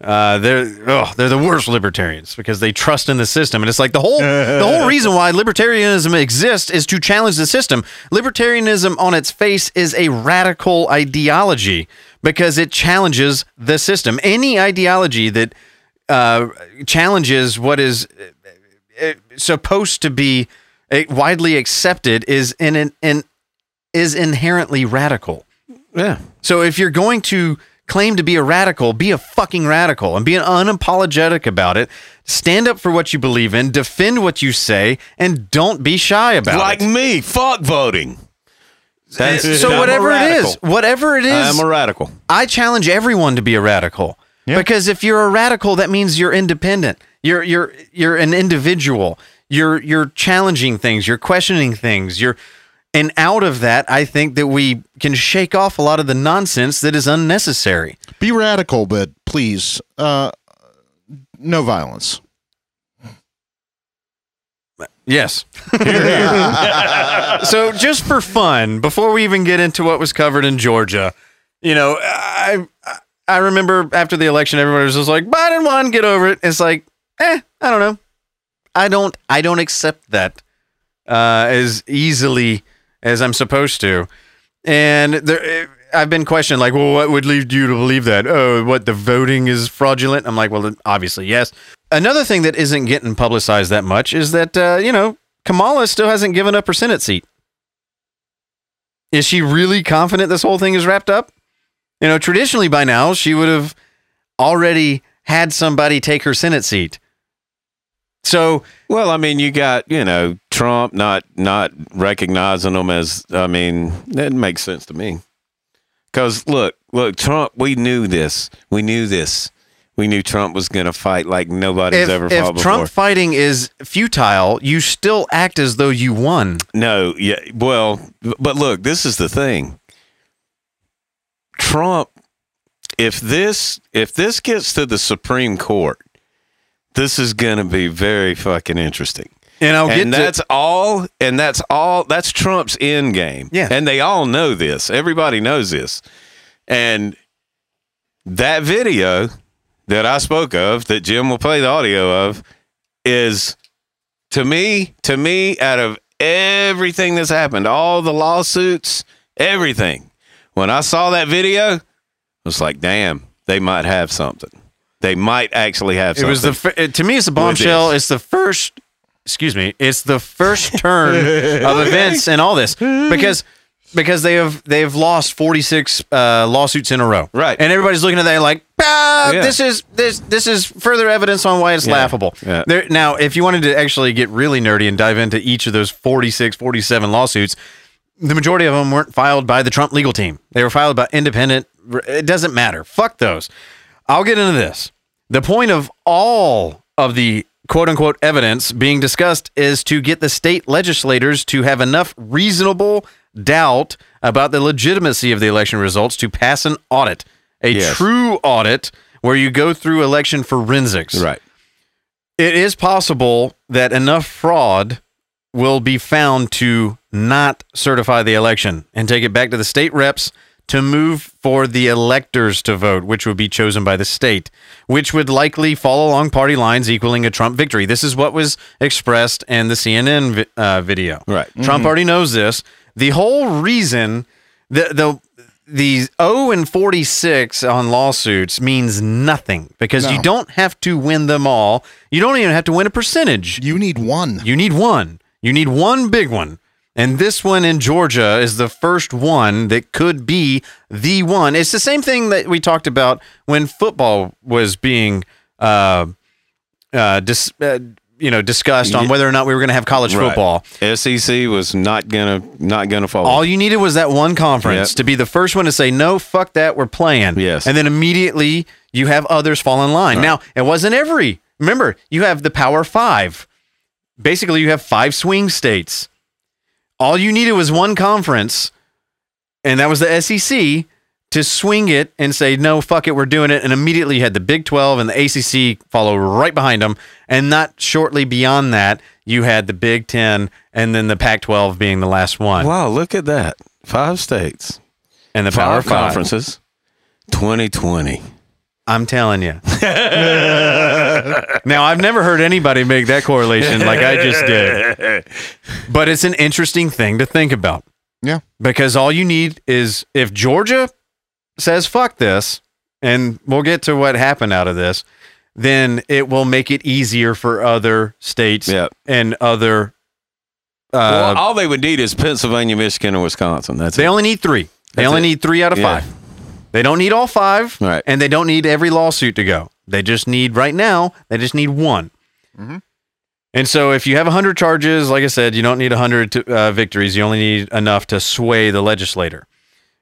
Uh, they're oh, they're the worst libertarians because they trust in the system, and it's like the whole the whole reason why libertarianism exists is to challenge the system. Libertarianism, on its face, is a radical ideology because it challenges the system. Any ideology that uh, challenges what is uh, supposed to be uh, widely accepted is in an, in, is inherently radical. Yeah. So if you're going to claim to be a radical, be a fucking radical and be unapologetic about it. Stand up for what you believe in, defend what you say, and don't be shy about like it. Like me, fuck voting. That's- so whatever it is, whatever it is, I'm a radical. I challenge everyone to be a radical. Because if you're a radical, that means you're independent. You're you're you're an individual. You're you're challenging things. You're questioning things. You're and out of that, I think that we can shake off a lot of the nonsense that is unnecessary. Be radical, but please, uh, no violence. Yes. so just for fun, before we even get into what was covered in Georgia, you know, I I remember after the election, everybody was just like, Biden won, get over it. It's like, eh, I don't know. I don't I don't accept that uh, as easily as I'm supposed to. And there, I've been questioned, like, well, what would lead you to believe that? Oh, what the voting is fraudulent? I'm like, well, obviously, yes. Another thing that isn't getting publicized that much is that uh, you know Kamala still hasn't given up her Senate seat. Is she really confident this whole thing is wrapped up? You know, traditionally by now she would have already had somebody take her Senate seat. So, Well, I mean, you got you know Trump not not recognizing them as. I mean, that makes sense to me. Because look, look, Trump. We knew this. We knew this. We knew Trump was going to fight like nobody's if, ever if fought before. If Trump fighting is futile, you still act as though you won. No, yeah, well, but look, this is the thing. Trump, if this if this gets to the Supreme Court, this is going to be very fucking interesting. And I'll and get to- that's all. And that's all. That's Trump's end game. Yeah. and they all know this. Everybody knows this. And that video that I spoke of, that Jim will play the audio of, is to me, to me, out of everything that's happened, all the lawsuits, everything. When I saw that video, I was like, damn, they might have something. They might actually have something. It was the to me it's a bombshell. It's the first. Excuse me. It's the first turn of events in all this because because they have they have lost 46 uh, lawsuits in a row. Right. And everybody's looking at that like, ah, Yeah. this is this this is further evidence on why it's Yeah. laughable. Yeah. There, now, if you wanted to actually get really nerdy and dive into each of those 46, 47 lawsuits, the majority of them weren't filed by the Trump legal team. They were filed by independent. It doesn't matter. Fuck those. I'll get into this. The point of all of the quote unquote evidence being discussed is to get the state legislators to have enough reasonable doubt about the legitimacy of the election results to pass an audit, a Yes. true audit where you go through election forensics. right. It is possible that enough fraud will be found to not certify the election and take it back to the state reps to move for the electors to vote, which would be chosen by the state, which would likely fall along party lines, equaling a Trump victory. This is what was expressed in the CNN vi- uh, video. Right. Trump already knows this. The whole reason the the the 0 and 46 on lawsuits means nothing because you don't have to win them all. You don't even have to win a percentage. You need one. You need one. You need one big one. And this one in Georgia is the first one that could be the one. It's the same thing that we talked about when football was being uh, uh, dis- uh, you know discussed on whether or not we were going to have college Right. football. SEC was not gonna not gonna fall. All you needed was that one conference Yep. to be the first one to say, no, fuck that, we're playing. Yes. And then immediately you have others fall in line. Now, it wasn't every. Remember, you have the Power Five. Basically, you have five swing states. All you needed was one conference, and that was the SEC, to swing it and say, no, fuck it, we're doing it. And immediately you had the Big 12 and the ACC follow right behind them. And not shortly beyond that, you had the Big 10 and then the Pac 12 being the last one. Wow, look at that. Five states. And the Power Five Five. conferences. 2020. I'm telling you. now, I've never heard anybody make that correlation like I just did. But it's an interesting thing to think about Yeah. because all you need is if Georgia says fuck this, and we'll get to what happened out of this, then it will make it easier for other states Yep. and other. well, Uh, all they would need is Pennsylvania, Michigan, and Wisconsin. That's they it. only need three. They That's only it. need three out of Yeah. five. They don't need all five, Right. and they don't need every lawsuit to go. They just need right now. They just need one. And so, if you have hundred charges, like I said, you don't need hundred uh, victories. You only need enough to sway the legislator.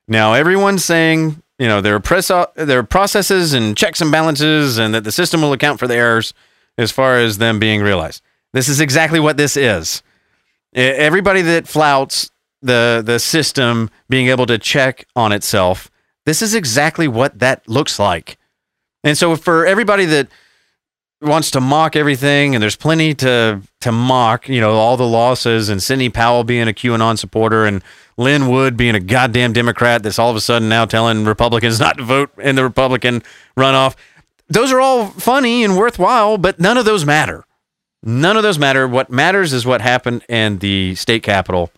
Now, everyone's saying, you know, there are press there are processes and checks and balances, and that the system will account for the errors as far as them being realized. This is exactly what this is. Everybody that flouts the the system being able to check on itself, this is exactly what that looks like. And so, for everybody that wants to mock everything, and there's plenty to to mock. You know, all the losses, and Sidney Powell being a QAnon supporter, and Lin Wood being a goddamn Democrat that's all of a sudden now telling Republicans not to vote in the Republican runoff. Those are all funny and worthwhile, but none of those matter. None of those matter. What matters is what happened in the state capitol,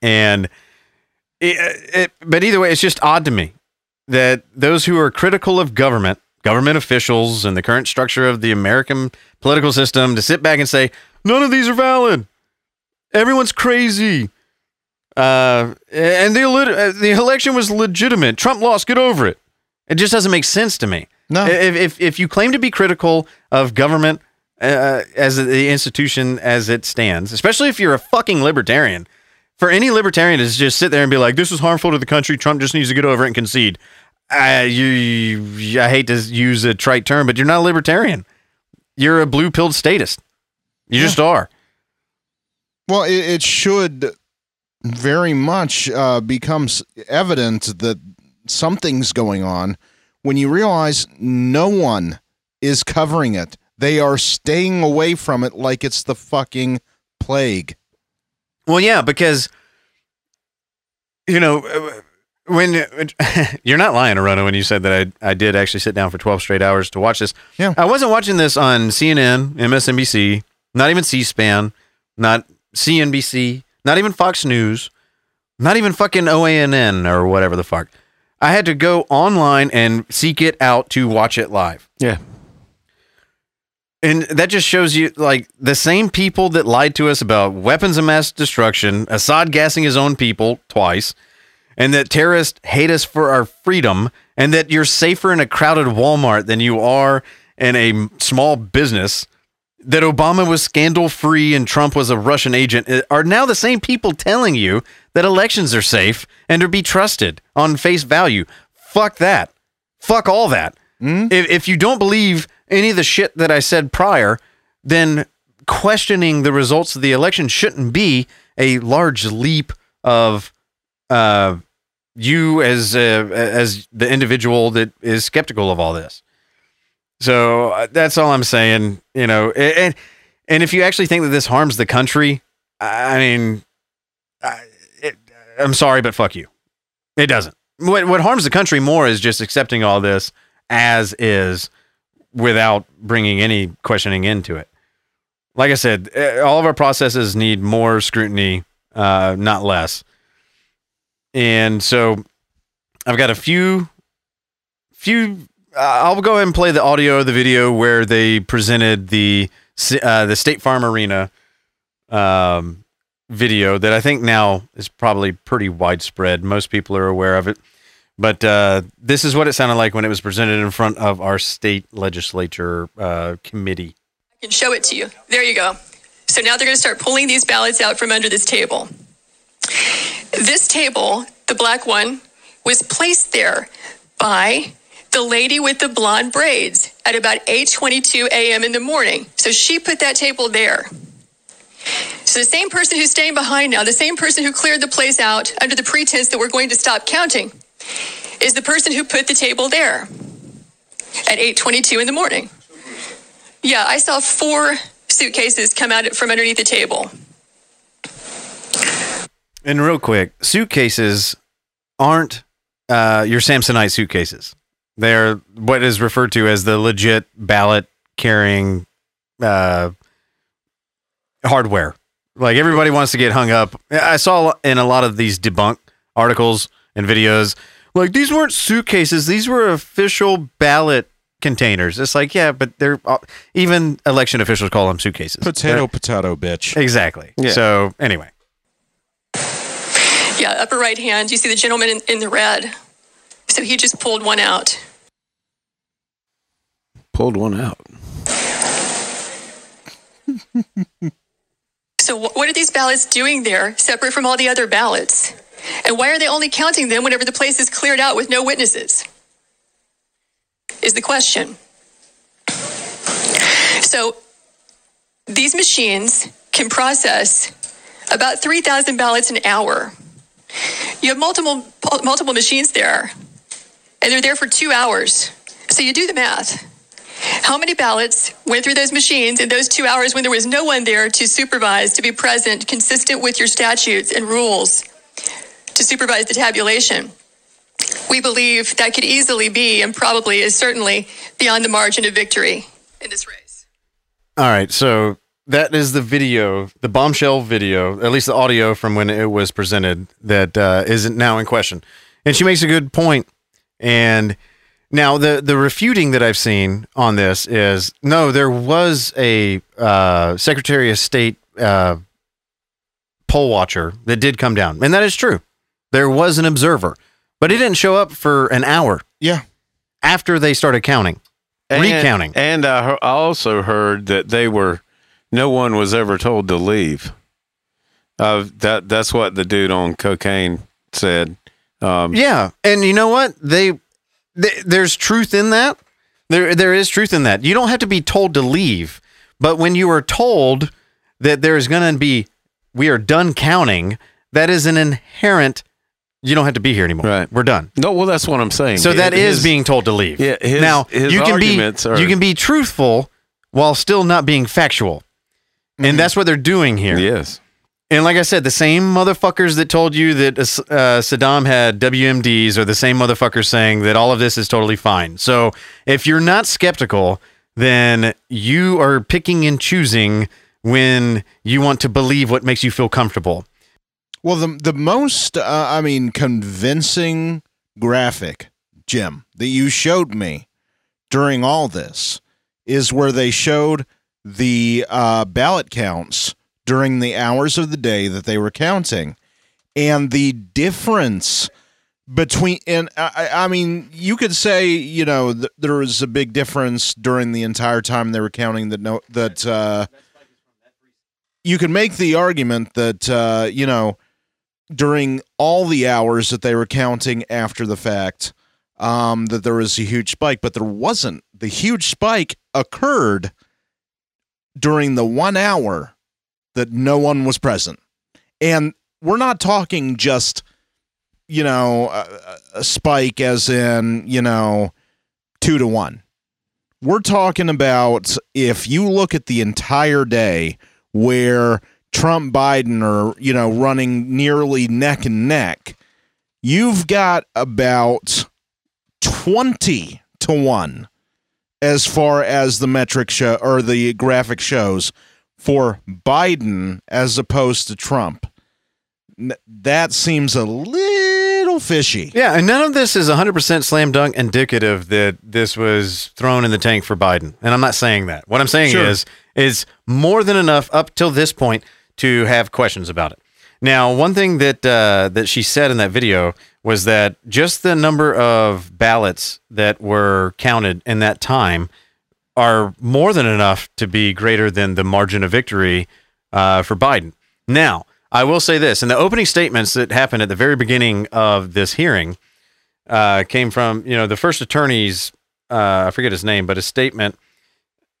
and it, it, but either way, it's just odd to me that those who are critical of government, government officials, and the current structure of the American political system to sit back and say, none of these are valid. Everyone's crazy. Uh, and the, uh, the election was legitimate. Trump lost. Get over it. It just doesn't make sense to me. No. If, if, if you claim to be critical of government uh, as the institution as it stands, especially if you're a fucking libertarian, for any libertarian to just sit there and be like, "This is harmful to the country. Trump just needs to get over it and concede." I you, you I hate to use a trite term, but you're not a libertarian. You're a blue pilled statist. You just are. Well, it, it should very much uh, becomes evident that something's going on when you realize no one is covering it. They are staying away from it like it's the fucking plague. Well, yeah, because you know uh, when you're not lying, Arona, when you said that I I did actually sit down for 12 straight hours to watch this. Yeah. I wasn't watching this on CNN, MSNBC, not even C-SPAN, not CNBC, not even Fox News, not even fucking OANN or whatever the fuck. I had to go online and seek it out to watch it live. Yeah. And that just shows you like the same people that lied to us about weapons of mass destruction, Assad gassing his own people twice, and that terrorists hate us for our freedom, and that you're safer in a crowded Walmart than you are in a small business, that Obama was scandal free and Trump was a Russian agent, uh, are now the same people telling you that elections are safe and to be trusted on face value. Fuck that. Fuck all that. If, if you don't believe any of the shit that I said prior, then questioning the results of the election shouldn't be a large leap of uh, you as uh, as the individual that is skeptical of all this. So uh, that's all I'm saying. You know, and and if you actually think that this harms the country, I mean, I, it, I'm sorry, but fuck you. It doesn't. What what harms the country more is just accepting all this as is without bringing any questioning into it. Like I said, eh, all of our processes need more scrutiny, uh, not less. And so I've got a few few uh, I'll go ahead and play the audio, of the video where they presented the uh, the State Farm Arena um, video that I think now is probably pretty widespread. Most people are aware of it. But uh, this is what it sounded like when it was presented in front of our state legislature uh, committee. I can show it to you. There you go. So now they're going to start pulling these ballots out from under this table. This table, the black one, was placed there by the lady with the blonde braids at about 8:22 a.m. in the morning. So she put that table there. So the same person who's staying behind now, the same person who cleared the place out under the pretense that we're going to stop counting, is the person who put the table there at 8:22 in the morning. Yeah, I saw four suitcases come out from underneath the table. And real quick, suitcases aren't uh, your Samsonite suitcases. They're what is referred to as the legit ballot carrying uh, hardware. Like everybody wants to get hung up. I saw in a lot of these debunk articles and videos, like these weren't suitcases; these were official ballot containers. It's like, yeah, but they're uh, even election officials call them suitcases. Potato, They're- potato, bitch. exactly. Yeah. So anyway, Yeah, upper right hand, you see the gentleman in, in the red. So he just pulled one out. Pulled one out. So what are these ballots doing there, separate from all the other ballots? And why are they only counting them whenever the place is cleared out with no witnesses? Is the question. So these machines can process about 3,000 ballots an hour. You have multiple multiple machines there, and they're there for two hours. So you do the math. How many ballots went through those machines in those two hours when there was no one there to supervise, to be present, consistent with your statutes and rules, to supervise the tabulation? We believe that could easily be, and probably is certainly, beyond the margin of victory in this race. All right, so that is the video, the bombshell video, at least the audio from when it was presented that uh, isn't now in question. And she makes a good point. And now the the refuting that I've seen on this is no, there was a uh, Secretary of State uh, poll watcher that did come down, and that is true. There was an observer, but he didn't show up for an hour Yeah. after they started counting, And- recounting. And I, he- I also heard that they were, no one was ever told to leave. Uh, that that's what the dude on cocaine said. Um, Yeah, and you know what? They, th there's truth in that. There there is truth in that. You don't have to be told to leave, but when you are told that there is going to be we are done counting, that is an inherent you don't have to be here anymore. Right. We're done. No, well, that's what I'm saying. So that is His- being told to leave. Yeah, his- now his you can be are- you can be truthful while still not being factual, and that's what they're doing here. Yes. And like I said, the same motherfuckers that told you that uh, Saddam had WMDs are the same motherfuckers saying that all of this is totally fine. So if you're not skeptical, then you are picking and choosing when you want to believe what makes you feel comfortable. Well, the the most, uh, I mean, convincing graphic, Jim, that you showed me during all this is where they showed the uh, ballot counts during the hours of the day that they were counting, and the difference between and I, I mean you could say you know th- there was a big difference during the entire time they were counting that no that uh, you can make the argument that uh, you know during all the hours that they were counting after the fact um, that there was a huge spike, but there wasn't. The huge spike occurred during the one hour that no one was present, and we're not talking just you know a, a spike as in you know two to one. We're talking about if you look at the entire day where Trump Biden are, you know, running nearly neck and neck, you've got about 20 to 1 as far as the metric show or the graphic shows for Biden as opposed to Trump. That seems a little fishy. Yeah, and none of this is 100% slam dunk indicative that this was thrown in the tank for Biden. And I'm not saying that. What I'm saying Sure. is is more than enough up till this point to have questions about it. Now, one thing that uh, that she said in that video was that just the number of ballots that were counted in that time are more than enough to be greater than the margin of victory uh, for Biden. Now, I will say this: in the opening statements that happened at the very beginning of this hearing, uh, came from you know the first attorney's uh, I forget his name, but his statement.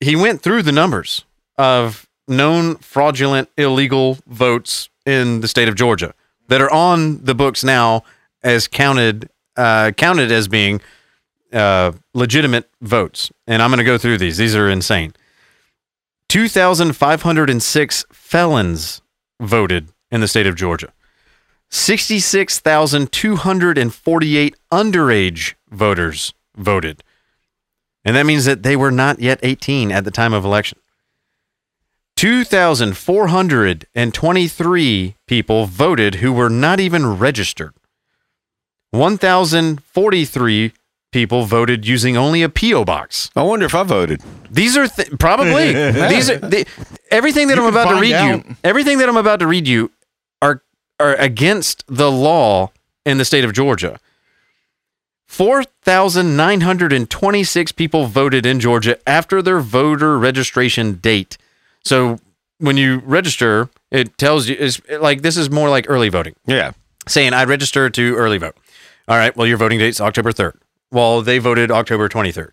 He went through the numbers of known fraudulent illegal votes in the state of Georgia that are on the books now as counted uh, counted as being uh, legitimate votes. And I'm going to go through these. These are insane. 2,506 felons voted in the state of Georgia. 66,248 underage voters voted. And that means that they were not yet 18 at the time of election. 2,423 people voted who were not even registered. 1,043 people voted using only a P.O. box. I wonder if I voted. These are th- probably these are the, everything that You I'm about to read out. you. Everything that I'm about to read you are are against the law in the state of Georgia. 4,926 people voted in Georgia after their voter registration date. So when you register, it tells you it's like this is more like early voting Yeah. saying I'd register to early vote. All right, well, your voting date's October 3rd. Well, they voted October 23rd.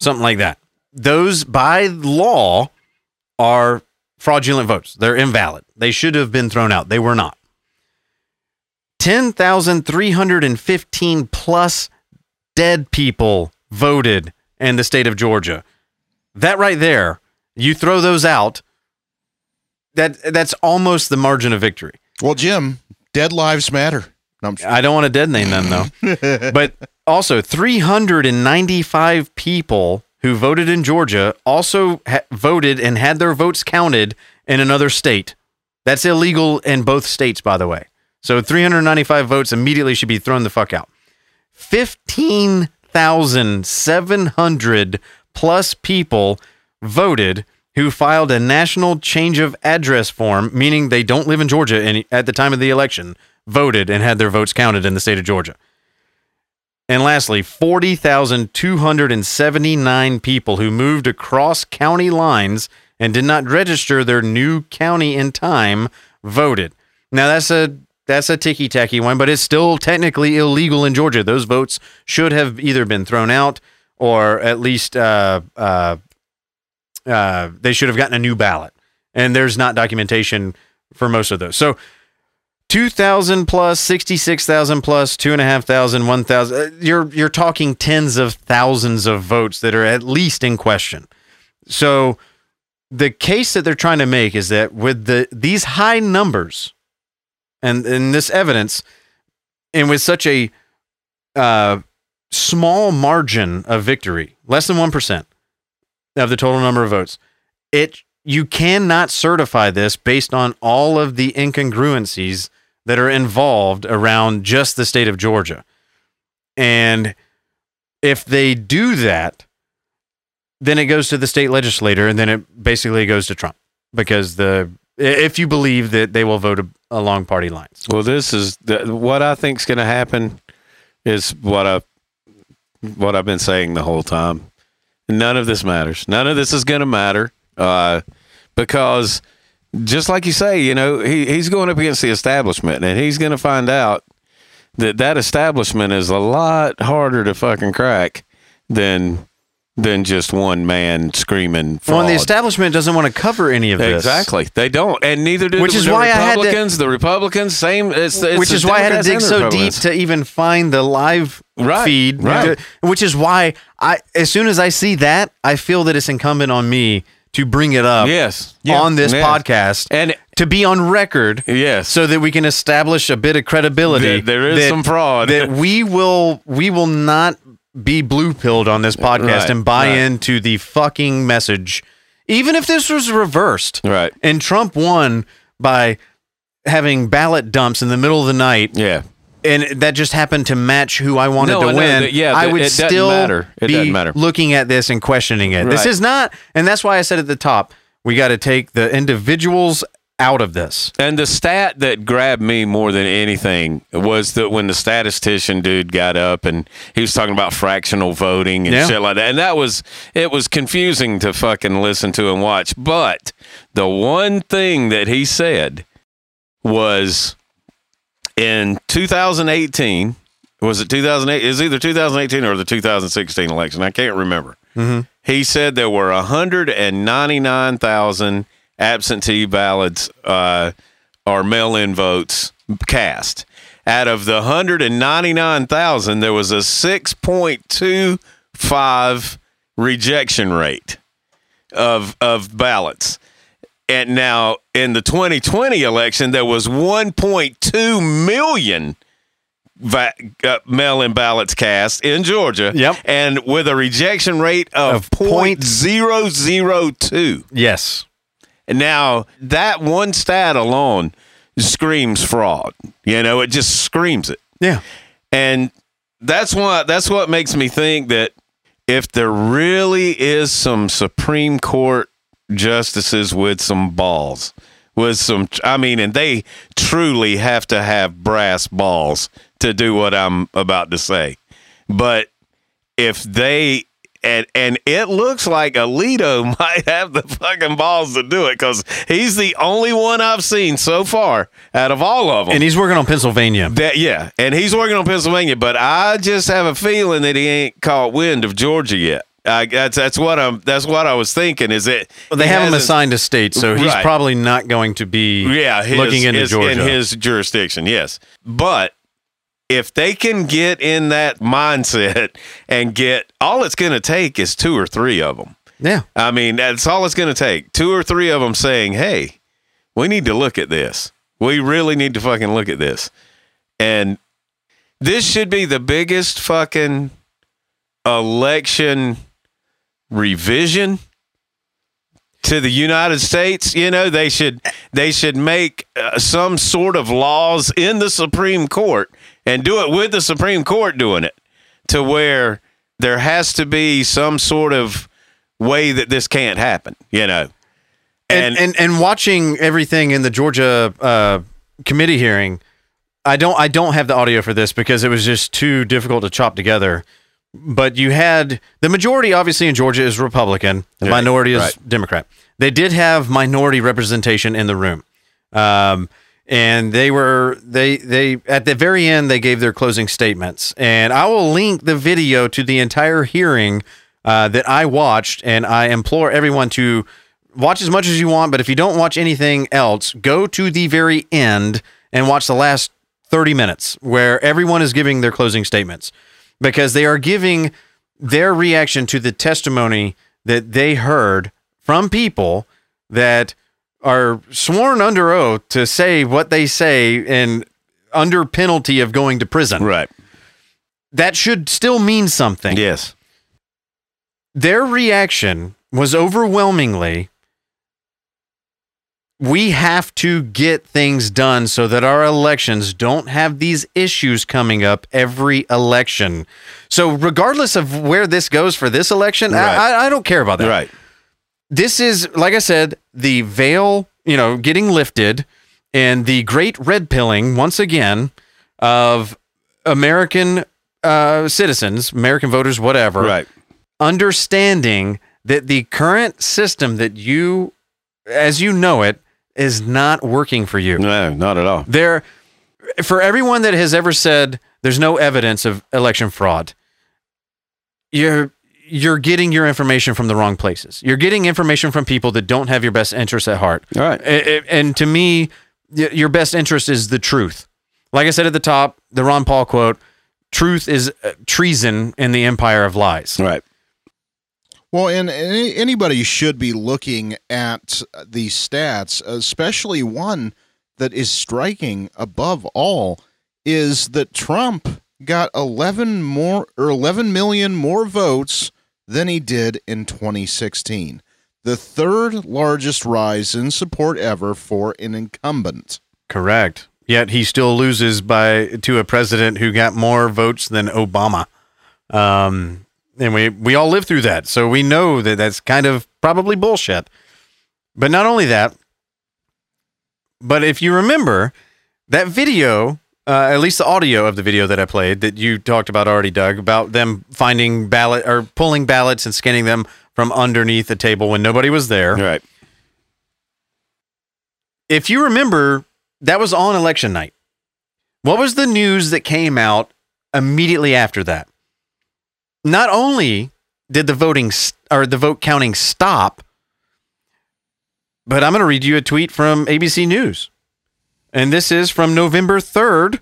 Something like that. Those, by law, are fraudulent votes. They're invalid. They should have been thrown out. They were not. 10,315 plus dead people voted in the state of Georgia. That right there, you throw those out, that that's almost the margin of victory. Well, Jim, dead lives matter. No, I'm- don't want to dead name them though. but also, 395 people who voted in Georgia also ha- voted and had their votes counted in another state. That's illegal in both states, by the way. So 395 votes immediately should be thrown the fuck out. 15,700 plus people voted who filed a national change of address form, meaning they don't live in Georgia any, at the time of the election, voted and had their votes counted in the state of Georgia. And lastly, 40,279 people who moved across county lines and did not register their new county in time voted. Now that's a that's a ticky tacky one, but it's still technically illegal in Georgia. Those votes should have either been thrown out or at least uh, uh, uh, they should have gotten a new ballot. And there's not documentation for most of those. So 2,000 plus, 66,000 plus, 2,500, 1,000. uh, You're, you're talking tens of thousands of votes that are at least in question. So the case that they're trying to make is that with the these high numbers and, and this evidence, and with such a uh, small margin of victory, less than 1% of the total number of votes, it you cannot certify this based on all of the incongruencies that are involved around just the state of Georgia. And if they do that, then it goes to the state legislator, and then it basically goes to Trump because the if you believe that they will vote along party lines. Well, this is the, what I think is going to happen. Is what I what I've been saying the whole time. None of this matters. None of this is going to matter uh, because, just like you say, you know, he, he's going up against the establishment, and he's going to find out that that establishment is a lot harder to fucking crack than than just one man screaming. Fraud. Well, the establishment doesn't want to cover any of this. Exactly, they don't, and neither do Which the, is the why I had to- the Republicans, same. It's, it's which is why I had to dig so deep to even find the live Right, feed. right. to- which is why I, as soon as I see that, I feel that it's incumbent on me to bring it up. Yes. on this Yeah. podcast And- to be on record. Yes. so that we can establish a bit of credibility. There is that- some fraud. that we will we will not be blue pilled on this podcast Right, and buy right. into the fucking message, even if this was reversed. Right. And Trump won by having ballot dumps in the middle of the night Yeah. and that just happened to match who I wanted No, to win, yeah, I would it still matter. It be matter. looking at this and questioning it. This is not, and that's why I said at the top, we got to take the individuals out of this. And the stat that grabbed me more than anything was that when the statistician dude got up and he was talking about fractional voting and Yeah. shit like that. And that was it was confusing to fucking listen to and watch. But the one thing that he said was in 2018 was it 2008 is either 2018 or the 2016 election i can't remember mm-hmm. he said there were 199000 absentee ballots uh, or mail-in votes cast out of the 199000 there was a 6.25 rejection rate of of ballots and now in the 2020 election, there was 1.2 million va- uh, mail-in ballots cast in Georgia. Yep. And with a rejection rate of, Of point- 0.002. Yes. And now that one stat alone screams fraud. You know, it just screams it. Yeah. And that's what that's what makes me think that if there really is some Supreme Court justices with some balls, with some I mean, and they truly have to have brass balls to do what I'm about to say. But if they and and it looks like Alito might have the fucking balls to do it because he's the only one I've seen so far out of all of them. And he's working on Pennsylvania. That yeah, and he's working on Pennsylvania, but I just have a feeling that he ain't caught wind of Georgia yet. I, that's that's what I'm. That's what I was thinking. Is it? Well, they have him assigned a state, so he's Right. probably not going to be Yeah, his, looking into his- Georgia. in his jurisdiction. Yes, but if they can get in that mindset and get all it's going to take is two or three of them. yeah. I mean, that's all it's going to take. Two or three of them saying, "Hey, we need to look at this. We really need to fucking look at this." And this should be the biggest fucking election revision to the United States. You know, they should they should make uh, some sort of laws in the Supreme Court and do it with the Supreme Court doing it to where there has to be some sort of way that this can't happen, you know. and, and and watching everything in the Georgia uh, committee hearing, I don't I don't have the audio for this because it was just too difficult to chop together. But you had the majority, obviously, in Georgia is Republican. The Right, minority is right. Democrat. They did have minority representation in the room, um, and they were they they at the very end they gave their closing statements. And I will link the video to the entire hearing uh, that I watched, and I implore everyone to watch as much as you want. But if you don't watch anything else, go to the very end and watch the last 30 minutes where everyone is giving their closing statements because they are giving their reaction to the testimony that they heard from people that are sworn under oath to say what they say and under penalty of going to prison. right. That should still mean something. Yes. Their reaction was overwhelmingly we have to get things done so that our elections don't have these issues coming up every election. So, regardless of where this goes for this election, Right. I, I, I don't care about that. Right. This is, like I said, the veil, you know, getting lifted and the great red pilling once again of American uh, citizens, American voters, whatever, Right. understanding that the current system that you, as you know it, is not working for you. No, not at all. There, for everyone that has ever said there's no evidence of election fraud, you're you're getting your information from the wrong places. You're getting information from people that don't have your best interests at heart. All right. A- a- And to me, your best interest is the truth. Like I said at the top, the Ron Paul quote: "Truth is uh, treason in the empire of lies." Right. Well, and any, anybody should be looking at these stats, especially one that is striking above all is that Trump got 11 more or 11 million more votes than he did in 2016. The third largest rise in support ever for an incumbent. Correct. Yet he still loses by to a president who got more votes than Obama. Um, and we we all lived through that, so we know that that's kind of probably bullshit. But not only that, but if you remember that video, uh, at least the audio of the video that I played that you talked about already, Doug, about them finding ballot or pulling ballots and scanning them from underneath the table when nobody was there. Right. If you remember, that was on election night. What was the news that came out immediately after that? Not only did the voting st- or the vote counting stop, but I'm going to read you a tweet from ABC News. And this is from November 3rd.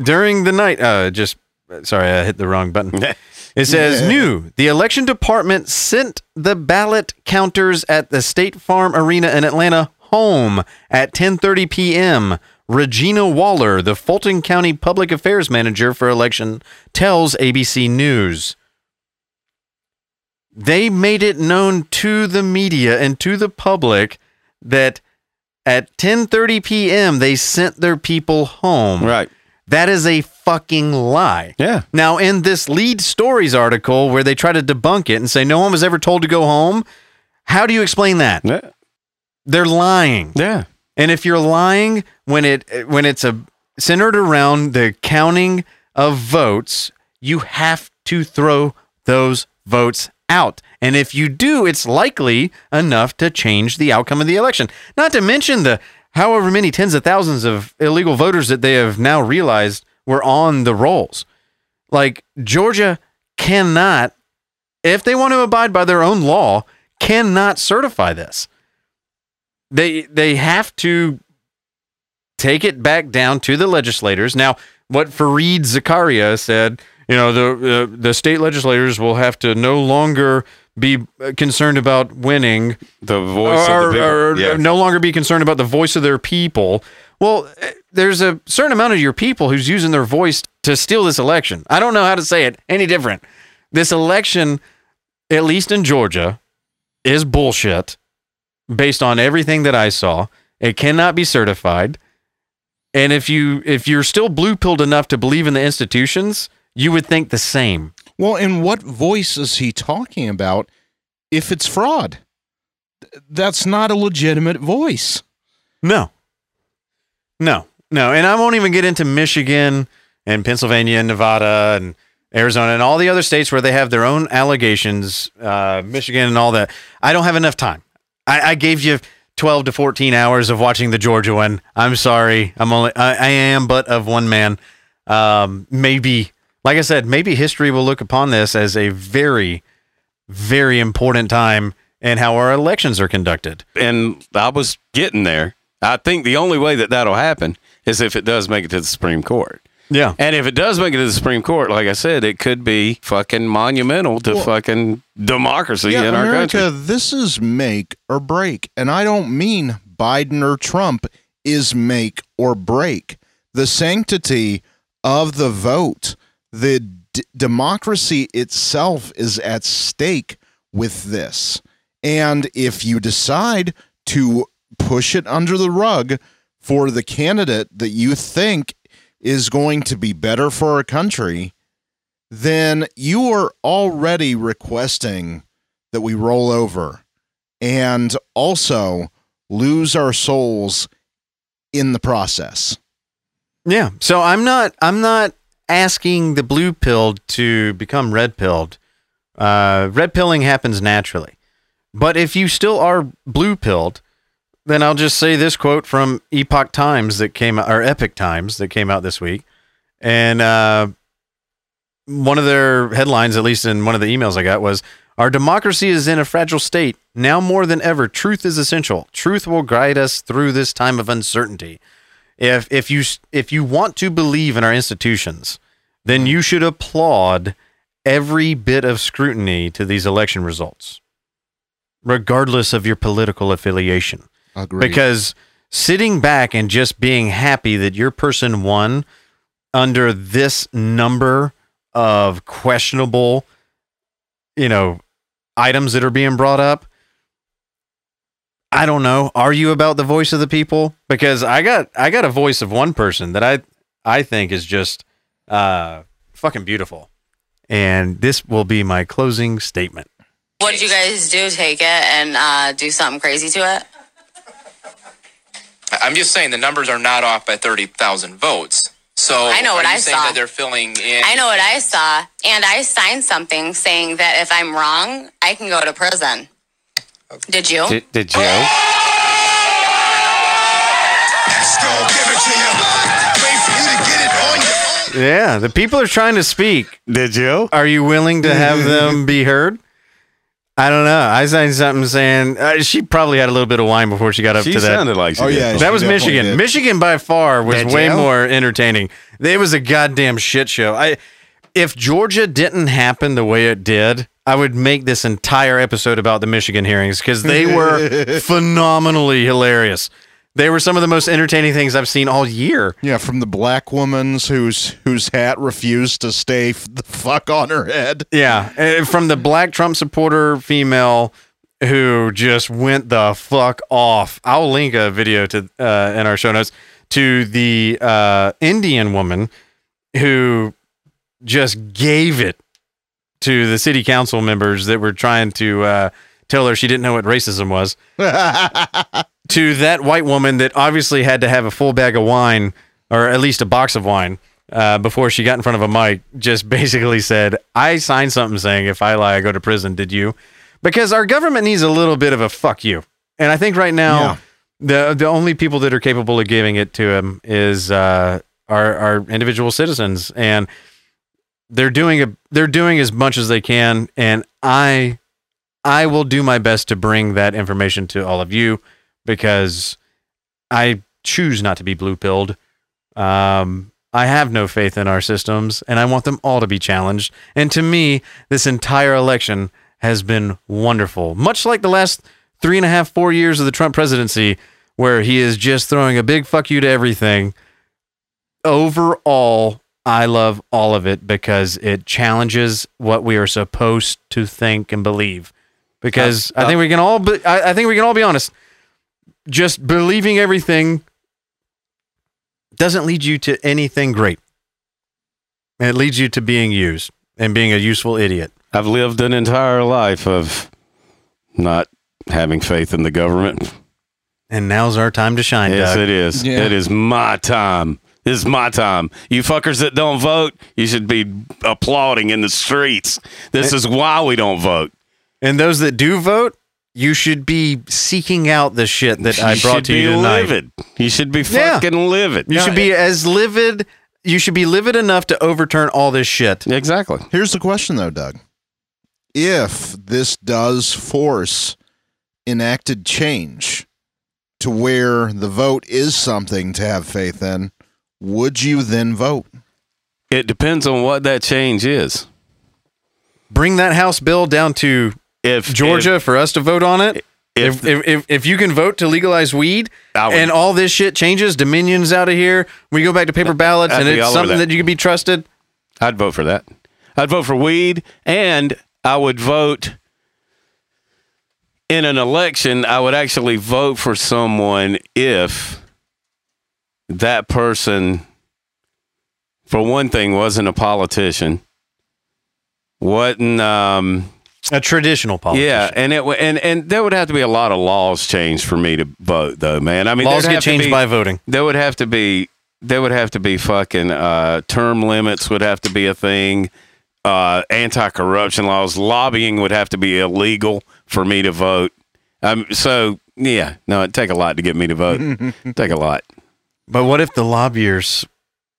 During the night, uh, just sorry, I hit the wrong button. It says new. The election department sent the ballot counters at the State Farm Arena in Atlanta home at 10:30 p.m. Regina Waller, the Fulton County Public Affairs Manager for election, tells ABC News. They made it known to the media and to the public that at 10:30 p.m. they sent their people home. Right. That is a fucking lie. Yeah. Now, in this lead stories article where they try to debunk it and say no one was ever told to go home, how do you explain that? Yeah. They're lying. Yeah. And if you're lying when it when it's a centered around the counting of votes, you have to throw those votes out. And if you do, it's likely enough to change the outcome of the election. Not to mention the however many tens of thousands of illegal voters that they have now realized were on the rolls. Like Georgia cannot, if they want to abide by their own law, cannot certify this. They they have to take it back down to the legislators. Now, what Fareed Zakaria said, you know, the uh, the state legislators will have to no longer be concerned about winning The voice or, of the people. or yeah. no longer be concerned about the voice of their people. Well, eh, there's a certain amount of your people who's using their voice to steal this election. I don't know how to say it any different. This election, at least in Georgia, is bullshit based on everything that I saw. It cannot be certified. And if you if you're still blue pilled enough to believe in the institutions, you would think the same. Well, and what voice is he talking about if it's fraud? That's not a legitimate voice. No. No. No. And I won't even get into Michigan and Pennsylvania and Nevada and Arizona and all the other states where they have their own allegations, uh, Michigan and all that. I don't have enough time. I, I gave you 12 to 14 hours of watching the Georgia one. I'm sorry. I'm only, I, I am but of one man. Um, maybe, like I said, maybe history will look upon this as a very, very important time in how our elections are conducted. and I was getting there. I think the only way that that'll happen is if it does make it to the Supreme Court. Yeah. And if it does make it to the Supreme Court, like I said, it could be fucking monumental to Well- fucking democracy in our America, country. this is make or break. And I don't mean Biden or Trump is make or break. The sanctity of the vote, the d- democracy itself is at stake with this. And if you decide to push it under the rug for the candidate that you think is going to be better for our country, then you are already requesting that we roll over and also lose our souls in the process. Yeah. So I'm not I'm not asking the blue pilled to become red pilled. Uh, red pilling happens naturally. But if you still are blue pilled, then I'll just say this quote from Epoch Times that came or Epic Times that came out this week. And uh, one of their headlines, at least in one of the emails I got, was Our democracy is in a fragile state. Now more than ever, truth is essential. Truth will guide us through this time of uncertainty. If, if, you, if you want to believe in our institutions, then you should applaud every bit of scrutiny to these election results, regardless of your political affiliation. Agreed. Because sitting back and just being happy that your person won under this number of questionable, you know, items that are being brought up. I don't know. Are you about the voice of the people? Because I got I got a voice of one person that I I think is just uh fucking beautiful. And this will be my closing statement. What did you guys do? Take it and uh, do something crazy to it? I'm just saying the numbers are not off by 30,000 votes. So I know what are you I saying saw. that they're filling in. I know what I saw, and I signed something saying that if I'm wrong, I can go to prison. Did you? Did, did you? Yeah, the people are trying to speak. Did you? Are you willing to have them be heard? I don't know. I signed something saying uh, she probably had a little bit of wine before she got up She to that. sounded like she Oh, did. yeah, that she was Michigan. did. Michigan by far was Did way you? more entertaining. It was a goddamn shit show. I if Georgia didn't happen the way it did, I would make this entire episode about the Michigan hearings because they were phenomenally hilarious. They were some of the most entertaining things I've seen all year. Yeah, from the black woman's whose whose hat refused to stay f- the fuck on her head. Yeah, uh, from the black Trump supporter female who just went the fuck off. I'll link a video to uh, in our show notes to the uh, Indian woman who just gave it to the city council members that were trying to uh, tell her she didn't know what racism was. to that white woman that obviously had to have a full bag of wine or at least a box of wine uh, before she got in front of a mic, just basically said, I signed something saying if I lie, I go to prison. Did you? Because our government needs a little bit of a fuck you. And I think right now, the the only people that are capable of giving it to him is uh, our our individual citizens, and they're doing a they're doing as much as they can. And I I will do my best to bring that information to all of you because I choose not to be blue pilled. Um, I have no faith in our systems, and I want them all to be challenged. And to me, this entire election has been wonderful, much like the last three and a half, four years of the Trump presidency, where he is just throwing a big fuck you to everything. Overall, I love all of it because it challenges what we are supposed to think and believe. Because I think we can all, be, I, I think we can all be honest. Just believing everything doesn't lead you to anything great. It leads you to being used and being a useful idiot. I've lived an entire life of not having faith in the government. And now's our time to shine. Yes, Doug. it is. Yeah. It is my time. This is my time. You fuckers that don't vote, you should be applauding in the streets. This is why we don't vote. And those that do vote, you should be seeking out the shit that I brought to you tonight. livid. You should be Yeah. fucking livid. You should be as livid. You should be livid enough to overturn all this shit. exactly. Here's the question, though, Doug. If this does force enacted change to where the vote is something to have faith in, would you then vote? It depends on what that change is. Bring that House bill down to If Georgia for us to vote on it. if, If, if, if, if you can vote to legalize weed would- and all this shit changes, Dominion's out of here, we go back to paper ballots I'd and it's something that. that you can be trusted. I'd vote for that. I'd vote for weed, and I would vote in an election, I would actually vote for someone if that person, for one thing, wasn't a politician, wasn't um, a traditional politician. Yeah, and it wa- and and there would have to be a lot of laws changed for me to vote, though, man. I mean, Laws get changed be- by voting. There would have to be there would have to be fucking uh, term limits would have to be a thing. Uh, anti-corruption laws, lobbying would have to be illegal for me to vote. Um, so yeah, no, it'd take a lot to get me to vote. take a lot. But what if the lobbyers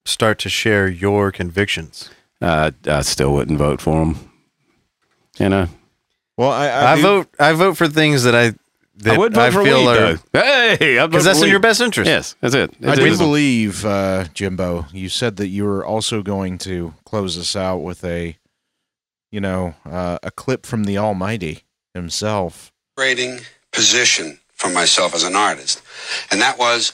start to share your convictions? Uh, I still wouldn't vote for them. You know, Well, I, I, do- vote. I vote for things that I that I would vote for feel weed, are though. Hey, I'd vote because that's for in your best interest. Yes, that's it. I It do is. believe, uh, Jimbo, you said that you were also going to close us out with a, you know, uh, a clip from the Almighty himself. liberating position for myself as an artist. And that was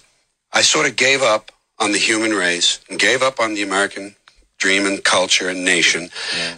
I sort of gave up on the human race and gave up on the American dream and culture and nation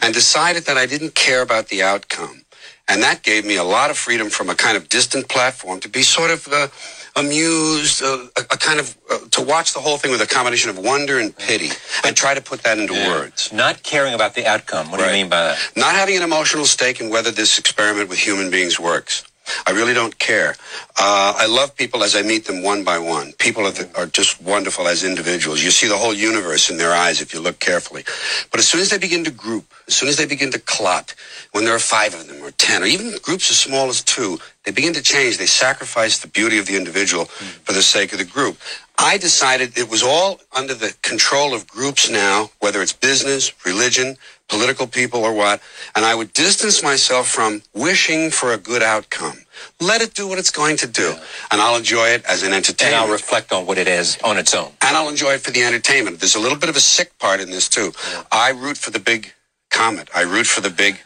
and decided that I didn't care about the outcome. And that gave me a lot of freedom from a kind of distant platform to be sort of uh, amused, uh, a, a kind of uh, to watch the whole thing with a combination of wonder and pity and try to put that into words. Not caring about the outcome. What do you mean by that? Not having an emotional stake in whether this experiment with human beings works. I really don't care. Uh, I love people as I meet them one by one. People are, are just wonderful as individuals. You see the whole universe in their eyes if you look carefully. But as soon as they begin to group, as soon as they begin to clot, when there are five of them or ten, or even groups as small as two, they begin to change. They sacrifice the beauty of the individual for the sake of the group. I decided it was all under the control of groups now, whether it's business, religion, political people, or what, and I would distance myself from wishing for a good outcome. Let it do what it's going to do, and I'll enjoy it as an And entertainment. I'll reflect on what it is on its own. and I'll enjoy it for the entertainment. There's a little bit of a sick part in this too. I root for the big comet. I root for the big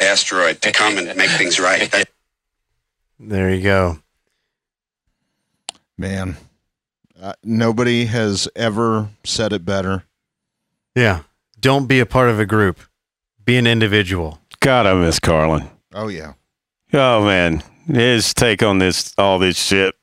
asteroid to come and make things right. That- There you go. Man, uh, nobody has ever said it better. Yeah. Don't be a part of a group. Be an individual. God, I miss Carlin. Oh yeah. Oh man, his take on this, all this shit,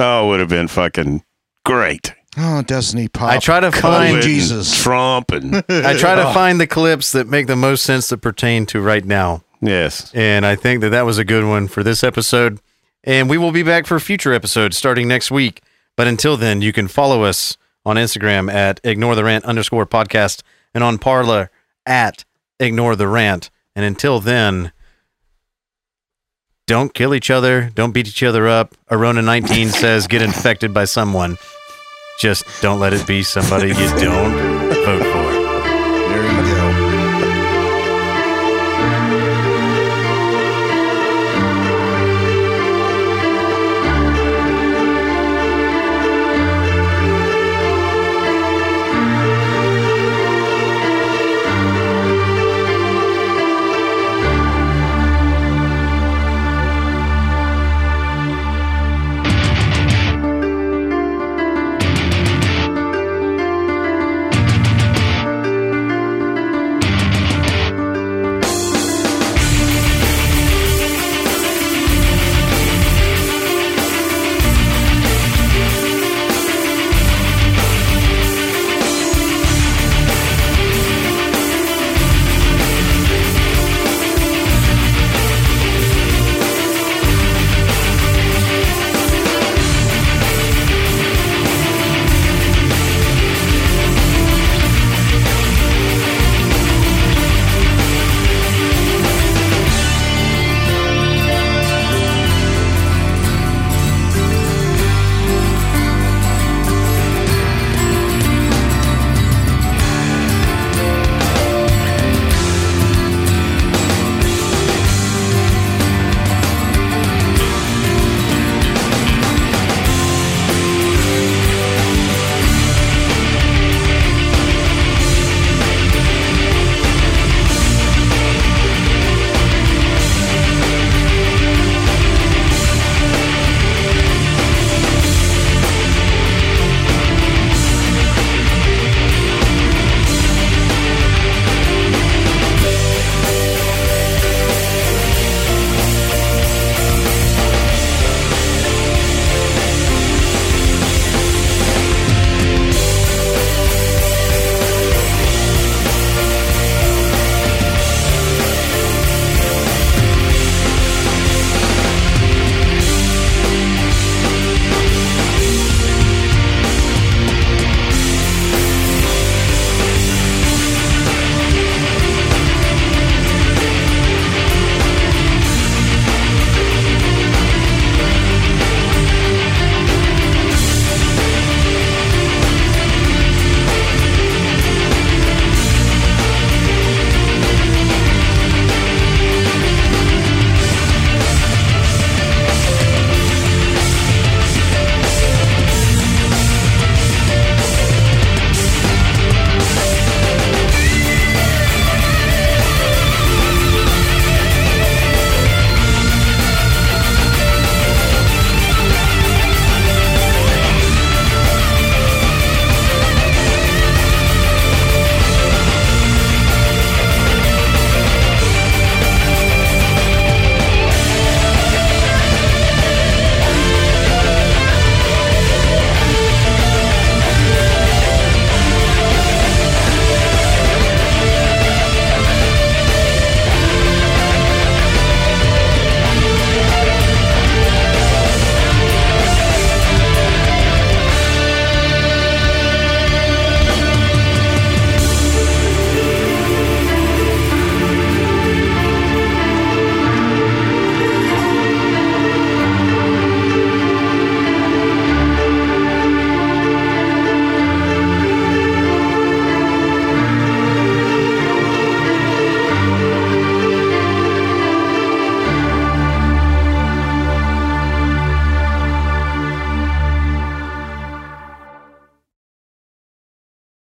oh, would have been fucking great. Oh, Destiny Pop. I try to COVID find and Jesus. Trump, and I try to Oh, find the clips that make the most sense that pertain to right now. Yes. And I think that that was a good one for this episode. And we will be back for future episodes starting next week. But until then, you can follow us on Instagram at ignore the rant underscore podcast and on Parler at ignore the rant. And until then, don't kill each other. Don't beat each other up. Arona 19 says get infected by someone. Just don't let it be somebody you don't vote for.